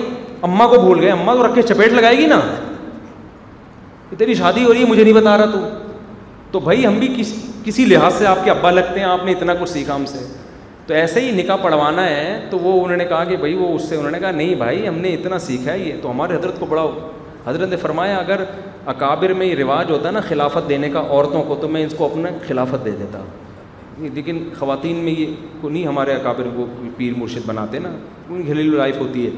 B: اماں کو بھول گئے اماں کو رکھ کے چپیٹ لگائے گی نا تیری شادی ہو رہی ہے مجھے نہیں بتا رہا تو بھائی ہم بھی کس کسی لحاظ سے آپ کے ابا لگتے ہیں آپ نے اتنا کچھ سیکھا ہم سے تو ایسے ہی نکاح پڑھوانا ہے تو وہ انہوں نے کہا کہ بھائی وہ اس سے انہوں نے کہا نہیں بھائی ہم نے اتنا سیکھا ہے یہ تو ہمارے حضرت کو پڑھاؤ حضرت نے فرمایا اگر اکابر میں یہ رواج ہوتا ہے نا خلافت دینے کا عورتوں کو تو میں اس کو اپنا خلافت دے دیتا لیکن خواتین میں یہ کو نہیں ہمارے اکابر کو پیر مرشد بناتے نا ان کی گھریلو لائف ہوتی ہے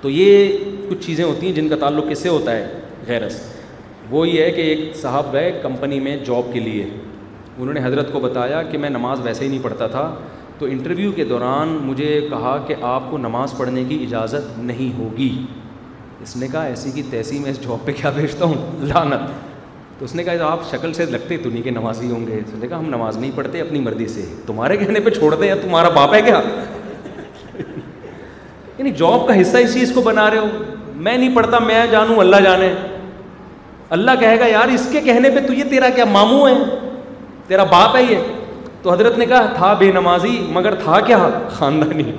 B: تو یہ کچھ چیزیں ہوتی ہیں جن کا تعلق کس سے ہوتا ہے غیرس وہ یہ ہے کہ ایک صاحب ہے کمپنی میں جاب کے لیے انہوں نے حضرت کو بتایا کہ میں نماز ویسے ہی نہیں پڑھتا تھا تو انٹرویو کے دوران مجھے کہا کہ آپ کو نماز پڑھنے کی اجازت نہیں ہوگی اس نے کہا ایسی کی تیسی میں اس جاب پہ کیا بھیجتا ہوں لانت تو اس نے کہا آپ شکل سے لگتے تو نہیں کہ نماز ہی ہوں گے اس نے کہا ہم نماز نہیں پڑھتے اپنی مرضی سے تمہارے کہنے پہ چھوڑ دیں یا تمہارا باپ ہے کیا یعنی جاب کا حصہ اس چیز کو بنا رہے ہو میں نہیں پڑھتا میں جانوں اللہ جانے اللہ کہے گا یار اس کے کہنے پہ تو یہ تیرا کیا ماموں ہے تیرا باپ ہے یہ تو حضرت نے کہا تھا بے نمازی مگر تھا کیا خاندانی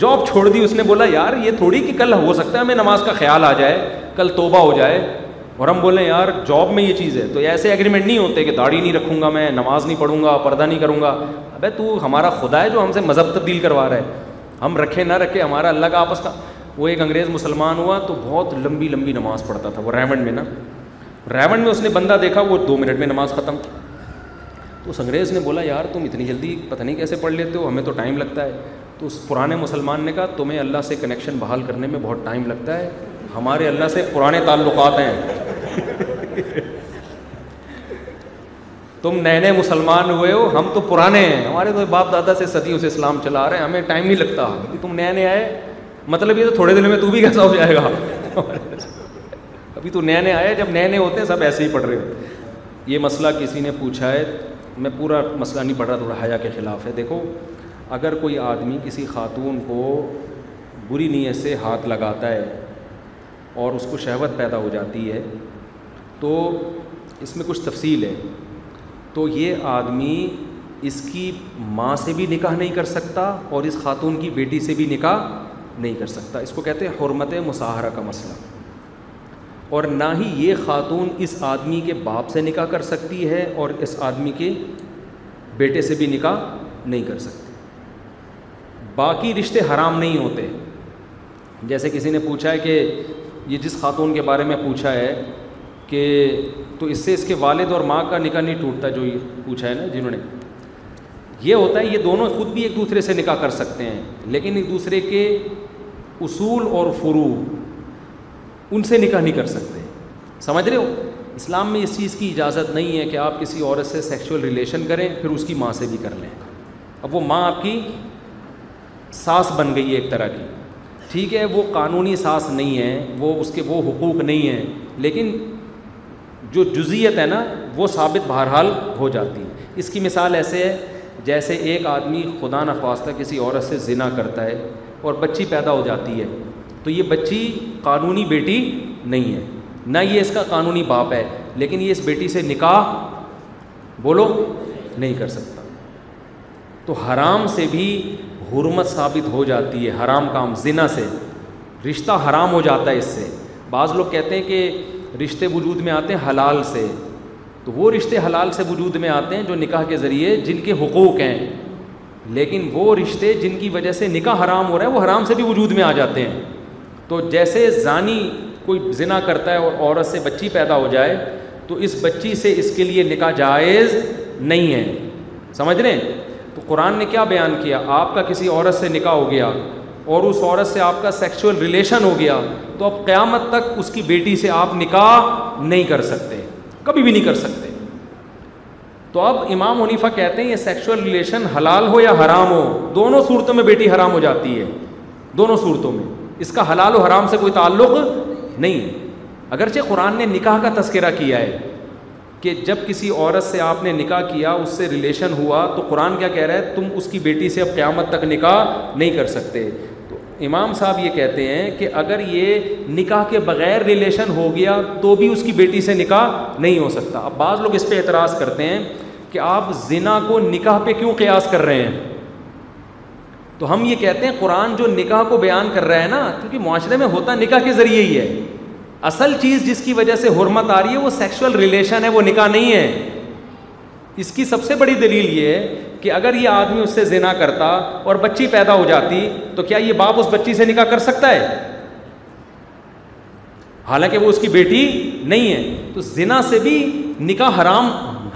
B: جاب چھوڑ دی اس نے بولا یار یہ تھوڑی کہ کل ہو سکتا ہے ہمیں نماز کا خیال آ جائے کل توبہ ہو جائے اور ہم بولیں یار جاب میں یہ چیز ہے تو ایسے ایگریمنٹ نہیں ہوتے کہ داڑھی نہیں رکھوں گا میں نماز نہیں پڑھوں گا پردہ نہیں کروں گا ابے تو ہمارا خدا ہے جو ہم سے مذہب تبدیل کروا رہا ہے ہم رکھے نہ رکھے ہمارا اللہ کا آپس کا وہ ایک انگریز مسلمان ہوا تو بہت لمبی لمبی نماز پڑھتا تھا وہ ریمنڈ میں نا ریون میں اس نے بندہ دیکھا وہ دو منٹ میں نماز ختم تو اس انگریز نے بولا یار تم اتنی جلدی پتہ نہیں کیسے پڑھ لیتے ہو ہمیں تو ٹائم لگتا ہے تو اس پرانے مسلمان نے کہا تمہیں اللہ سے کنیکشن بحال کرنے میں بہت ٹائم لگتا ہے ہمارے اللہ سے پرانے تعلقات ہیں تم نئے نئے مسلمان ہوئے ہو ہم تو پرانے ہیں ہمارے تو باپ دادا سے صدیوں سے اسلام چلا رہے ہیں ہمیں ٹائم نہیں لگتا تم نئے نئے آئے مطلب یہ تو تھوڑے دن میں تو بھی کیسا ہو جائے گا ابھی تو نئے نئے آیا جب نئے نئے ہوتے ہیں سب ایسے ہی پڑھ رہے یہ مسئلہ کسی نے پوچھا ہے میں پورا مسئلہ نہیں پڑھ رہا تھوڑا حیا کے خلاف ہے دیکھو اگر کوئی آدمی کسی خاتون کو بری نیت سے ہاتھ لگاتا ہے اور اس کو شہوت پیدا ہو جاتی ہے تو اس میں کچھ تفصیل ہے تو یہ آدمی اس کی ماں سے بھی نکاح نہیں کر سکتا اور اس خاتون کی بیٹی سے بھی نکاح نہیں کر سکتا اس کو کہتے ہیں حرمت مصاہرہ کا مسئلہ اور نہ ہی یہ خاتون اس آدمی کے باپ سے نکاح کر سکتی ہے اور اس آدمی کے بیٹے سے بھی نکاح نہیں کر سکتی باقی رشتے حرام نہیں ہوتے جیسے کسی نے پوچھا ہے کہ یہ جس خاتون کے بارے میں پوچھا ہے کہ تو اس سے اس کے والد اور ماں کا نکاح نہیں ٹوٹتا جو یہ پوچھا ہے نا جنہوں نے یہ ہوتا ہے یہ دونوں خود بھی ایک دوسرے سے نکاح کر سکتے ہیں لیکن ایک دوسرے کے اصول اور فروغ ان سے نکاح نہیں کر سکتے سمجھ رہے ہو اسلام میں اس چیز کی اجازت نہیں ہے کہ آپ کسی عورت سے سیکچول ریلیشن کریں پھر اس کی ماں سے بھی کر لیں اب وہ ماں آپ کی سانس بن گئی ہے ایک طرح کی ٹھیک ہے وہ قانونی سانس نہیں ہے وہ اس کے وہ حقوق نہیں ہیں لیکن جو جزیت ہے نا وہ ثابت بہرحال ہو جاتی ہے اس کی مثال ایسے ہے جیسے ایک آدمی خدا نخواستہ کسی عورت سے ذنا کرتا ہے اور بچی پیدا ہو جاتی ہے تو یہ بچی قانونی بیٹی نہیں ہے نہ یہ اس کا قانونی باپ ہے لیکن یہ اس بیٹی سے نکاح بولو نہیں کر سکتا تو حرام سے بھی حرمت ثابت ہو جاتی ہے حرام کام زنا سے رشتہ حرام ہو جاتا ہے اس سے بعض لوگ کہتے ہیں کہ رشتے وجود میں آتے ہیں حلال سے تو وہ رشتے حلال سے وجود میں آتے ہیں جو نکاح کے ذریعے جن کے حقوق ہیں لیکن وہ رشتے جن کی وجہ سے نکاح حرام ہو رہا ہے وہ حرام سے بھی وجود میں آ جاتے ہیں تو جیسے زانی کوئی زنا کرتا ہے اور عورت سے بچی پیدا ہو جائے تو اس بچی سے اس کے لیے نکاح جائز نہیں ہے سمجھ رہے ہیں تو قرآن نے کیا بیان کیا آپ کا کسی عورت سے نکاح ہو گیا اور اس عورت سے آپ کا سیکچول ریلیشن ہو گیا تو اب قیامت تک اس کی بیٹی سے آپ نکاح نہیں کر سکتے کبھی بھی نہیں کر سکتے تو اب امام حنیفہ کہتے ہیں یہ سیکچل ریلیشن حلال ہو یا حرام ہو دونوں صورتوں میں بیٹی حرام ہو جاتی ہے دونوں صورتوں میں اس کا حلال و حرام سے کوئی تعلق نہیں اگرچہ قرآن نے نکاح کا تذکرہ کیا ہے کہ جب کسی عورت سے آپ نے نکاح کیا اس سے ریلیشن ہوا تو قرآن کیا کہہ رہا ہے تم اس کی بیٹی سے اب قیامت تک نکاح نہیں کر سکتے تو امام صاحب یہ کہتے ہیں کہ اگر یہ نکاح کے بغیر ریلیشن ہو گیا تو بھی اس کی بیٹی سے نکاح نہیں ہو سکتا اب بعض لوگ اس پہ اعتراض کرتے ہیں کہ آپ زنا کو نکاح پہ کیوں قیاس کر رہے ہیں تو ہم یہ کہتے ہیں قرآن جو نکاح کو بیان کر رہا ہے نا کیونکہ معاشرے میں ہوتا نکاح کے ذریعے ہی ہے اصل چیز جس کی وجہ سے حرمت آ رہی ہے وہ سیکشل ریلیشن ہے وہ نکاح نہیں ہے اس کی سب سے بڑی دلیل یہ ہے کہ اگر یہ آدمی اس سے زنا کرتا اور بچی پیدا ہو جاتی تو کیا یہ باپ اس بچی سے نکاح کر سکتا ہے حالانکہ وہ اس کی بیٹی نہیں ہے تو زنا سے بھی نکاح حرام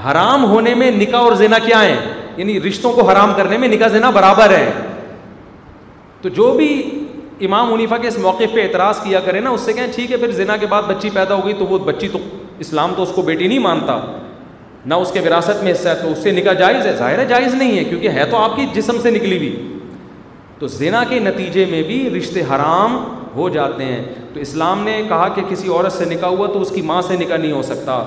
B: حرام ہونے میں نکاح اور زنا کیا ہے یعنی رشتوں کو حرام کرنے میں نکاح زنا برابر ہے تو جو بھی امام منیفا کے اس موقف پہ اعتراض کیا کرے نا اس سے کہیں ٹھیک ہے پھر زنا کے بعد بچی پیدا ہو گئی تو وہ بچی تو اسلام تو اس کو بیٹی نہیں مانتا نہ اس کے وراثت میں حصہ ہے تو اس سے نکاح جائز ہے ظاہر ہے جائز نہیں ہے کیونکہ ہے تو آپ کی جسم سے نکلی ہوئی تو زنا کے نتیجے میں بھی رشتے حرام ہو جاتے ہیں تو اسلام نے کہا کہ کسی عورت سے نکاح ہوا تو اس کی ماں سے نکاح نہیں ہو سکتا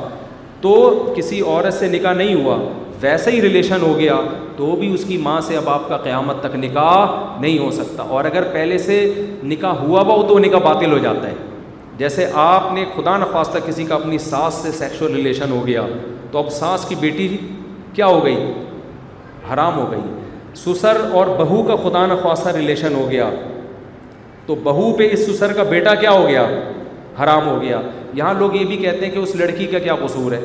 B: تو کسی عورت سے نکاح نہیں ہوا ویسے ہی ریلیشن ہو گیا تو بھی اس کی ماں سے اب آپ کا قیامت تک نکاح نہیں ہو سکتا اور اگر پہلے سے نکاح ہوا ہوا ہو تو نکاح باطل ہو جاتا ہے جیسے آپ نے خدا نخواستہ کسی کا اپنی ساس سے سیکشل ریلیشن ہو گیا تو اب ساس کی بیٹی کیا ہو گئی حرام ہو گئی سسر اور بہو کا خدا نخواستہ ریلیشن ہو گیا تو بہو پہ اس سسر کا بیٹا کیا ہو گیا حرام ہو گیا یہاں لوگ یہ بھی کہتے ہیں کہ اس لڑکی کا کیا قصور ہے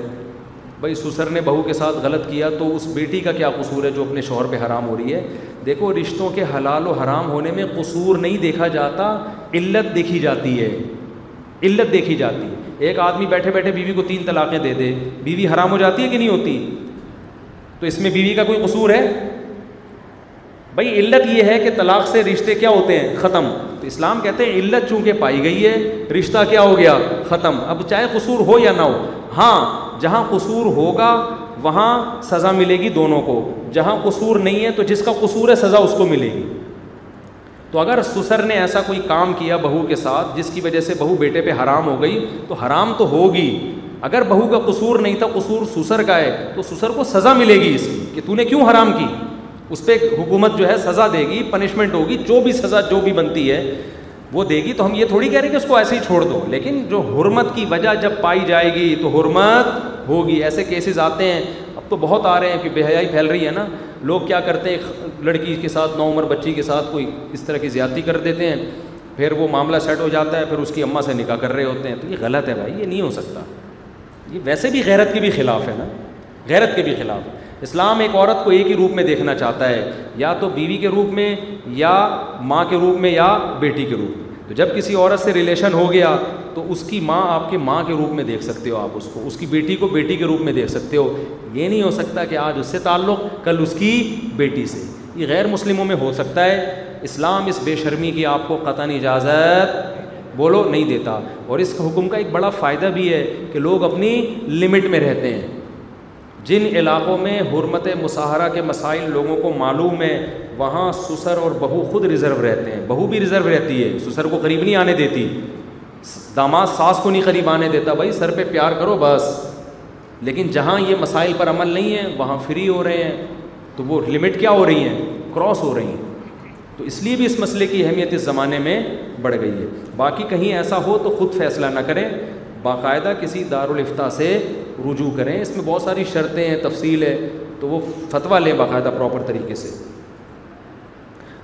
B: بھائی سسر نے بہو کے ساتھ غلط کیا تو اس بیٹی کا کیا قصور ہے جو اپنے شوہر پہ حرام ہو رہی ہے دیکھو رشتوں کے حلال و حرام ہونے میں قصور نہیں دیکھا جاتا علت دیکھی جاتی ہے علت دیکھی جاتی ایک آدمی بیٹھے بیٹھے بیوی کو تین طلاقیں دے دے بیوی حرام ہو جاتی ہے کہ نہیں ہوتی تو اس میں بیوی کا کوئی قصور ہے بھائی علت یہ ہے کہ طلاق سے رشتے کیا ہوتے ہیں ختم تو اسلام کہتے ہیں علت چونکہ پائی گئی ہے رشتہ کیا ہو گیا ختم اب چاہے قصور ہو یا نہ ہو ہاں جہاں قصور ہوگا وہاں سزا ملے گی دونوں کو جہاں قصور نہیں ہے تو جس کا قصور ہے سزا اس کو ملے گی تو اگر سسر نے ایسا کوئی کام کیا بہو کے ساتھ جس کی وجہ سے بہو بیٹے پہ حرام ہو گئی تو حرام تو ہوگی اگر بہو کا قصور نہیں تھا قصور سسر کا ہے تو سسر کو سزا ملے گی اس کی کہ تو نے کیوں حرام کی اس پہ حکومت جو ہے سزا دے گی پنشمنٹ ہوگی جو بھی سزا جو بھی بنتی ہے وہ دے گی تو ہم یہ تھوڑی کہہ رہے ہیں کہ اس کو ایسے ہی چھوڑ دو لیکن جو حرمت کی وجہ جب پائی جائے گی تو حرمت ہوگی ایسے کیسز آتے ہیں اب تو بہت آ رہے ہیں کہ بے حیائی پھیل رہی ہے نا لوگ کیا کرتے ہیں لڑکی کے ساتھ نو عمر بچی کے ساتھ کوئی اس طرح کی زیادتی کر دیتے ہیں پھر وہ معاملہ سیٹ ہو جاتا ہے پھر اس کی اماں سے نکاح کر رہے ہوتے ہیں تو یہ غلط ہے بھائی یہ نہیں ہو سکتا یہ ویسے بھی غیرت کے بھی خلاف ہے نا غیرت کے بھی خلاف ہے اسلام ایک عورت کو ایک ہی روپ میں دیکھنا چاہتا ہے یا تو بیوی کے روپ میں یا ماں کے روپ میں یا بیٹی کے روپ میں جب کسی عورت سے ریلیشن ہو گیا تو اس کی ماں آپ کے ماں کے روپ میں دیکھ سکتے ہو آپ اس کو اس کی بیٹی کو بیٹی کے روپ میں دیکھ سکتے ہو یہ نہیں ہو سکتا کہ آج اس سے تعلق کل اس کی بیٹی سے یہ غیر مسلموں میں ہو سکتا ہے اسلام اس بے شرمی کی آپ کو قطع اجازت بولو نہیں دیتا اور اس حکم کا ایک بڑا فائدہ بھی ہے کہ لوگ اپنی لمٹ میں رہتے ہیں جن علاقوں میں حرمت مشاہرہ کے مسائل لوگوں کو معلوم ہے وہاں سسر اور بہو خود ریزرو رہتے ہیں بہو بھی ریزرو رہتی ہے سسر کو قریب نہیں آنے دیتی داماد ساس کو نہیں قریب آنے دیتا بھائی سر پہ پیار کرو بس لیکن جہاں یہ مسائل پر عمل نہیں ہے وہاں فری ہو رہے ہیں تو وہ لمٹ کیا ہو رہی ہیں کراس ہو رہی ہیں تو اس لیے بھی اس مسئلے کی اہمیت اس زمانے میں بڑھ گئی ہے باقی کہیں ایسا ہو تو خود فیصلہ نہ کریں باقاعدہ کسی دارالفتہ سے رجوع کریں اس میں بہت ساری شرطیں ہیں تفصیل ہے تو وہ فتویٰ لیں باقاعدہ پراپر طریقے سے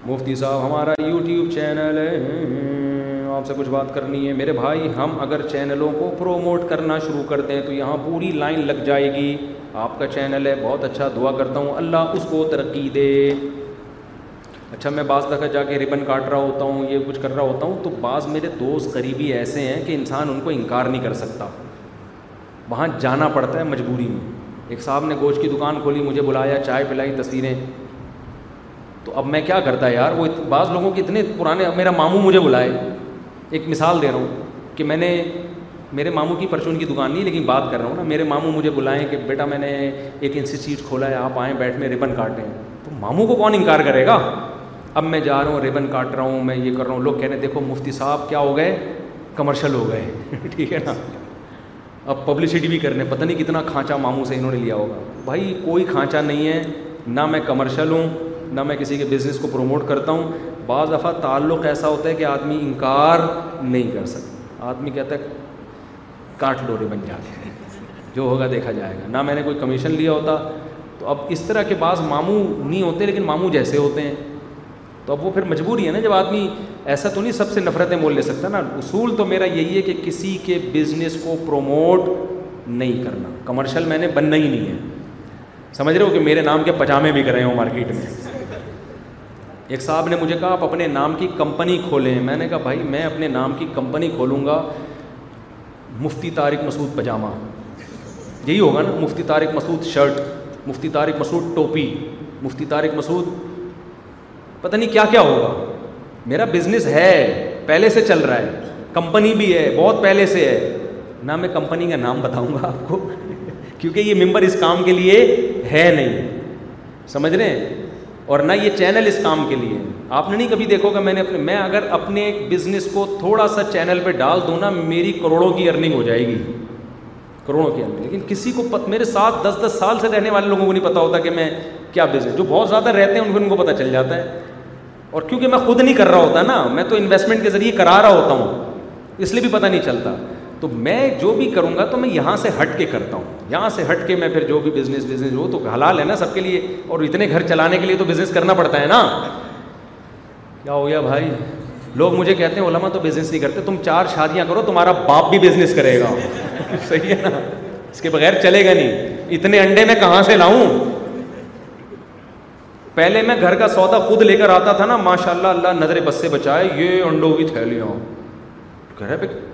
B: مفتی صاحب ہمارا یوٹیوب چینل ہے آپ سے کچھ بات کرنی ہے میرے بھائی ہم اگر چینلوں کو پروموٹ کرنا شروع کر دیں تو یہاں پوری لائن لگ جائے گی آپ کا چینل ہے بہت اچھا دعا کرتا ہوں اللہ اس کو ترقی دے اچھا میں بعض دفعہ جا کے ربن کاٹ رہا ہوتا ہوں یہ کچھ کر رہا ہوتا ہوں تو بعض میرے دوست قریبی ایسے ہیں کہ انسان ان کو انکار نہیں کر سکتا وہاں جانا پڑتا ہے مجبوری میں ایک صاحب نے گوشت کی دکان کھولی مجھے بلایا چائے پلائی تصویریں تو اب میں کیا کرتا ہے یار وہ بعض لوگوں کے اتنے پرانے میرا ماموں مجھے بلائے ایک مثال دے رہا ہوں کہ میں نے میرے ماموں کی پرچون کی دکان نہیں لیکن بات کر رہا ہوں نا میرے ماموں مجھے بلائیں کہ بیٹا میں نے ایک انسٹیٹیوٹ کھولا ہے آپ آئیں بیٹھ میں ریبن کاٹ دیں تو ماموں کو کون انکار کرے گا اب میں جا رہا ہوں ربن کاٹ رہا ہوں میں یہ کر رہا ہوں لوگ کہہ رہے ہیں دیکھو مفتی صاحب کیا ہو گئے کمرشل ہو گئے ٹھیک ہے نا اب پبلسٹی بھی کرنے پتہ نہیں کتنا کھانچا ماموں سے انہوں نے لیا ہوگا بھائی کوئی کھانچا نہیں ہے نہ میں کمرشل ہوں نہ میں کسی کے بزنس کو پروموٹ کرتا ہوں بعض دفعہ تعلق ایسا ہوتا ہے کہ آدمی انکار نہیں کر سکتا آدمی کہتا ہے کاٹ ڈورے بن جاتے ہیں جو ہوگا دیکھا جائے گا نہ میں نے کوئی کمیشن لیا ہوتا تو اب اس طرح کے بعض ماموں نہیں ہوتے لیکن ماموں جیسے ہوتے ہیں تو اب وہ پھر مجبوری ہے نا جب آدمی ایسا تو نہیں سب سے نفرتیں مول لے سکتا نا اصول تو میرا یہی ہے کہ کسی کے بزنس کو پروموٹ نہیں کرنا کمرشل میں نے بننا ہی نہیں ہے سمجھ رہے ہو کہ میرے نام کے پجامے بھی رہے ہوں مارکیٹ میں ایک صاحب نے مجھے کہا آپ اپنے نام کی کمپنی کھولیں میں نے کہا بھائی میں اپنے نام کی کمپنی کھولوں گا مفتی طارق مسعود پجامہ یہی ہوگا نا مفتی طارق مسعود شرٹ مفتی طارق مسعود ٹوپی مفتی طارق مسعود پتہ نہیں کیا کیا ہوگا میرا بزنس ہے پہلے سے چل رہا ہے کمپنی بھی ہے بہت پہلے سے ہے نہ میں کمپنی کا نام بتاؤں گا آپ کو کیونکہ یہ ممبر اس کام کے لیے ہے نہیں سمجھ رہے ہیں اور نہ یہ چینل اس کام کے لیے آپ نے نہیں کبھی دیکھو گا میں نے اپنے میں اگر اپنے بزنس کو تھوڑا سا چینل پہ ڈال دوں نا میری کروڑوں کی ارننگ ہو جائے گی کروڑوں کی ارننگ لیکن کسی کو پت میرے ساتھ دس دس سال سے رہنے والے لوگوں کو نہیں پتا ہوتا کہ میں کیا بزنس جو بہت زیادہ رہتے ہیں ان کو ان کو پتہ چل جاتا ہے اور کیونکہ میں خود نہیں کر رہا ہوتا نا میں تو انویسٹمنٹ کے ذریعے کرا رہا ہوتا ہوں اس لیے بھی پتہ نہیں چلتا تو میں جو بھی کروں گا تو میں یہاں سے ہٹ کے کرتا ہوں یہاں سے ہٹ کے میں پھر جو بھی بزنس بزنس ہو تو حلال ہے نا سب کے لیے اور اتنے گھر چلانے کے لیے تو بزنس کرنا پڑتا ہے نا کیا ہو گیا بھائی لوگ مجھے کہتے ہیں علماء تو بزنس نہیں کرتے تم چار شادیاں کرو تمہارا باپ بھی بزنس کرے گا صحیح ہے نا اس کے بغیر چلے گا نہیں اتنے انڈے میں کہاں سے لاؤں پہلے میں گھر کا سودا خود لے کر آتا تھا نا ماشاء اللہ اللہ نظر بس سے بچائے یہ انڈوں کی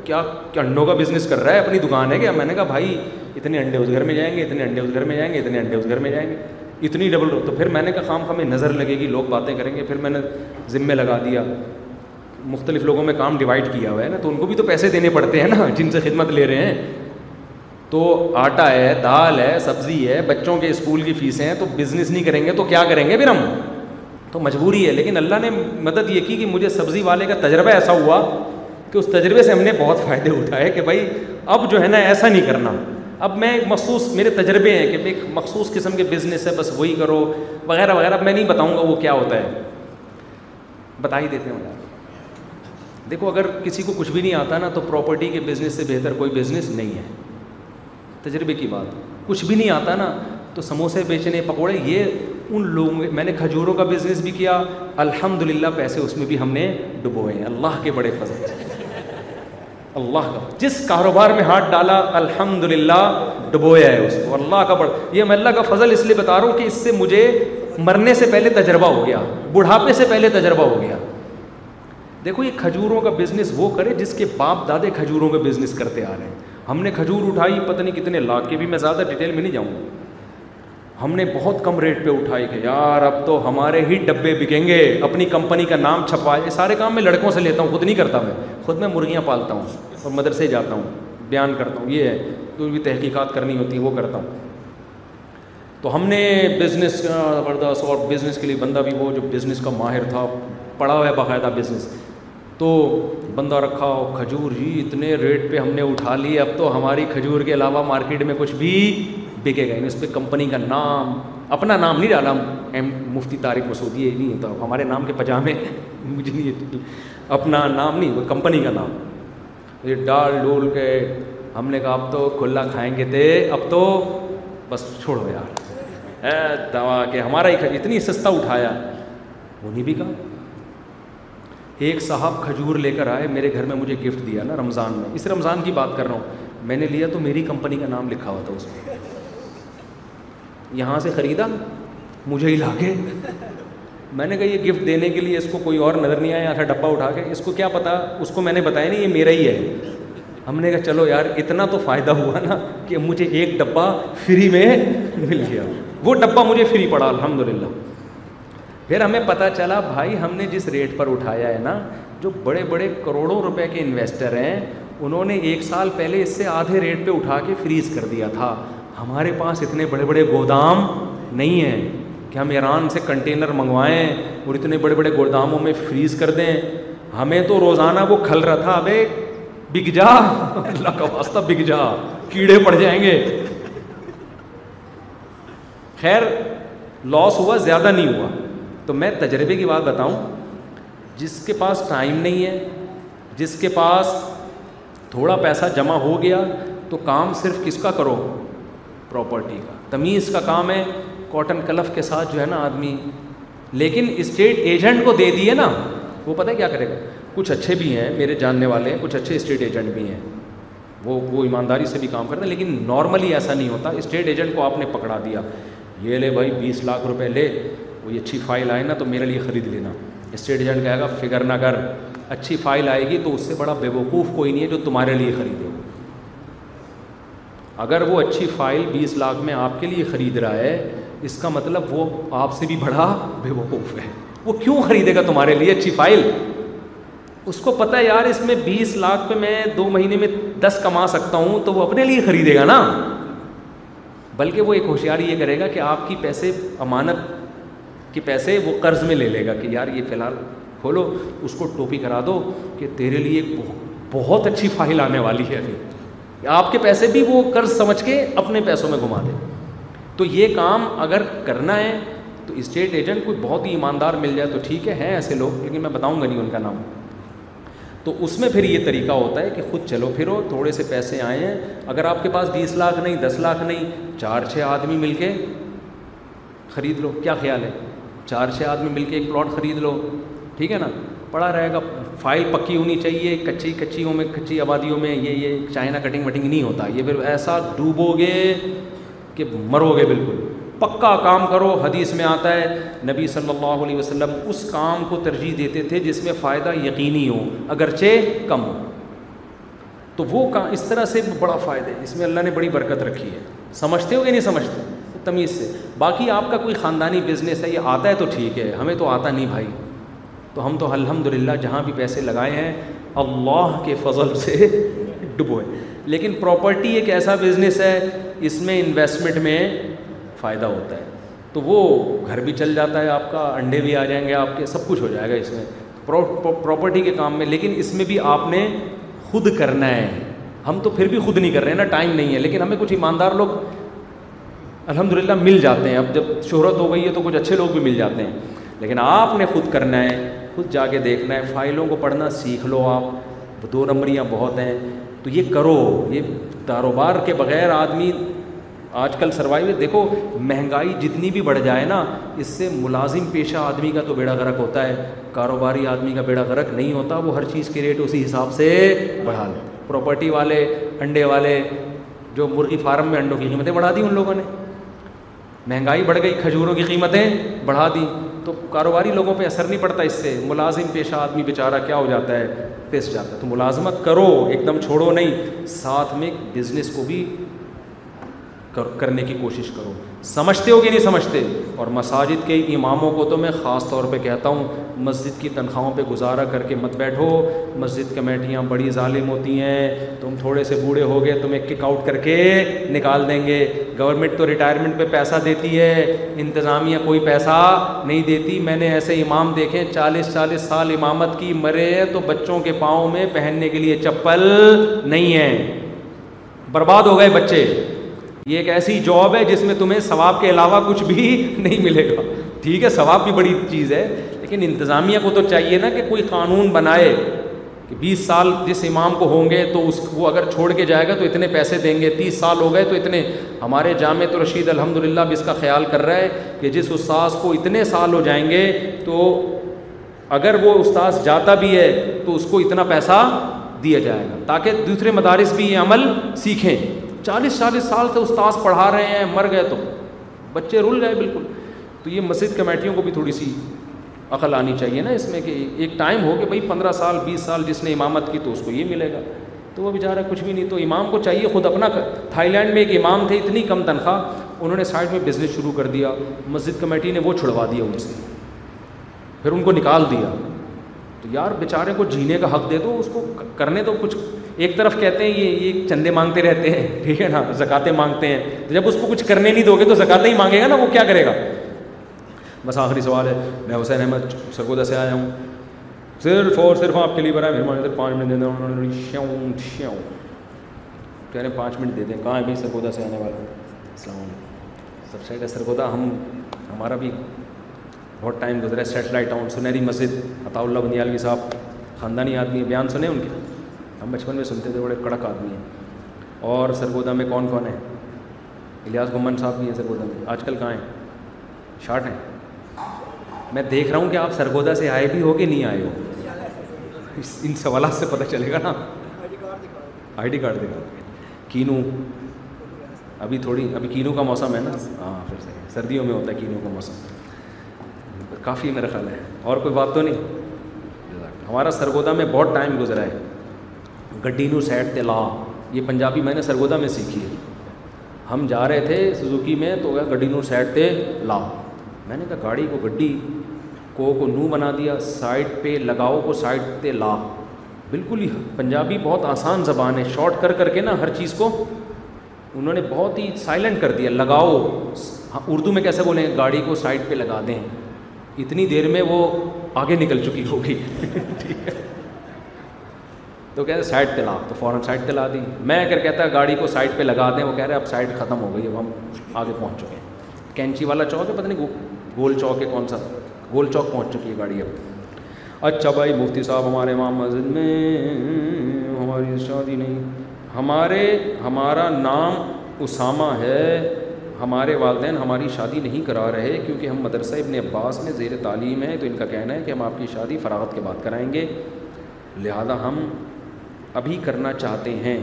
B: کیا کیا انڈوں کا بزنس کر رہا ہے اپنی دکان ہے کیا میں نے کہا بھائی اتنے انڈے اس گھر میں جائیں گے اتنے انڈے اس گھر میں جائیں گے اتنے انڈے اس گھر میں جائیں گے اتنی ڈبل رو تو پھر میں نے کہا خام خوب نظر لگے گی لوگ باتیں کریں گے پھر میں نے ذمے لگا دیا مختلف لوگوں میں کام ڈیوائڈ کیا ہوا ہے نا تو ان کو بھی تو پیسے دینے پڑتے ہیں نا جن سے خدمت لے رہے ہیں تو آٹا ہے دال ہے سبزی ہے بچوں کے اسکول کی فیسیں ہیں تو بزنس نہیں کریں گے تو کیا کریں گے پھر ہم تو مجبوری ہے لیکن اللہ نے مدد یہ کی کہ مجھے سبزی والے کا تجربہ ایسا ہوا کہ اس تجربے سے ہم نے بہت فائدے اٹھائے کہ بھائی اب جو ہے نا ایسا نہیں کرنا اب میں ایک مخصوص میرے تجربے ہیں کہ ایک مخصوص قسم کے بزنس ہے بس وہی کرو وغیرہ وغیرہ میں نہیں بتاؤں گا وہ کیا ہوتا ہے بتا ہی دیتے ہیں دیکھو اگر کسی کو کچھ بھی نہیں آتا نا تو پراپرٹی کے بزنس سے بہتر کوئی بزنس نہیں ہے تجربے کی بات کچھ بھی نہیں آتا نا تو سموسے بیچنے پکوڑے یہ ان لوگوں کے میں نے کھجوروں کا بزنس بھی کیا الحمد للہ پیسے اس میں بھی ہم نے ڈبوئے اللہ کے بڑے فضل اللہ کا جس کاروبار میں ہاتھ ڈالا الحمد للہ ڈبویا ہے اس کو اللہ کا بڑا یہ میں اللہ کا فضل اس لیے بتا رہا ہوں کہ اس سے مجھے مرنے سے پہلے تجربہ ہو گیا بڑھاپے سے پہلے تجربہ ہو گیا دیکھو یہ کھجوروں کا بزنس وہ کرے جس کے باپ دادے کھجوروں کا بزنس کرتے آ رہے ہیں ہم نے کھجور اٹھائی پتہ نہیں کتنے لاکھ کے بھی میں زیادہ ڈیٹیل میں نہیں جاؤں ہم نے بہت کم ریٹ پہ اٹھائی کہ یار اب تو ہمارے ہی ڈبے بکیں گے اپنی کمپنی کا نام چھپائے یہ سارے کام میں لڑکوں سے لیتا ہوں خود نہیں کرتا میں خود میں مرغیاں پالتا ہوں اور مدرسے جاتا ہوں بیان کرتا ہوں یہ ہے تو بھی تحقیقات کرنی ہوتی ہے وہ کرتا ہوں تو ہم نے بزنس کا اور بزنس کے لیے بندہ بھی وہ جو بزنس کا ماہر تھا پڑا ہوا ہے باقاعدہ بزنس تو بندہ رکھا ہو کھجور جی اتنے ریٹ پہ ہم نے اٹھا لی اب تو ہماری کھجور کے علاوہ مارکیٹ میں کچھ بھی بکے گئے اس پہ کمپنی کا نام اپنا نام نہیں ڈالا ایم مفتی طارق مسعودی یہ نہیں ہوتا ہمارے نام کے پجامے مجھے نہیں اپنا نام نہیں وہ کمپنی کا نام یہ ڈال ڈول کے ہم نے کہا اب تو کھلا کھائیں گے تھے اب تو بس چھوڑو یار اے دوا کہ ہمارا ہی اتنی سستا اٹھایا انہیں بھی کہا ایک صاحب کھجور لے کر آئے میرے گھر میں مجھے گفٹ دیا نا رمضان میں اس رمضان کی بات کر رہا ہوں میں نے لیا تو میری کمپنی کا نام لکھا ہوا تھا اس میں یہاں سے خریدا مجھے ہی لا کے میں نے کہا یہ گفٹ دینے کے لیے اس کو کوئی اور نظر نہیں آیا تھا ڈبا ڈبہ اٹھا کے اس کو کیا پتا اس کو میں نے بتایا نہیں یہ میرا ہی ہے ہم نے کہا چلو یار اتنا تو فائدہ ہوا نا کہ مجھے ایک ڈبہ فری میں مل گیا وہ ڈبہ مجھے فری پڑا الحمد للہ پھر ہمیں پتہ چلا بھائی ہم نے جس ریٹ پر اٹھایا ہے نا جو بڑے بڑے کروڑوں روپے کے انویسٹر ہیں انہوں نے ایک سال پہلے اس سے آدھے ریٹ پہ اٹھا کے فریز کر دیا تھا ہمارے پاس اتنے بڑے بڑے گودام نہیں ہیں کہ ہم ایران سے کنٹینر منگوائیں اور اتنے بڑے بڑے گوداموں میں فریز کر دیں ہمیں تو روزانہ وہ کھل رہا تھا ابے بگ جا اللہ کا واسطہ بگ جا کیڑے پڑ جائیں گے خیر لاس ہوا زیادہ نہیں ہوا تو میں تجربے کی بات بتاؤں جس کے پاس ٹائم نہیں ہے جس کے پاس تھوڑا پیسہ جمع ہو گیا تو کام صرف کس کا کرو پراپرٹی کا تمیز کا کام ہے کاٹن کلف کے ساتھ جو ہے نا آدمی لیکن اسٹیٹ ایجنٹ کو دے دیے نا وہ پتہ کیا کرے گا کچھ اچھے بھی ہیں میرے جاننے والے ہیں کچھ اچھے اسٹیٹ ایجنٹ بھی ہیں وہ وہ ایمانداری سے بھی کام کرتے ہیں لیکن نارملی ایسا نہیں ہوتا اسٹیٹ ایجنٹ کو آپ نے پکڑا دیا یہ لے بھائی بیس لاکھ روپے لے کوئی اچھی فائل آئے نا تو میرے لیے خرید لینا اسٹیٹ ایجنٹ کہے گا فکر نہ کر اچھی فائل آئے گی تو اس سے بڑا بے وقوف کوئی نہیں ہے جو تمہارے لیے خریدے اگر وہ اچھی فائل بیس لاکھ میں آپ کے لیے خرید رہا ہے اس کا مطلب وہ آپ سے بھی بڑا بے وقوف ہے وہ کیوں خریدے گا تمہارے لیے اچھی فائل اس کو پتا یار اس میں بیس لاکھ پہ میں دو مہینے میں دس کما سکتا ہوں تو وہ اپنے لیے خریدے گا نا بلکہ وہ ایک ہوشیاری یہ کرے گا کہ آپ کی پیسے امانت کہ پیسے وہ قرض میں لے لے گا کہ یار یہ فی الحال کھولو اس کو ٹوپی کرا دو کہ تیرے لیے بہت اچھی فائل آنے والی ہے ابھی آپ کے پیسے بھی وہ قرض سمجھ کے اپنے پیسوں میں گھما دے تو یہ کام اگر کرنا ہے تو اسٹیٹ ایجنٹ کوئی بہت ہی ایماندار مل جائے تو ٹھیک ہے ہیں ایسے لوگ لیکن میں بتاؤں گا نہیں ان کا نام تو اس میں پھر یہ طریقہ ہوتا ہے کہ خود چلو پھرو تھوڑے سے پیسے آئے ہیں اگر آپ کے پاس بیس لاکھ نہیں دس لاکھ نہیں چار چھ آدمی مل کے خرید لو کیا خیال ہے چار چھ آدمی مل کے ایک پلاٹ خرید لو ٹھیک ہے نا پڑا رہے گا فائل پکی ہونی چاہیے کچی کچیوں میں کچی آبادیوں میں یہ یہ چائنا کٹنگ وٹنگ نہیں ہوتا یہ پھر ایسا ڈوبو گے کہ مرو گے بالکل پکا کام کرو حدیث میں آتا ہے نبی صلی اللہ علیہ وسلم اس کام کو ترجیح دیتے تھے جس میں فائدہ یقینی ہو اگرچہ کم ہو تو وہ کام اس طرح سے بڑا فائدہ ہے اس میں اللہ نے بڑی برکت رکھی ہے سمجھتے ہو کہ نہیں سمجھتے تمیز سے باقی آپ کا کوئی خاندانی بزنس ہے یہ آتا ہے تو ٹھیک ہے ہمیں تو آتا نہیں بھائی تو ہم تو الحمد للہ جہاں بھی پیسے لگائے ہیں اللہ کے فضل سے ڈبوئے لیکن پراپرٹی ایک ایسا بزنس ہے اس میں انویسٹمنٹ میں فائدہ ہوتا ہے تو وہ گھر بھی چل جاتا ہے آپ کا انڈے بھی آ جائیں گے آپ کے سب کچھ ہو جائے گا اس میں پراپرٹی کے کام میں لیکن اس میں بھی آپ نے خود کرنا ہے ہم تو پھر بھی خود نہیں کر رہے ہیں نا ٹائم نہیں ہے لیکن ہمیں کچھ ایماندار لوگ الحمد للہ مل جاتے ہیں اب جب شہرت ہو گئی ہے تو کچھ اچھے لوگ بھی مل جاتے ہیں لیکن آپ نے خود کرنا ہے خود جا کے دیکھنا ہے فائلوں کو پڑھنا سیکھ لو آپ دو نمبریاں بہت ہیں تو یہ کرو یہ کاروبار کے بغیر آدمی آج کل سروائیو دیکھو مہنگائی جتنی بھی بڑھ جائے نا اس سے ملازم پیشہ آدمی کا تو بیڑا غرق ہوتا ہے کاروباری آدمی کا بیڑا غرق نہیں ہوتا وہ ہر چیز کے ریٹ اسی حساب سے بڑھا لیں پراپرٹی والے انڈے والے جو مرغی فارم میں انڈوں کی قیمتیں بڑھا دی ان لوگوں نے مہنگائی بڑھ گئی کھجوروں کی قیمتیں بڑھا دی تو کاروباری لوگوں پہ اثر نہیں پڑتا اس سے ملازم پیشہ آدمی بیچارہ کیا ہو جاتا ہے پس جاتا ہے تو ملازمت کرو ایک دم چھوڑو نہیں ساتھ میں بزنس کو بھی کرنے کی کوشش کرو سمجھتے ہو کہ نہیں سمجھتے اور مساجد کے اماموں کو تو میں خاص طور پہ کہتا ہوں مسجد کی تنخواہوں پہ گزارا کر کے مت بیٹھو مسجد کمیٹیاں بڑی ظالم ہوتی ہیں تم تھوڑے سے بوڑھے ہو گئے تمہیں کک آؤٹ کر کے نکال دیں گے گورنمنٹ تو ریٹائرمنٹ پہ پیسہ دیتی ہے انتظامیہ کوئی پیسہ نہیں دیتی میں نے ایسے امام دیکھے چالیس چالیس سال امامت کی مرے تو بچوں کے پاؤں میں پہننے کے لیے چپل نہیں ہے برباد ہو گئے بچے یہ ایک ایسی جاب ہے جس میں تمہیں ثواب کے علاوہ کچھ بھی نہیں ملے گا ٹھیک ہے ثواب بھی بڑی چیز ہے لیکن انتظامیہ کو تو چاہیے نا کہ کوئی قانون بنائے کہ بیس سال جس امام کو ہوں گے تو اس کو اگر چھوڑ کے جائے گا تو اتنے پیسے دیں گے تیس سال ہو گئے تو اتنے ہمارے جامع تو رشید الحمد للہ بھی اس کا خیال کر رہا ہے کہ جس استاذ کو اتنے سال ہو جائیں گے تو اگر وہ استاذ جاتا بھی ہے تو اس کو اتنا پیسہ دیا جائے گا تاکہ دوسرے مدارس بھی یہ عمل سیکھیں چالیس چالیس سال سے استاذ پڑھا رہے ہیں مر گئے تو بچے رل گئے بالکل تو یہ مسجد کمیٹیوں کو بھی تھوڑی سی عقل آنی چاہیے نا اس میں کہ ایک ٹائم ہو کہ بھائی پندرہ سال بیس سال جس نے امامت کی تو اس کو یہ ملے گا تو وہ بیچارا کچھ بھی نہیں تو امام کو چاہیے خود اپنا تھائی لینڈ میں ایک امام تھے اتنی کم تنخواہ انہوں نے سائڈ میں بزنس شروع کر دیا مسجد کمیٹی نے وہ چھڑوا دیا ان سے پھر ان کو نکال دیا تو یار بیچارے کو جینے کا حق دے دو اس کو کرنے دو کچھ ایک طرف کہتے ہیں یہ یہ چندے مانگتے رہتے ہیں ٹھیک ہے نا زکاتے مانگتے ہیں تو جب اس کو کچھ کرنے نہیں دو گے تو زکاتے ہی مانگے گا نا وہ کیا کرے گا بس آخری سوال ہے میں حسین احمد سرگودا سے آیا ہوں صرف اور صرف آپ کے لیے مہربانی سے پانچ منٹ دے دیں شیوں شیوں کہہ رہے پانچ منٹ دے دیں کہاں ہے بھائی سرگودا سے آنے والا السلام علیکم سب سے ہے سرگودا ہم ہمارا بھی بہت ٹائم گزرا ہے سیٹلائٹ ٹاؤن سنہری مسجد عطا اللہ بنیالوی صاحب خاندانی آدمی بیان سنے ان کے ہم بچپن میں سنتے تھے بڑے کڑک آدمی ہیں اور سرگودا میں کون کون ہے الیاس گمن صاحب بھی ہیں سرگودا میں آج کل کہاں ہیں شارٹ ہیں میں دیکھ رہا ہوں کہ آپ سرگودا سے آئے بھی ہو کہ نہیں آئے ہو ان سوالات سے پتہ چلے گا نا آئی ڈی کارڈ دکھا کینو ابھی تھوڑی ابھی کینو کا موسم ہے نا ہاں پھر سے سردیوں میں ہوتا ہے کینو کا موسم کافی میرا خیال ہے اور کوئی بات تو نہیں ہمارا سرگودا میں بہت ٹائم گزرا ہے گڈی نو سیٹ تلا یہ پنجابی میں نے سرگودا میں سیکھی ہے ہم جا رہے تھے سزوکی میں تو گڈی نو سیٹ تے لا میں نے کہا گاڑی کو گڈی کو کو نو بنا دیا سائڈ پہ لگاؤ کو سائڈ تے لا بالکل ہی پنجابی بہت آسان زبان ہے شارٹ کر کر کے نا ہر چیز کو انہوں نے بہت ہی سائلنٹ کر دیا لگاؤ اردو میں کیسے بولیں گاڑی کو سائڈ پہ لگا دیں اتنی دیر میں وہ آگے نکل چکی ہوگی تو کہہ رہے سائڈ تلا تو فوراً سائڈ تلا دی میں اگر کہتا ہے گاڑی کو سائڈ پہ لگا دیں وہ کہہ رہے اب سائڈ ختم ہو گئی اب ہم آگے پہنچ چکے ہیں کینچی والا چوک ہے پتہ نہیں گول چوک ہے کون سا گول چوک پہنچ چکی ہے گاڑی اب اچھا بھائی مفتی صاحب ہمارے امام مسجد میں ہماری شادی نہیں ہمارے ہمارا نام اسامہ ہے ہمارے والدین ہماری شادی نہیں کرا رہے کیونکہ ہم مدرسہ ابن عباس میں زیر تعلیم ہیں تو ان کا کہنا ہے کہ ہم آپ کی شادی فراغت کے بعد کرائیں گے لہذا ہم ابھی کرنا چاہتے ہیں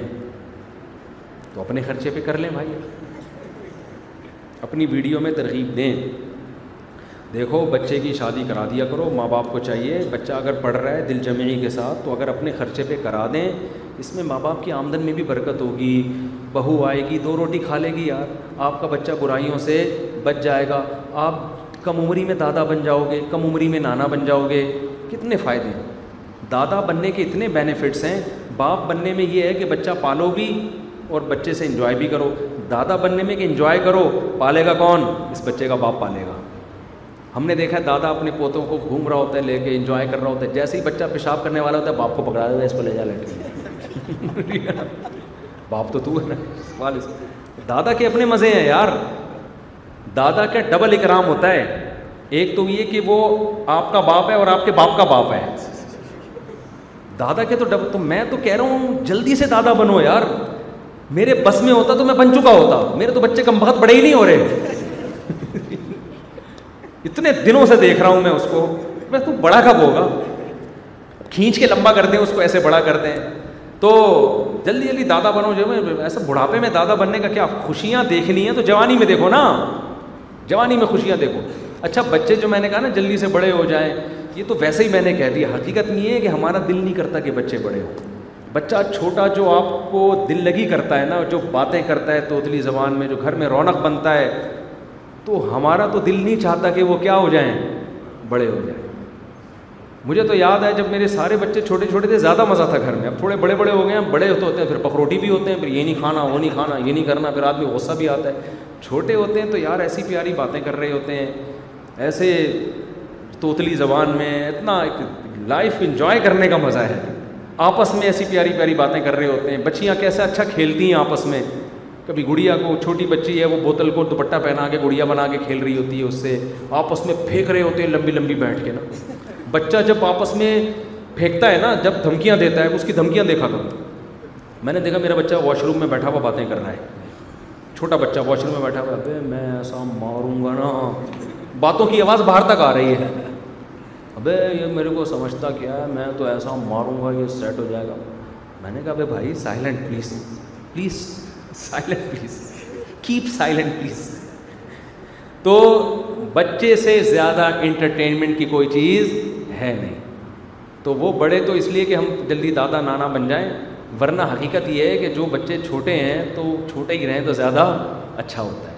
B: تو اپنے خرچے پہ کر لیں بھائی اپنی ویڈیو میں ترغیب دیں دیکھو بچے کی شادی کرا دیا کرو ماں باپ کو چاہیے بچہ اگر پڑھ رہا ہے دل جمعی کے ساتھ تو اگر اپنے خرچے پہ کرا دیں اس میں ماں باپ کی آمدن میں بھی برکت ہوگی بہو آئے گی دو روٹی کھا لے گی یار آپ کا بچہ برائیوں سے بچ جائے گا آپ کم عمری میں دادا بن جاؤ گے کم عمری میں نانا بن جاؤ گے کتنے فائدے ہیں دادا بننے کے اتنے بینیفٹس ہیں باپ بننے میں یہ ہے کہ بچہ پالو بھی اور بچے سے انجوائے بھی کرو دادا بننے میں کہ انجوائے کرو پالے گا کون اس بچے کا باپ پالے گا ہم نے دیکھا ہے دادا اپنے پوتوں کو گھوم رہا ہوتا ہے لے کے انجوائے کر رہا ہوتا ہے جیسے ہی بچہ پیشاب کرنے والا ہوتا ہے باپ کو پکڑا دیتا ہے اس کو لے جا لیتے باپ تو تو ہے نا دادا کے اپنے مزے ہیں یار دادا کا ڈبل اکرام ہوتا ہے ایک تو یہ کہ وہ آپ کا باپ ہے اور آپ کے باپ کا باپ ہے دادا کے تو ڈب تو میں تو کہہ رہا ہوں جلدی سے دادا بنو یار میرے بس میں ہوتا تو میں بن چکا ہوتا میرے تو بچے کم بہت بڑے ہی نہیں ہو رہے اتنے دنوں سے دیکھ رہا ہوں میں میں اس کو تو بڑا کب ہوگا کھینچ کے لمبا کر دیں اس کو ایسے بڑا کر دیں تو جلدی جلدی دادا بنو جو میں ایسے بڑھاپے میں دادا بننے کا کیا خوشیاں دیکھنی ہیں تو جوانی میں دیکھو نا جوانی میں خوشیاں دیکھو اچھا بچے جو میں نے کہا نا جلدی سے بڑے ہو جائیں یہ تو ویسے ہی میں نے کہہ دیا حقیقت نہیں ہے کہ ہمارا دل نہیں کرتا کہ بچے بڑے ہوں بچہ چھوٹا جو آپ کو دل لگی کرتا ہے نا جو باتیں کرتا ہے توتلی زبان میں جو گھر میں رونق بنتا ہے تو ہمارا تو دل نہیں چاہتا کہ وہ کیا ہو جائیں بڑے ہو جائیں مجھے تو یاد ہے جب میرے سارے بچے چھوٹے چھوٹے تھے زیادہ مزہ تھا گھر میں اب تھوڑے بڑے بڑے ہو گئے ہیں بڑے ہوتے ہوتے ہیں پھر پکروٹی بھی ہوتے ہیں پھر یہ نہیں کھانا وہ نہیں کھانا یہ نہیں کرنا پھر آدمی غصہ بھی آتا ہے چھوٹے ہوتے ہیں تو یار ایسی پیاری باتیں کر رہے ہوتے ہیں ایسے توتلی زبان میں اتنا ایک لائف انجوائے کرنے کا مزہ ہے آپس میں ایسی پیاری پیاری باتیں کر رہے ہوتے ہیں بچیاں کیسے اچھا کھیلتی ہیں آپس میں کبھی گڑیا کو چھوٹی بچی ہے وہ بوتل کو دوپٹہ پہنا کے گڑیا بنا کے کھیل رہی ہوتی ہے اس سے آپس میں پھینک رہے ہوتے ہیں لمبی لمبی بیٹھ کے نا بچہ جب آپس میں پھینکتا ہے نا جب دھمکیاں دیتا ہے اس کی دھمکیاں دیکھا کرو میں نے دیکھا میرا بچہ واش روم میں بیٹھا ہوا باتیں کر رہا ہے چھوٹا بچہ واش روم میں بیٹھا ہوا میں ایسا ماروں گا نا باتوں کی آواز باہر تک آ رہی ہے ابے یہ میرے کو سمجھتا کیا ہے میں تو ایسا ماروں گا یہ سیٹ ہو جائے گا میں نے کہا بھائی بھائی silent please please silent please keep silent please تو بچے سے زیادہ انٹرٹینمنٹ کی کوئی چیز ہے نہیں تو وہ بڑے تو اس لیے کہ ہم جلدی دادا نانا بن جائیں ورنہ حقیقت یہ ہے کہ جو بچے چھوٹے ہیں تو چھوٹے ہی رہیں تو زیادہ اچھا ہوتا ہے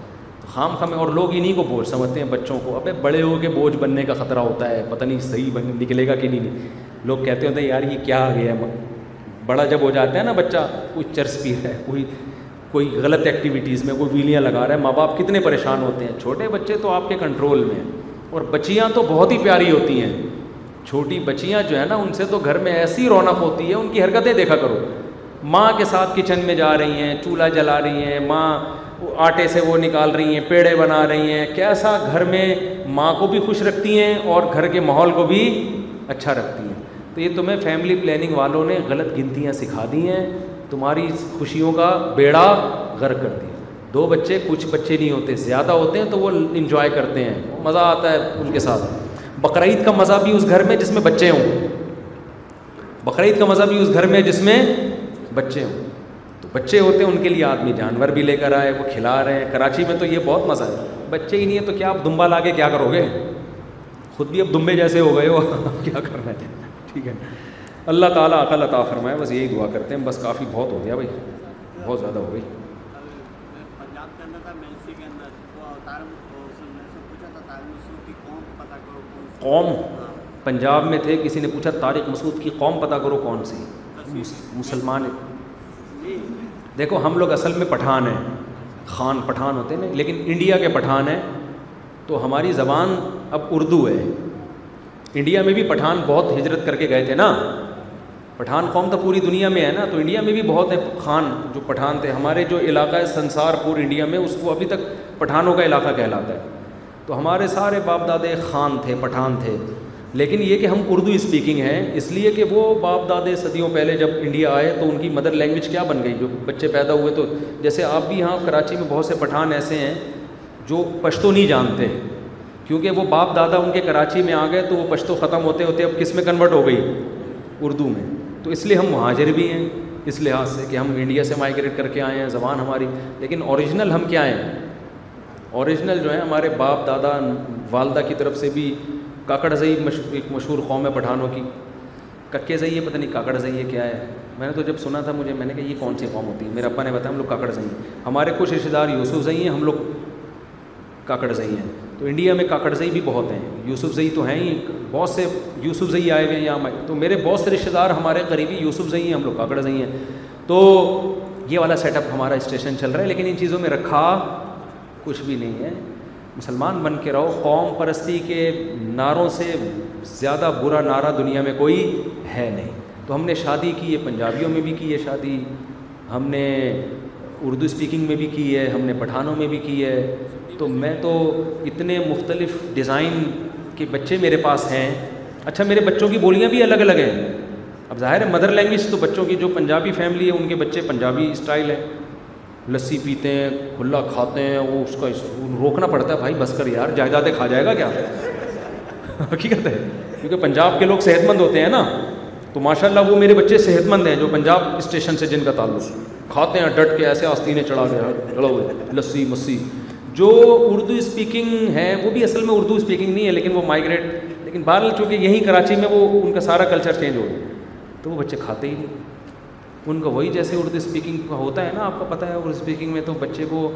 B: خام خام اور لوگ انہیں کو بوجھ سمجھتے ہیں بچوں کو ابے بڑے ہو کے بوجھ بننے کا خطرہ ہوتا ہے پتہ نہیں صحیح بن نکلے گا کہ نہیں نہیں لوگ کہتے ہوتے ہیں یار یہ کیا آ گیا ہے بڑا جب ہو جاتا ہے نا بچہ کوئی چرس پی رہا ہے کوئی کوئی غلط ایکٹیویٹیز میں کوئی ویلیاں لگا رہا ہے ماں باپ کتنے پریشان ہوتے ہیں چھوٹے بچے تو آپ کے کنٹرول میں ہیں اور بچیاں تو بہت ہی پیاری ہوتی ہیں چھوٹی بچیاں جو ہیں نا ان سے تو گھر میں ایسی رونق ہوتی ہے ان کی حرکتیں دیکھا کرو ماں کے ساتھ کچن میں جا رہی ہیں چولہا جلا رہی ہیں ماں آٹے سے وہ نکال رہی ہیں پیڑے بنا رہی ہیں کیسا گھر میں ماں کو بھی خوش رکھتی ہیں اور گھر کے ماحول کو بھی اچھا رکھتی ہیں تو یہ تمہیں فیملی پلاننگ والوں نے غلط گنتیاں سکھا دی ہیں تمہاری خوشیوں کا بیڑا غر کر دیا دو بچے کچھ بچے نہیں ہوتے زیادہ ہوتے ہیں تو وہ انجوائے کرتے ہیں مزہ آتا ہے ان کے ساتھ بقرعید کا مزہ بھی اس گھر میں جس میں بچے ہوں بقرعید کا مزہ بھی اس گھر میں جس میں بچے ہوں بچے ہوتے ہیں ان کے لیے آدمی جانور بھی لے کر آئے وہ کھلا رہے ہیں کراچی میں تو یہ بہت مزہ ہے بچے ہی نہیں ہیں تو کیا آپ دمبا لا کے کیا کرو گے خود بھی اب دمبے جیسے ہو گئے ہو کیا کرنا ہے ٹھیک ہے اللہ تعالیٰ عقل عطا فرمائے بس یہی دعا کرتے ہیں بس کافی بہت ہو گیا بھائی بہت زیادہ ہو گئی قوم ہاں۔ پنجاب میں تھے کسی نے پوچھا طارق مسعود کی قوم پتہ کرو کون سی مسلمان دیکھو ہم لوگ اصل میں پٹھان ہیں خان پٹھان ہوتے ہیں لیکن انڈیا کے پٹھان ہیں تو ہماری زبان اب اردو ہے انڈیا میں بھی پٹھان بہت ہجرت کر کے گئے تھے نا پٹھان قوم تو پوری دنیا میں ہے نا تو انڈیا میں بھی بہت ہیں خان جو پٹھان تھے ہمارے جو علاقہ ہے سنسار پور انڈیا میں اس کو ابھی تک پٹھانوں کا علاقہ کہلاتا ہے تو ہمارے سارے باپ دادے خان تھے پٹھان تھے لیکن یہ کہ ہم اردو اسپیکنگ ہیں اس لیے کہ وہ باپ دادے صدیوں پہلے جب انڈیا آئے تو ان کی مدر لینگویج کیا بن گئی جو بچے پیدا ہوئے تو جیسے آپ بھی یہاں کراچی میں بہت سے پٹھان ایسے ہیں جو پشتو نہیں جانتے کیونکہ وہ باپ دادا ان کے کراچی میں آ گئے تو وہ پشتو ختم ہوتے ہوتے اب کس میں کنورٹ ہو گئی اردو میں تو اس لیے ہم مہاجر بھی ہیں اس لحاظ سے کہ ہم انڈیا سے مائگریٹ کر کے آئے ہیں زبان ہماری لیکن اوریجنل ہم کیا ہیں اوریجنل جو ہیں ہمارے باپ دادا والدہ کی طرف سے بھی کاکڑ مشہور ایک مشہور قوم ہے پٹھانوں کی ککے زئی ہے پتہ نہیں کاکڑ زئی ہے کیا ہے میں نے تو جب سنا تھا مجھے میں نے کہا یہ کون سی قوم ہوتی ہے میرے ابا نے بتایا ہم لوگ کاکڑ زئی ہیں ہمارے کچھ رشتے دار یوسف زئی ہیں ہم لوگ کاکڑ زئی ہیں تو انڈیا میں کاکڑ زئی بھی بہت ہیں یوسف زئی تو ہیں ہی بہت سے یوسف زئی آئے ہوئے ہیں یہاں تو میرے بہت سے رشتے دار ہمارے قریبی یوسف زئی ہیں ہم لوگ کاکڑ زئی ہیں تو یہ والا سیٹ اپ ہمارا اسٹیشن چل رہا ہے لیکن ان چیزوں میں رکھا کچھ بھی نہیں ہے مسلمان بن کے رہو قوم پرستی کے نعروں سے زیادہ برا نعرہ دنیا میں کوئی ہے نہیں تو ہم نے شادی کی ہے پنجابیوں میں بھی کی ہے شادی ہم نے اردو اسپیکنگ میں بھی کی ہے ہم نے پٹھانوں میں بھی کی ہے تو میں تو اتنے مختلف ڈیزائن کے بچے میرے پاس ہیں اچھا میرے بچوں کی بولیاں بھی الگ الگ ہیں اب ظاہر ہے مدر لینگویج تو بچوں کی جو پنجابی فیملی ہے ان کے بچے پنجابی اسٹائل ہیں لسی پیتے ہیں کھلا کھاتے ہیں وہ اس کا روکنا پڑتا ہے بھائی بس کر یار جائیدادیں کھا جائے گا کیا حقیقت ہے کیونکہ پنجاب کے لوگ صحت مند ہوتے ہیں نا تو ماشاء اللہ وہ میرے بچے صحت مند ہیں جو پنجاب اسٹیشن سے جن کا تعلق کھاتے ہیں ڈٹ کے ایسے آستینیں چڑھا گیا چڑھا ہوئے لسی مسی جو اردو اسپیکنگ ہے وہ بھی اصل میں اردو اسپیکنگ نہیں ہے لیکن وہ مائیگریٹ لیکن بہرحال چونکہ یہیں کراچی میں وہ ان کا سارا کلچر چینج ہو گیا تو وہ بچے کھاتے ہی نہیں ان کا وہی جیسے اردو اسپیکنگ کا ہوتا ہے نا آپ کو پتہ ہے اردو اسپیکنگ میں تو بچے کو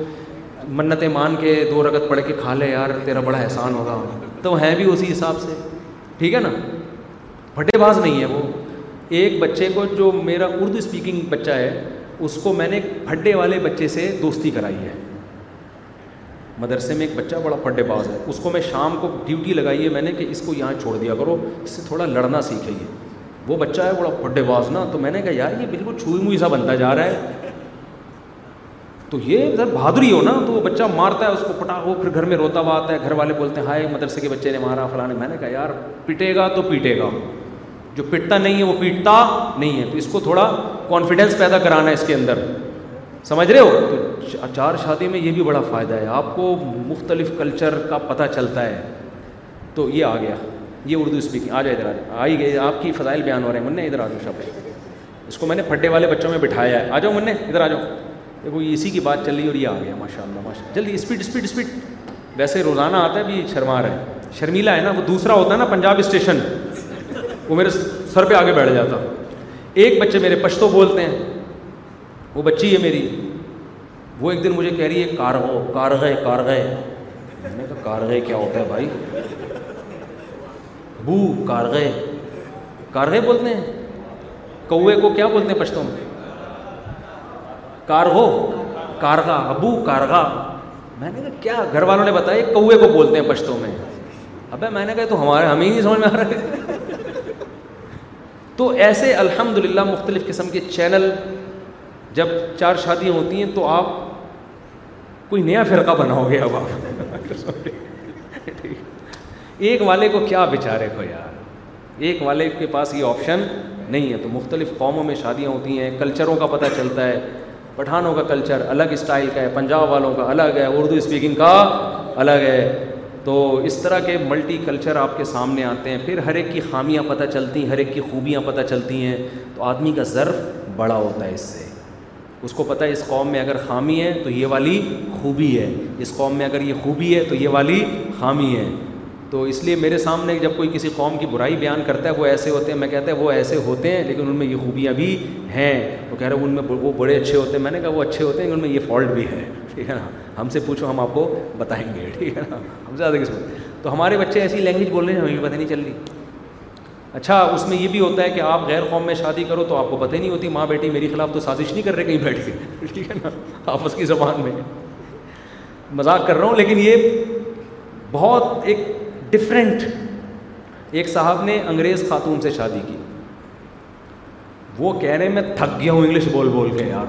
B: منت مان کے دو رگت پڑھ کے کھا لے یار تیرا بڑا احسان ہوگا تو ہیں بھی اسی حساب سے ٹھیک ہے نا پھٹے باز نہیں ہے وہ ایک بچے کو جو میرا اردو اسپیکنگ بچہ ہے اس کو میں نے پھڈے والے بچے سے دوستی کرائی ہے مدرسے میں ایک بچہ بڑا پھڈے باز ہے اس کو میں شام کو ڈیوٹی لگائی ہے میں نے کہ اس کو یہاں چھوڑ دیا کرو اس سے تھوڑا لڑنا سیکھے یہ وہ بچہ ہے بڑا پڈے باز نا تو میں نے کہا یار یہ بالکل چھوئی موئی سا بنتا جا رہا ہے تو یہ سر بہادری ہو نا تو وہ بچہ مارتا ہے اس کو پٹا وہ پھر گھر میں روتا ہوا آتا ہے گھر والے بولتے ہیں ہائے مدرسے کے بچے نے مارا فلاں میں نے کہا یار پٹے گا تو پیٹے گا جو پٹتا نہیں ہے وہ پیٹتا نہیں ہے تو اس کو تھوڑا کانفیڈینس پیدا کرانا ہے اس کے اندر سمجھ رہے ہو تو چار شادی میں یہ بھی بڑا فائدہ ہے آپ کو مختلف کلچر کا پتہ چلتا ہے تو یہ آ گیا یہ اردو اسپیکنگ آ جائے ادھر آ جاؤ آئی گئی آپ کی فضائل بیان ہو رہے ہیں منع ادھر آ جاؤ شاپ اس کو میں نے پھٹے والے بچوں میں بٹھایا ہے آ جاؤ منع ادھر آ جاؤ دیکھو یہ اسی کی بات چل رہی اور یہ آ گیا ماشاء اللہ ماشاء اللہ جلدی اسپیڈ اسپیڈ اسپیڈ ویسے روزانہ آتا ہے بھی شرما رہے ہے شرمیلا ہے نا وہ دوسرا ہوتا ہے نا پنجاب اسٹیشن وہ میرے سر پہ آگے بیٹھ جاتا ایک بچے میرے پشتو بولتے ہیں وہ بچی ہے میری وہ ایک دن مجھے کہہ رہی ہے کارغو کارغے کارغے میں نے کہا کارغے کیا ہوتا ہے بھائی بو کارغے کارغے بولتے ہیں کوے کو کیا بولتے ہیں پشتوں میں کارغو کارغا ابو کارغا میں نے کہا کیا گھر والوں نے بتایا کوے کو بولتے ہیں پشتوں میں ابے میں نے کہا تو ہمارے ہمیں نہیں سمجھ میں آ رہے تو ایسے الحمد للہ مختلف قسم کے چینل جب چار شادیاں ہوتی ہیں تو آپ کوئی نیا فرقہ بناؤ گے اب آپ ایک والے کو کیا بیچارے کو یار ایک والے کے پاس یہ آپشن نہیں ہے تو مختلف قوموں میں شادیاں ہوتی ہیں کلچروں کا پتہ چلتا ہے پٹھانوں کا کلچر الگ اسٹائل کا ہے پنجاب والوں کا الگ ہے اردو اسپیکنگ کا الگ ہے تو اس طرح کے ملٹی کلچر آپ کے سامنے آتے ہیں پھر ہر ایک کی خامیاں پتہ چلتی ہیں ہر ایک کی خوبیاں پتہ چلتی ہیں تو آدمی کا ضرف بڑا ہوتا ہے اس سے اس کو پتہ ہے اس قوم میں اگر خامی ہے تو یہ والی خوبی ہے اس قوم میں اگر یہ خوبی ہے تو یہ والی خامی ہے تو اس لیے میرے سامنے جب کوئی کسی قوم کی برائی بیان کرتا ہے وہ ایسے ہوتے ہیں میں کہتا ہے وہ ایسے ہوتے ہیں لیکن ان میں یہ خوبیاں بھی ہیں وہ کہہ رہے ہیں ان میں وہ بڑے اچھے ہوتے ہیں میں نے کہا وہ اچھے ہوتے ہیں ان میں یہ فالٹ بھی ہے ٹھیک ہے نا ہم سے پوچھو ہم آپ کو بتائیں گے ٹھیک ہے نا ہم زیادہ کس تو ہمارے بچے ایسی لینگویج بول رہے ہیں ہمیں پتہ نہیں چل رہی اچھا اس میں یہ بھی ہوتا ہے کہ آپ غیر قوم میں شادی کرو تو آپ کو پتہ نہیں ہوتی ماں بیٹی میری خلاف تو سازش نہیں کر رہے کہیں بیٹھ کے ٹھیک ہے نا آپس کی زبان میں مذاق کر رہا ہوں لیکن یہ بہت ایک ڈفرینٹ ایک صاحب نے انگریز خاتون سے شادی کی وہ کہہ رہے ہیں میں تھک گیا ہوں انگلش بول بول کے یار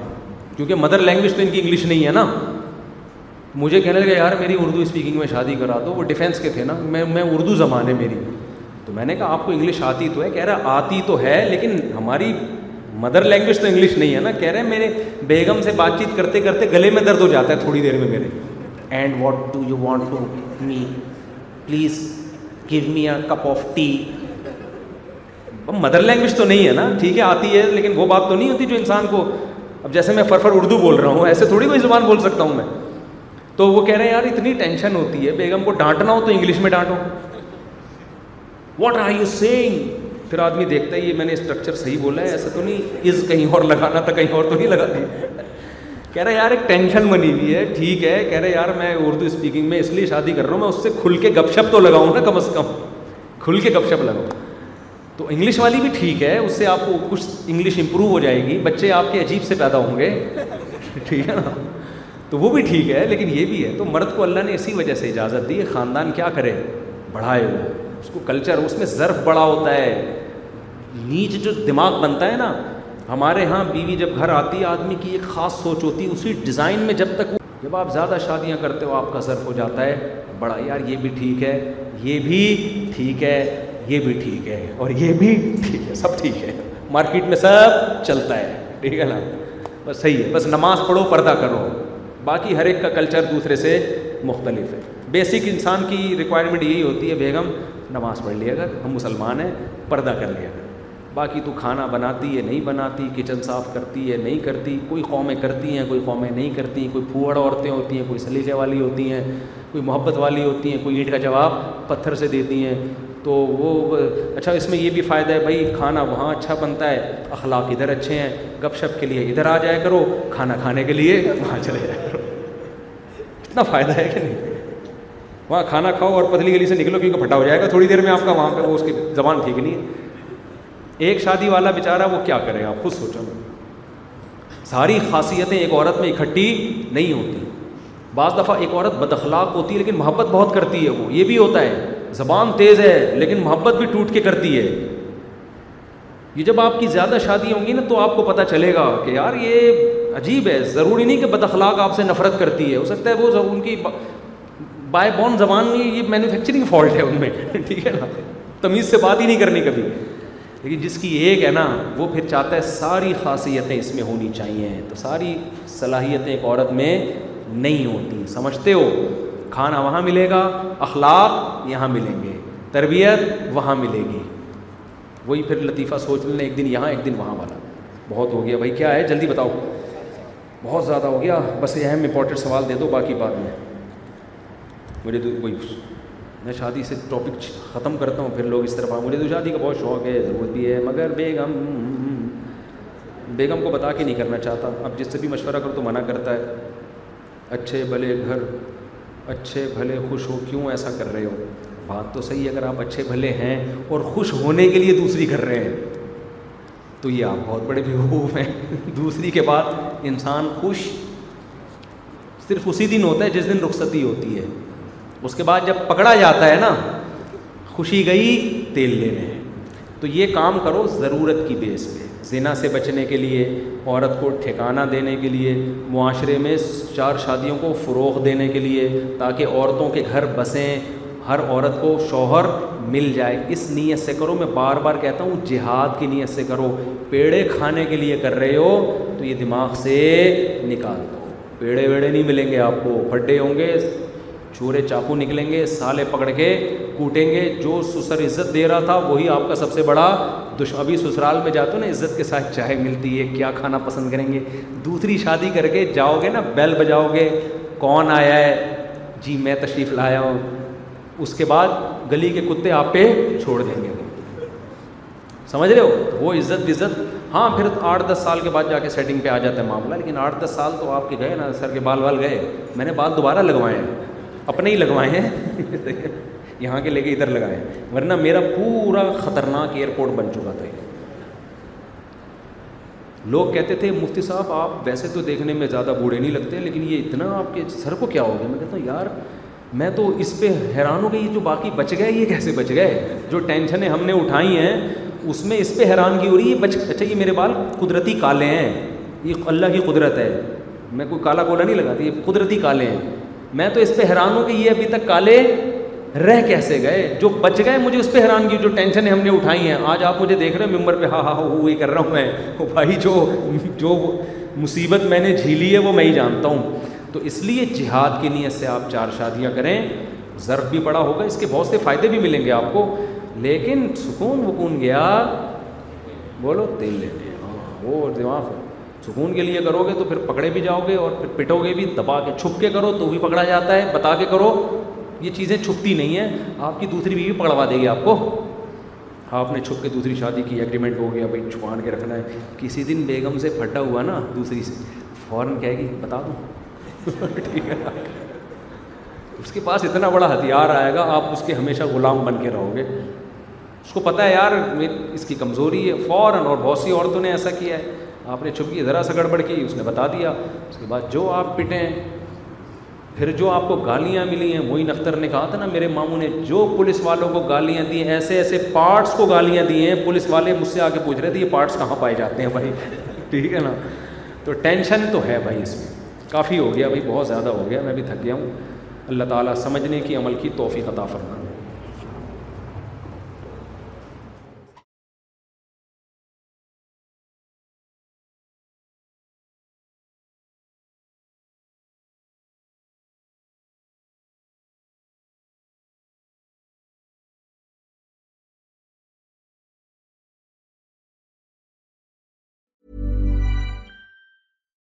B: کیونکہ مدر لینگویج تو ان کی انگلش نہیں ہے نا مجھے کہنے لگا یار میری اردو اسپیکنگ میں شادی کرا دو وہ ڈیفینس کے تھے نا میں میں اردو زبان ہے میری تو میں نے کہا آپ کو انگلش آتی تو ہے کہہ رہا آتی تو ہے لیکن ہماری مدر لینگویج تو انگلش نہیں ہے نا کہہ رہے ہیں میرے بیگم سے بات چیت کرتے کرتے گلے میں درد ہو جاتا ہے تھوڑی دیر میں میرے and what do you want to me please give me a cup of tea mother language تو نہیں ہے نا ٹھیک ہے آتی ہے لیکن وہ بات تو نہیں ہوتی جو انسان کو اب جیسے میں فرفر اردو بول رہا ہوں ایسے تھوڑی کوئی زبان بول سکتا ہوں میں تو وہ کہہ رہے ہیں یار اتنی ٹینشن ہوتی ہے بیگم کو ڈانٹنا ہو تو انگلش میں ڈانٹو واٹ آر یو سیئنگ پھر آدمی دیکھتا ہے یہ میں نے اسٹرکچر صحیح بولا ہے ایسا تو نہیں از کہیں اور لگانا تھا کہیں اور تو نہیں لگاتے کہہ رہے یار ایک ٹینشن بنی ہوئی ہے ٹھیک ہے کہہ رہے یار میں اردو اسپیکنگ میں اس لیے شادی کر رہا ہوں میں اس سے کھل کے گپ شپ تو لگاؤں نا کم از کم کھل کے گپ شپ لگاؤں تو انگلش والی بھی ٹھیک ہے اس سے آپ کو کچھ انگلش امپروو ہو جائے گی بچے آپ کے عجیب سے پیدا ہوں گے ٹھیک ہے نا تو وہ بھی ٹھیک ہے لیکن یہ بھی ہے تو مرد کو اللہ نے اسی وجہ سے اجازت دی خاندان کیا کرے بڑھائے ہو اس کو کلچر اس میں ضرف بڑا ہوتا ہے نیچ جو دماغ بنتا ہے نا ہمارے ہاں بیوی جب گھر آتی ہے آدمی کی ایک خاص سوچ ہوتی ہے اسی ڈیزائن میں جب تک جب آپ زیادہ شادیاں کرتے ہو آپ کا صرف ہو جاتا ہے بڑا یار یہ بھی ٹھیک ہے یہ بھی ٹھیک ہے یہ بھی ٹھیک ہے اور یہ بھی ٹھیک ہے سب ٹھیک ہے مارکیٹ میں سب چلتا ہے ٹھیک ہے نا بس صحیح ہے بس نماز پڑھو پردہ کرو باقی ہر ایک کا کلچر دوسرے سے مختلف ہے بیسک انسان کی ریکوائرمنٹ یہی ہوتی ہے بیگم نماز پڑھ لیا کر ہم مسلمان ہیں پردہ کر لیا کر باقی تو کھانا بناتی ہے نہیں بناتی کچن صاف کرتی ہے نہیں کرتی کوئی قومیں کرتی ہیں کوئی قومیں نہیں کرتی ہیں کوئی پھوڑ عورتیں ہوتی ہیں کوئی سلیجے والی ہوتی ہیں کوئی محبت والی ہوتی ہیں کوئی اینٹ کا جواب پتھر سے دیتی ہیں تو وہ اچھا اس میں یہ بھی فائدہ ہے بھائی کھانا وہاں اچھا بنتا ہے اخلاق ادھر اچھے ہیں گپ شپ کے لیے ادھر آ جایا کرو کھانا کھانے کے لیے وہاں چلے جایا کرو اتنا فائدہ ہے کہ نہیں وہاں کھانا کھاؤ اور پتلی گلی سے نکلو کیونکہ پھٹا ہو جائے گا تھوڑی دیر میں آپ کا وہاں پہ وہ اس کی زبان ٹھیک نہیں ہے ایک شادی والا بیچارہ وہ کیا کرے آپ خود سوچا ساری خاصیتیں ایک عورت میں اکٹھی نہیں ہوتی بعض دفعہ ایک عورت بد اخلاق ہوتی ہے لیکن محبت بہت کرتی ہے وہ یہ بھی ہوتا ہے زبان تیز ہے لیکن محبت بھی ٹوٹ کے کرتی ہے یہ جب آپ کی زیادہ شادی ہوں گی نا تو آپ کو پتہ چلے گا کہ یار یہ عجیب ہے ضروری نہیں کہ بد اخلاق آپ سے نفرت کرتی ہے ہو سکتا ہے وہ ان کی بائی بون زبان میں یہ مینوفیکچرنگ فالٹ ہے ان میں ٹھیک ہے نا تمیز سے بات ہی نہیں کرنی کبھی لیکن جس کی ایک ہے نا وہ پھر چاہتا ہے ساری خاصیتیں اس میں ہونی چاہیے تو ساری صلاحیتیں ایک عورت میں نہیں ہوتی سمجھتے ہو کھانا وہاں ملے گا اخلاق یہاں ملیں گے تربیت وہاں ملے گی وہی پھر لطیفہ سوچ لیں ایک دن یہاں ایک دن وہاں والا بہت ہو گیا بھائی کیا ہے جلدی بتاؤ بہت زیادہ ہو گیا بس یہ اہم امپورٹنٹ سوال دے دو باقی بات میں مجھے تو وہی میں شادی سے ٹاپک ختم کرتا ہوں پھر لوگ اس آ مجھے تو شادی کا بہت شوق ہے ضرورت بھی ہے مگر بیگم بیگم کو بتا کے نہیں کرنا چاہتا اب جس سے بھی مشورہ کرو تو منع کرتا ہے اچھے بھلے گھر اچھے بھلے خوش ہو کیوں ایسا کر رہے ہو بات تو صحیح ہے اگر آپ اچھے بھلے ہیں اور خوش ہونے کے لیے دوسری کر رہے ہیں تو یہ آپ بہت بڑے بیوقوف ہیں دوسری کے بعد انسان خوش صرف اسی دن ہوتا ہے جس دن رخصتی ہوتی ہے اس کے بعد جب پکڑا جاتا ہے نا خوشی گئی تیل لینے تو یہ کام کرو ضرورت کی بیس پہ زنا سے بچنے کے لیے عورت کو ٹھکانہ دینے کے لیے معاشرے میں چار شادیوں کو فروغ دینے کے لیے تاکہ عورتوں کے گھر بسیں ہر عورت کو شوہر مل جائے اس نیت سے کرو میں بار بار کہتا ہوں جہاد کی نیت سے کرو پیڑے کھانے کے لیے کر رہے ہو تو یہ دماغ سے نکال دو پیڑے ویڑے نہیں ملیں گے آپ کو بڈے ہوں گے چورے چاقو نکلیں گے سالے پکڑ کے کوٹیں گے جو سسر عزت دے رہا تھا وہی آپ کا سب سے بڑا دش ابھی سسرال میں جاتے ہو نا عزت کے ساتھ چائے ملتی ہے کیا کھانا پسند کریں گے دوسری شادی کر کے جاؤ گے نا بیل بجاؤ گے کون آیا ہے جی میں تشریف لایا ہوں اس کے بعد گلی کے کتے آپ پہ چھوڑ دیں گے سمجھ رہے ہو وہ عزت عزت ہاں پھر آٹھ دس سال کے بعد جا کے سیٹنگ پہ آ جاتا ہے معاملہ لیکن آٹھ دس سال تو آپ کے گئے نا سر کے بال وال گئے میں نے بال دوبارہ لگوائے ہیں اپنے ہی لگوائے ہیں یہاں کے لے کے ادھر لگائے ورنہ میرا پورا خطرناک ایئرپورٹ بن چکا تھا لوگ کہتے تھے مفتی صاحب آپ ویسے تو دیکھنے میں زیادہ بوڑھے نہیں لگتے لیکن یہ اتنا آپ کے سر کو کیا ہو گیا میں کہتا ہوں یار میں تو اس پہ حیران ہو گئی یہ جو باقی بچ گئے یہ کیسے بچ گئے جو ٹینشنیں ہم نے اٹھائی ہیں اس میں اس پہ حیران کی ہو رہی ہے بچ اچھا یہ میرے بال قدرتی کالے ہیں یہ اللہ کی قدرت ہے میں کوئی کالا کولا نہیں لگاتی یہ قدرتی کالے ہیں میں تو اس پہ حیران ہوں کہ یہ ابھی تک کالے رہ کیسے گئے جو بچ گئے مجھے اس پہ حیران کی جو ٹینشنیں ہم نے اٹھائی ہیں آج آپ مجھے دیکھ رہے ہیں ممبر پہ ہاں ہاں یہ ہاں، ہاں، ہاں، کر رہا ہوں میں بھائی جو جو مصیبت میں نے جھیلی ہے وہ میں ہی جانتا ہوں تو اس لیے جہاد کی نیت سے آپ چار شادیاں کریں ضرب بھی بڑا ہوگا اس کے بہت سے فائدے بھی ملیں گے آپ کو لیکن سکون وکون گیا بولو تیل وہ دماغ سکون کے لیے کرو گے تو پھر پکڑے بھی جاؤ گے اور پھر پٹو گے بھی دبا کے چھپ کے کرو تو بھی پکڑا جاتا ہے بتا کے کرو یہ چیزیں چھپتی نہیں ہیں آپ کی دوسری بیوی پکڑوا دے گی آپ کو آپ نے چھپ کے دوسری شادی کی ایگریمنٹ ہو گیا بھائی چھپان کے رکھنا ہے کسی دن بیگم سے پھٹا ہوا نا دوسری سے فوراً کہے گی بتا دوں ٹھیک ہے اس کے پاس اتنا بڑا ہتھیار آئے گا آپ اس کے ہمیشہ غلام بن کے رہو گے اس کو پتہ ہے یار اس کی کمزوری ہے فوراً اور بہت سی عورتوں نے ایسا کیا ہے آپ نے چھپ کی ذرا سا گڑبڑ کی اس نے بتا دیا اس کے بعد جو آپ پٹے ہیں پھر جو آپ کو گالیاں ملی ہیں وہی نختر نے کہا تھا نا میرے ماموں نے جو پولیس والوں کو گالیاں دی ہیں ایسے ایسے پارٹس کو گالیاں دی ہیں پولیس والے مجھ سے آ کے پوچھ رہے تھے یہ پارٹس کہاں پائے جاتے ہیں بھائی ٹھیک ہے نا تو ٹینشن تو ہے بھائی اس میں کافی ہو گیا بھائی بہت زیادہ ہو گیا میں بھی تھک گیا ہوں اللہ تعالیٰ سمجھنے کی عمل کی توفیق عطا فرنا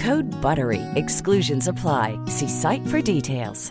D: کورڈ بر وی ایگسنس افلائی سی سائٹ فر ڈیٹس